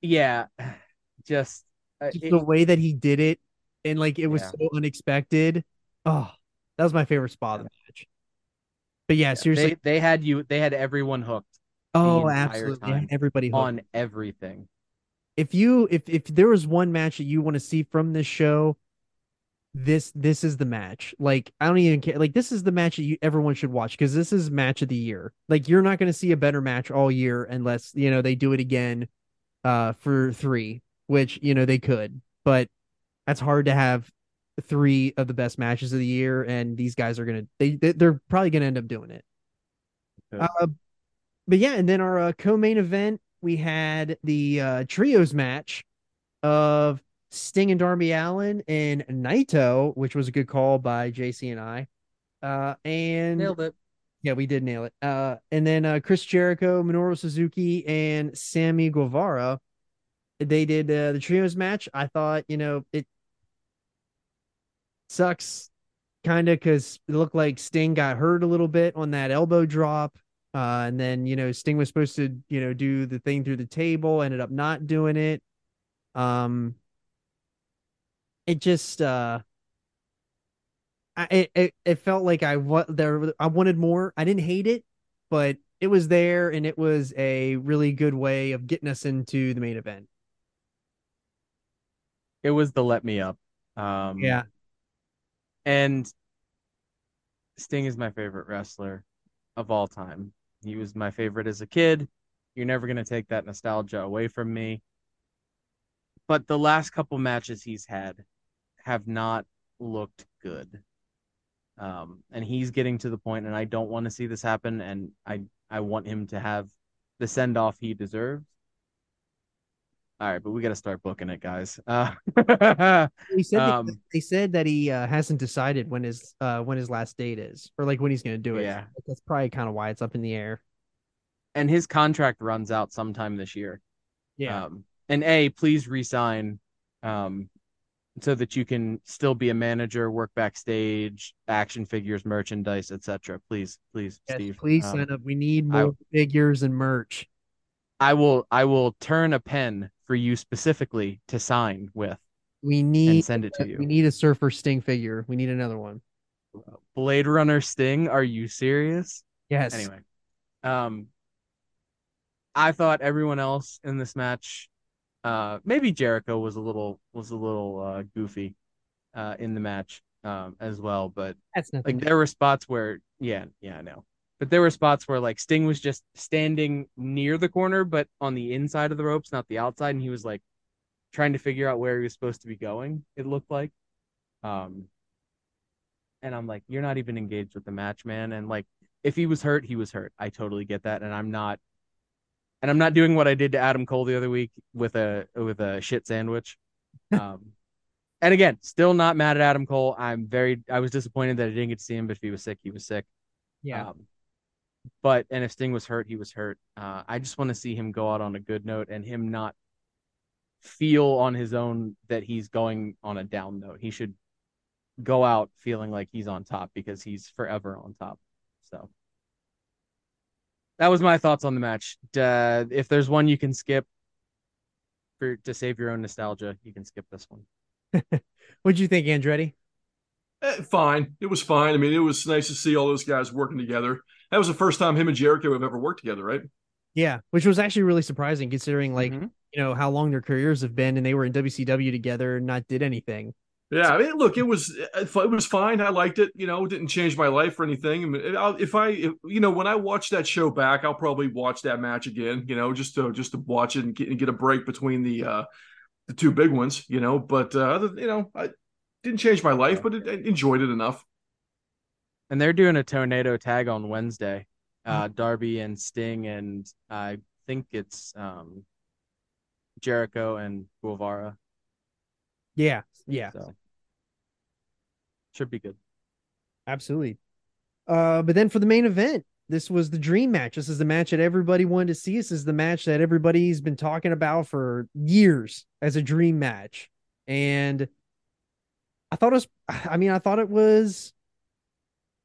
Yeah [SIGHS] just uh, Just it- the way that he did it, and like it was Yeah. so unexpected. Oh, that was my favorite spot of the match. But yeah, yeah, seriously. they, they had you they had everyone hooked oh, absolutely. Everybody hooked. on everything if you if if there was one match that you want to see from this show, this this is the match. Like I don't even care. Like this is the match that you everyone should watch because this is match of the year. Like you're not going to see a better match all year unless you know they do it again, uh, for three, which you know they could, but that's hard to have three of the best matches of the year, and these guys are gonna they they- they're probably gonna end up doing it. Good. Uh, but yeah, and then our uh, co-main event, we had the uh, trios match of Sting and Darby Allin and Naito, which was a good call by JC and I. Uh, and nailed it yeah, we did nail it. Uh, and then uh, Chris Jericho, Minoru Suzuki, and Sammy Guevara. They did uh, the trios match. I thought, you know, it sucks kind of because it looked like Sting got hurt a little bit on that elbow drop. Uh, and then, you know, Sting was supposed to, you know, do the thing through the table, ended up not doing it. Um, it just, uh, I, it, it, it felt like I what there I wanted more. I didn't hate it, but it was there and it was a really good way of getting us into the main event. it was the let me up um Yeah. and Sting is my favorite wrestler of all time. He was my favorite as a kid. You're never going to take that nostalgia away from me. But the last couple matches he's had have not looked good. Um, and he's getting to the point, and I don't want to see this happen. And I, I want him to have the send off he deserves. All right, but we got to start booking it, guys. Uh, He [LAUGHS] said Um, they, they said that he uh, hasn't decided when his uh when his last date is, or like when he's going to do it. Yeah. that's probably kind of why it's up in the air. and his contract runs out sometime this year. Yeah, Um, and a please resign, um, so that you can still be a manager, work backstage, action figures, merchandise, etc. Please, please, Yes, Steve. please Um, sign up. We need I- more figures and merch. I will. I will turn a pen for you specifically to sign with We need and send it to you. we need a Surfer Sting figure. We need another one. Blade Runner Sting. Are you serious? Yes. Anyway, um, I thought everyone else in this match, uh, maybe Jericho was a little was a little uh, goofy, uh, in the match, um, as well. But that's nothing. like there were spots where, yeah, yeah, I know. But there were spots where like Sting was just standing near the corner, but on the inside of the ropes, not the outside, and he was like trying to figure out where he was supposed to be going. It looked like, um, and I'm like, you're not even engaged with the match, man. And like, if he was hurt, he was hurt. I totally get that, and I'm not, and I'm not doing what I did to Adam Cole the other week with a with a shit sandwich. [LAUGHS] Um, and again, still not mad at Adam Cole. I'm very, I was disappointed that I didn't get to see him, but if he was sick, he was sick. yeah. Um, but and if Sting was hurt, he was hurt. Uh, I just want to see him go out on a good note and him not feel on his own that he's going on a down note. He should go out feeling like he's on top because he's forever on top. So that was my thoughts on the match. Uh, if there's one you can skip for to save your own nostalgia, you can skip this one. [LAUGHS] What'd you think, Andretti? Eh, fine. It was fine. I mean, it was nice to see all those guys working together. That was the first time him and Jericho have ever worked together, right? Yeah, which was actually really surprising considering like Mhm. you know how long their careers have been, and they were in WCW together and not did anything. Yeah, I mean, look, it was it was fine. I liked it. You know, it didn't change my life or anything. I'll- if I, if, you know, when I watch that show back, I'll probably watch that match again. You know, just to just to watch it and get, and get a break between the uh the two big ones. You know, but uh, you know, I didn't change my life, but it, I enjoyed it enough. And they're doing a tornado tag on Wednesday. Uh, Darby and Sting, and I think it's um, Jericho and Guevara. Yeah, yeah, So should be good. absolutely. Uh, but then for the main event, this was the dream match. This is the match that everybody wanted to see. This is the match that everybody's been talking about for years as a dream match, and I thought it was. I mean, I thought it was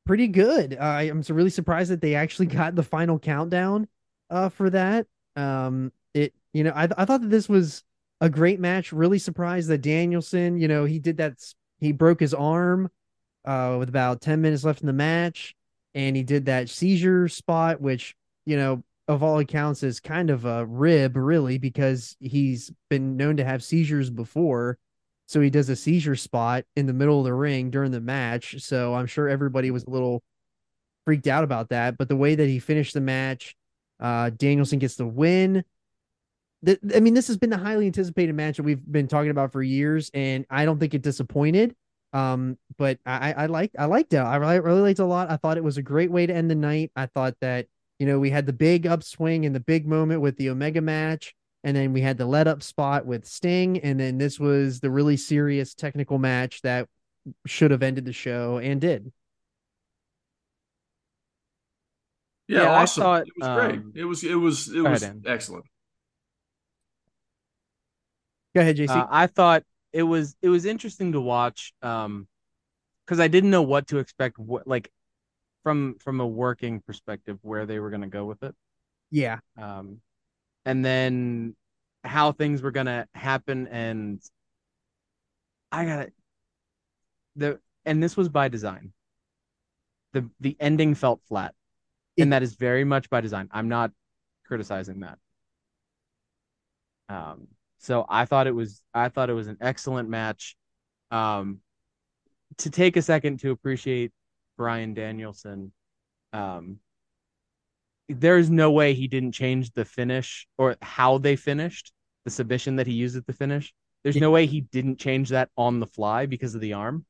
pretty good. Uh, I am really surprised that they actually [LAUGHS] got the final countdown uh, for that. Um, it you know I I thought that this was a great match. Really surprised that Danielson, you know, he did that. He broke his arm uh, with about ten minutes left in the match, and he did that seizure spot, which you know of all accounts is kind of a rib, really, because he's been known to have seizures before. So he does a seizure spot in the middle of the ring during the match. So I'm sure everybody was a little freaked out about that. But the way that he finished the match, uh, Danielson gets the win. Th- I mean, this has been the highly anticipated match that we've been talking about for years, and I don't think it disappointed. Um, but I, I liked I liked it. I really, really liked it a lot. I thought it was a great way to end the night. I thought that you know we had the big upswing and the big moment with the Omega match, and then we had the let up spot with Sting, and then this was the really serious technical match that should have ended the show and did. Yeah, Yeah, I awesome. thought, it was great. um, It was it was it was ahead, excellent. Go ahead, JC. Uh, I thought it was it was interesting to watch um because I didn't know what to expect what like from from a working perspective where they were going to go with it. Yeah, um and then how things were going to happen and I got it the and this was by design. The the ending felt flat. It- and that is very much by design. I'm not criticizing that. Um so I thought it was I thought it was an excellent match um to take a second to appreciate Bryan Danielson, um, there's no way he didn't change the finish or how they finished the submission that he used at the finish. There's no way he didn't change that on the fly because of the arm.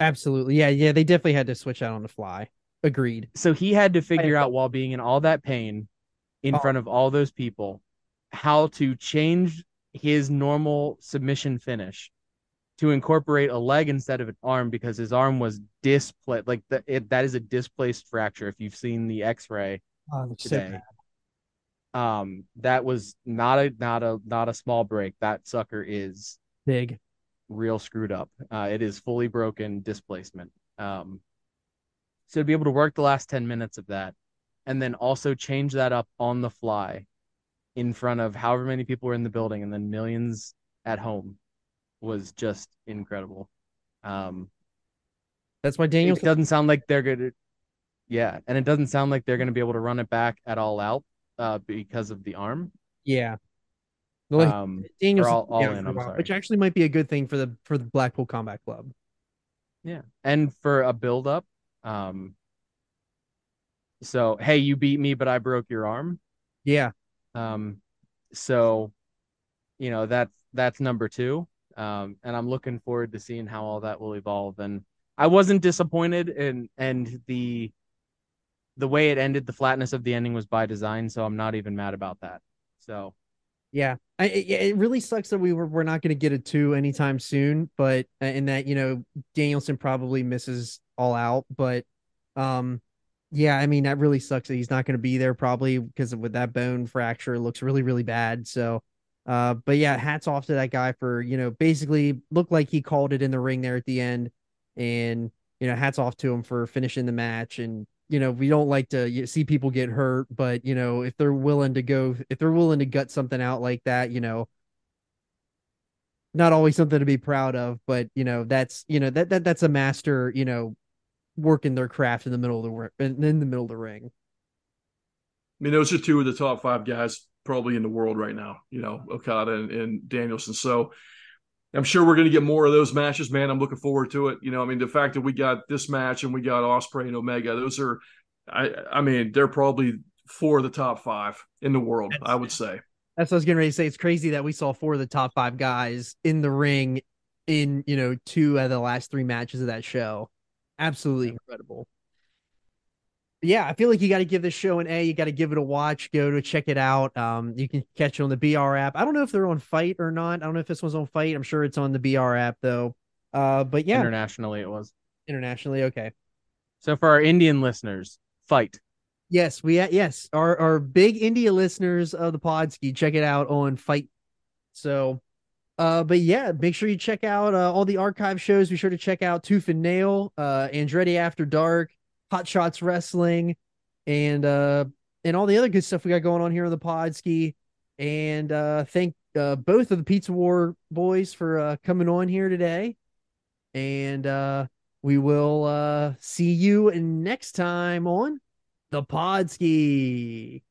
Absolutely. Yeah, yeah, they definitely had to switch out on the fly. Agreed. So he had to figure out while being in all that pain in Oh. front of all those people how to change his normal submission finish to incorporate a leg instead of an arm because his arm was displaced like the, it, that is a displaced fracture if you've seen the x-ray Oh, so today um that was not a not a not a small break that sucker is big. real screwed up. Uh, it is fully broken displacement. Um, so to be able to work the last 10 minutes of that and then also change that up on the fly in front of however many people were in the building and then millions at home was just incredible. Um, That's why it doesn't sound like they're to, yeah, and it doesn't sound like they're going to be able to run it back at all out uh, because of the arm. Yeah. Um, Danielson all- all in, for a I'm while, sorry. which actually might be a good thing for the for the Blackpool Combat Club. Yeah. And for a build up, um so hey, you beat me, but I broke your arm. Yeah. Um so you know that's that's number two. Um and I'm looking forward to seeing how all that will evolve. And I wasn't disappointed and and the the way it ended, the flatness of the ending was by design, so I'm not even mad about that. So Yeah, I, it, it really sucks that we were we're not going to get a two anytime soon, but uh, in that you know Danielson probably misses all out, but um, yeah, I mean that really sucks that he's not going to be there probably because with that bone fracture it looks really really bad. So, uh, but yeah, hats off to that guy for you know basically looked like he called it in the ring there at the end, and you know hats off to him for finishing the match and you know, we don't like to see people get hurt, but you know, if they're willing to go, if they're willing to gut something out like that, you know, not always something to be proud of, but you know, that's you know that that that's a master, you know, working their craft in the middle of the ri- in, in the middle of the ring. I mean, those are two of the top five guys probably in the world right now, you know, Okada and, and Danielson. So I'm sure we're going to get more of those matches, man. I'm looking forward to it. You know, I mean, the fact that we got this match and we got Ospreay and Omega, those are, I, I mean, they're probably four of the top five in the world, I would say. That's what I was getting ready to say. It's crazy that we saw four of the top five guys in the ring in you know two out of the last three matches of that show. Absolutely incredible. Yeah, I feel like you got to give this show an A. You got to give it a watch. Go to check it out. Um, you can catch it on the BR app. I don't know if they're on FITE or not. I don't know if this one's on FITE. I'm sure it's on the BR app though. Uh, but yeah, internationally it was. internationally, okay. So for our Indian listeners, FITE. Yes, we yes, our our big India listeners of the Podski, check it out on FITE. So, uh, but yeah, make sure you check out uh, all the archive shows. Be sure to check out Tooth and Nail, uh, Andretti After Dark, Hot Shots Wrestling, and uh, and all the other good stuff we got going on here on the Podski. And uh, thank uh, both of the Pizza War boys for uh, coming on here today. And uh, we will uh, see you next time on the Podski.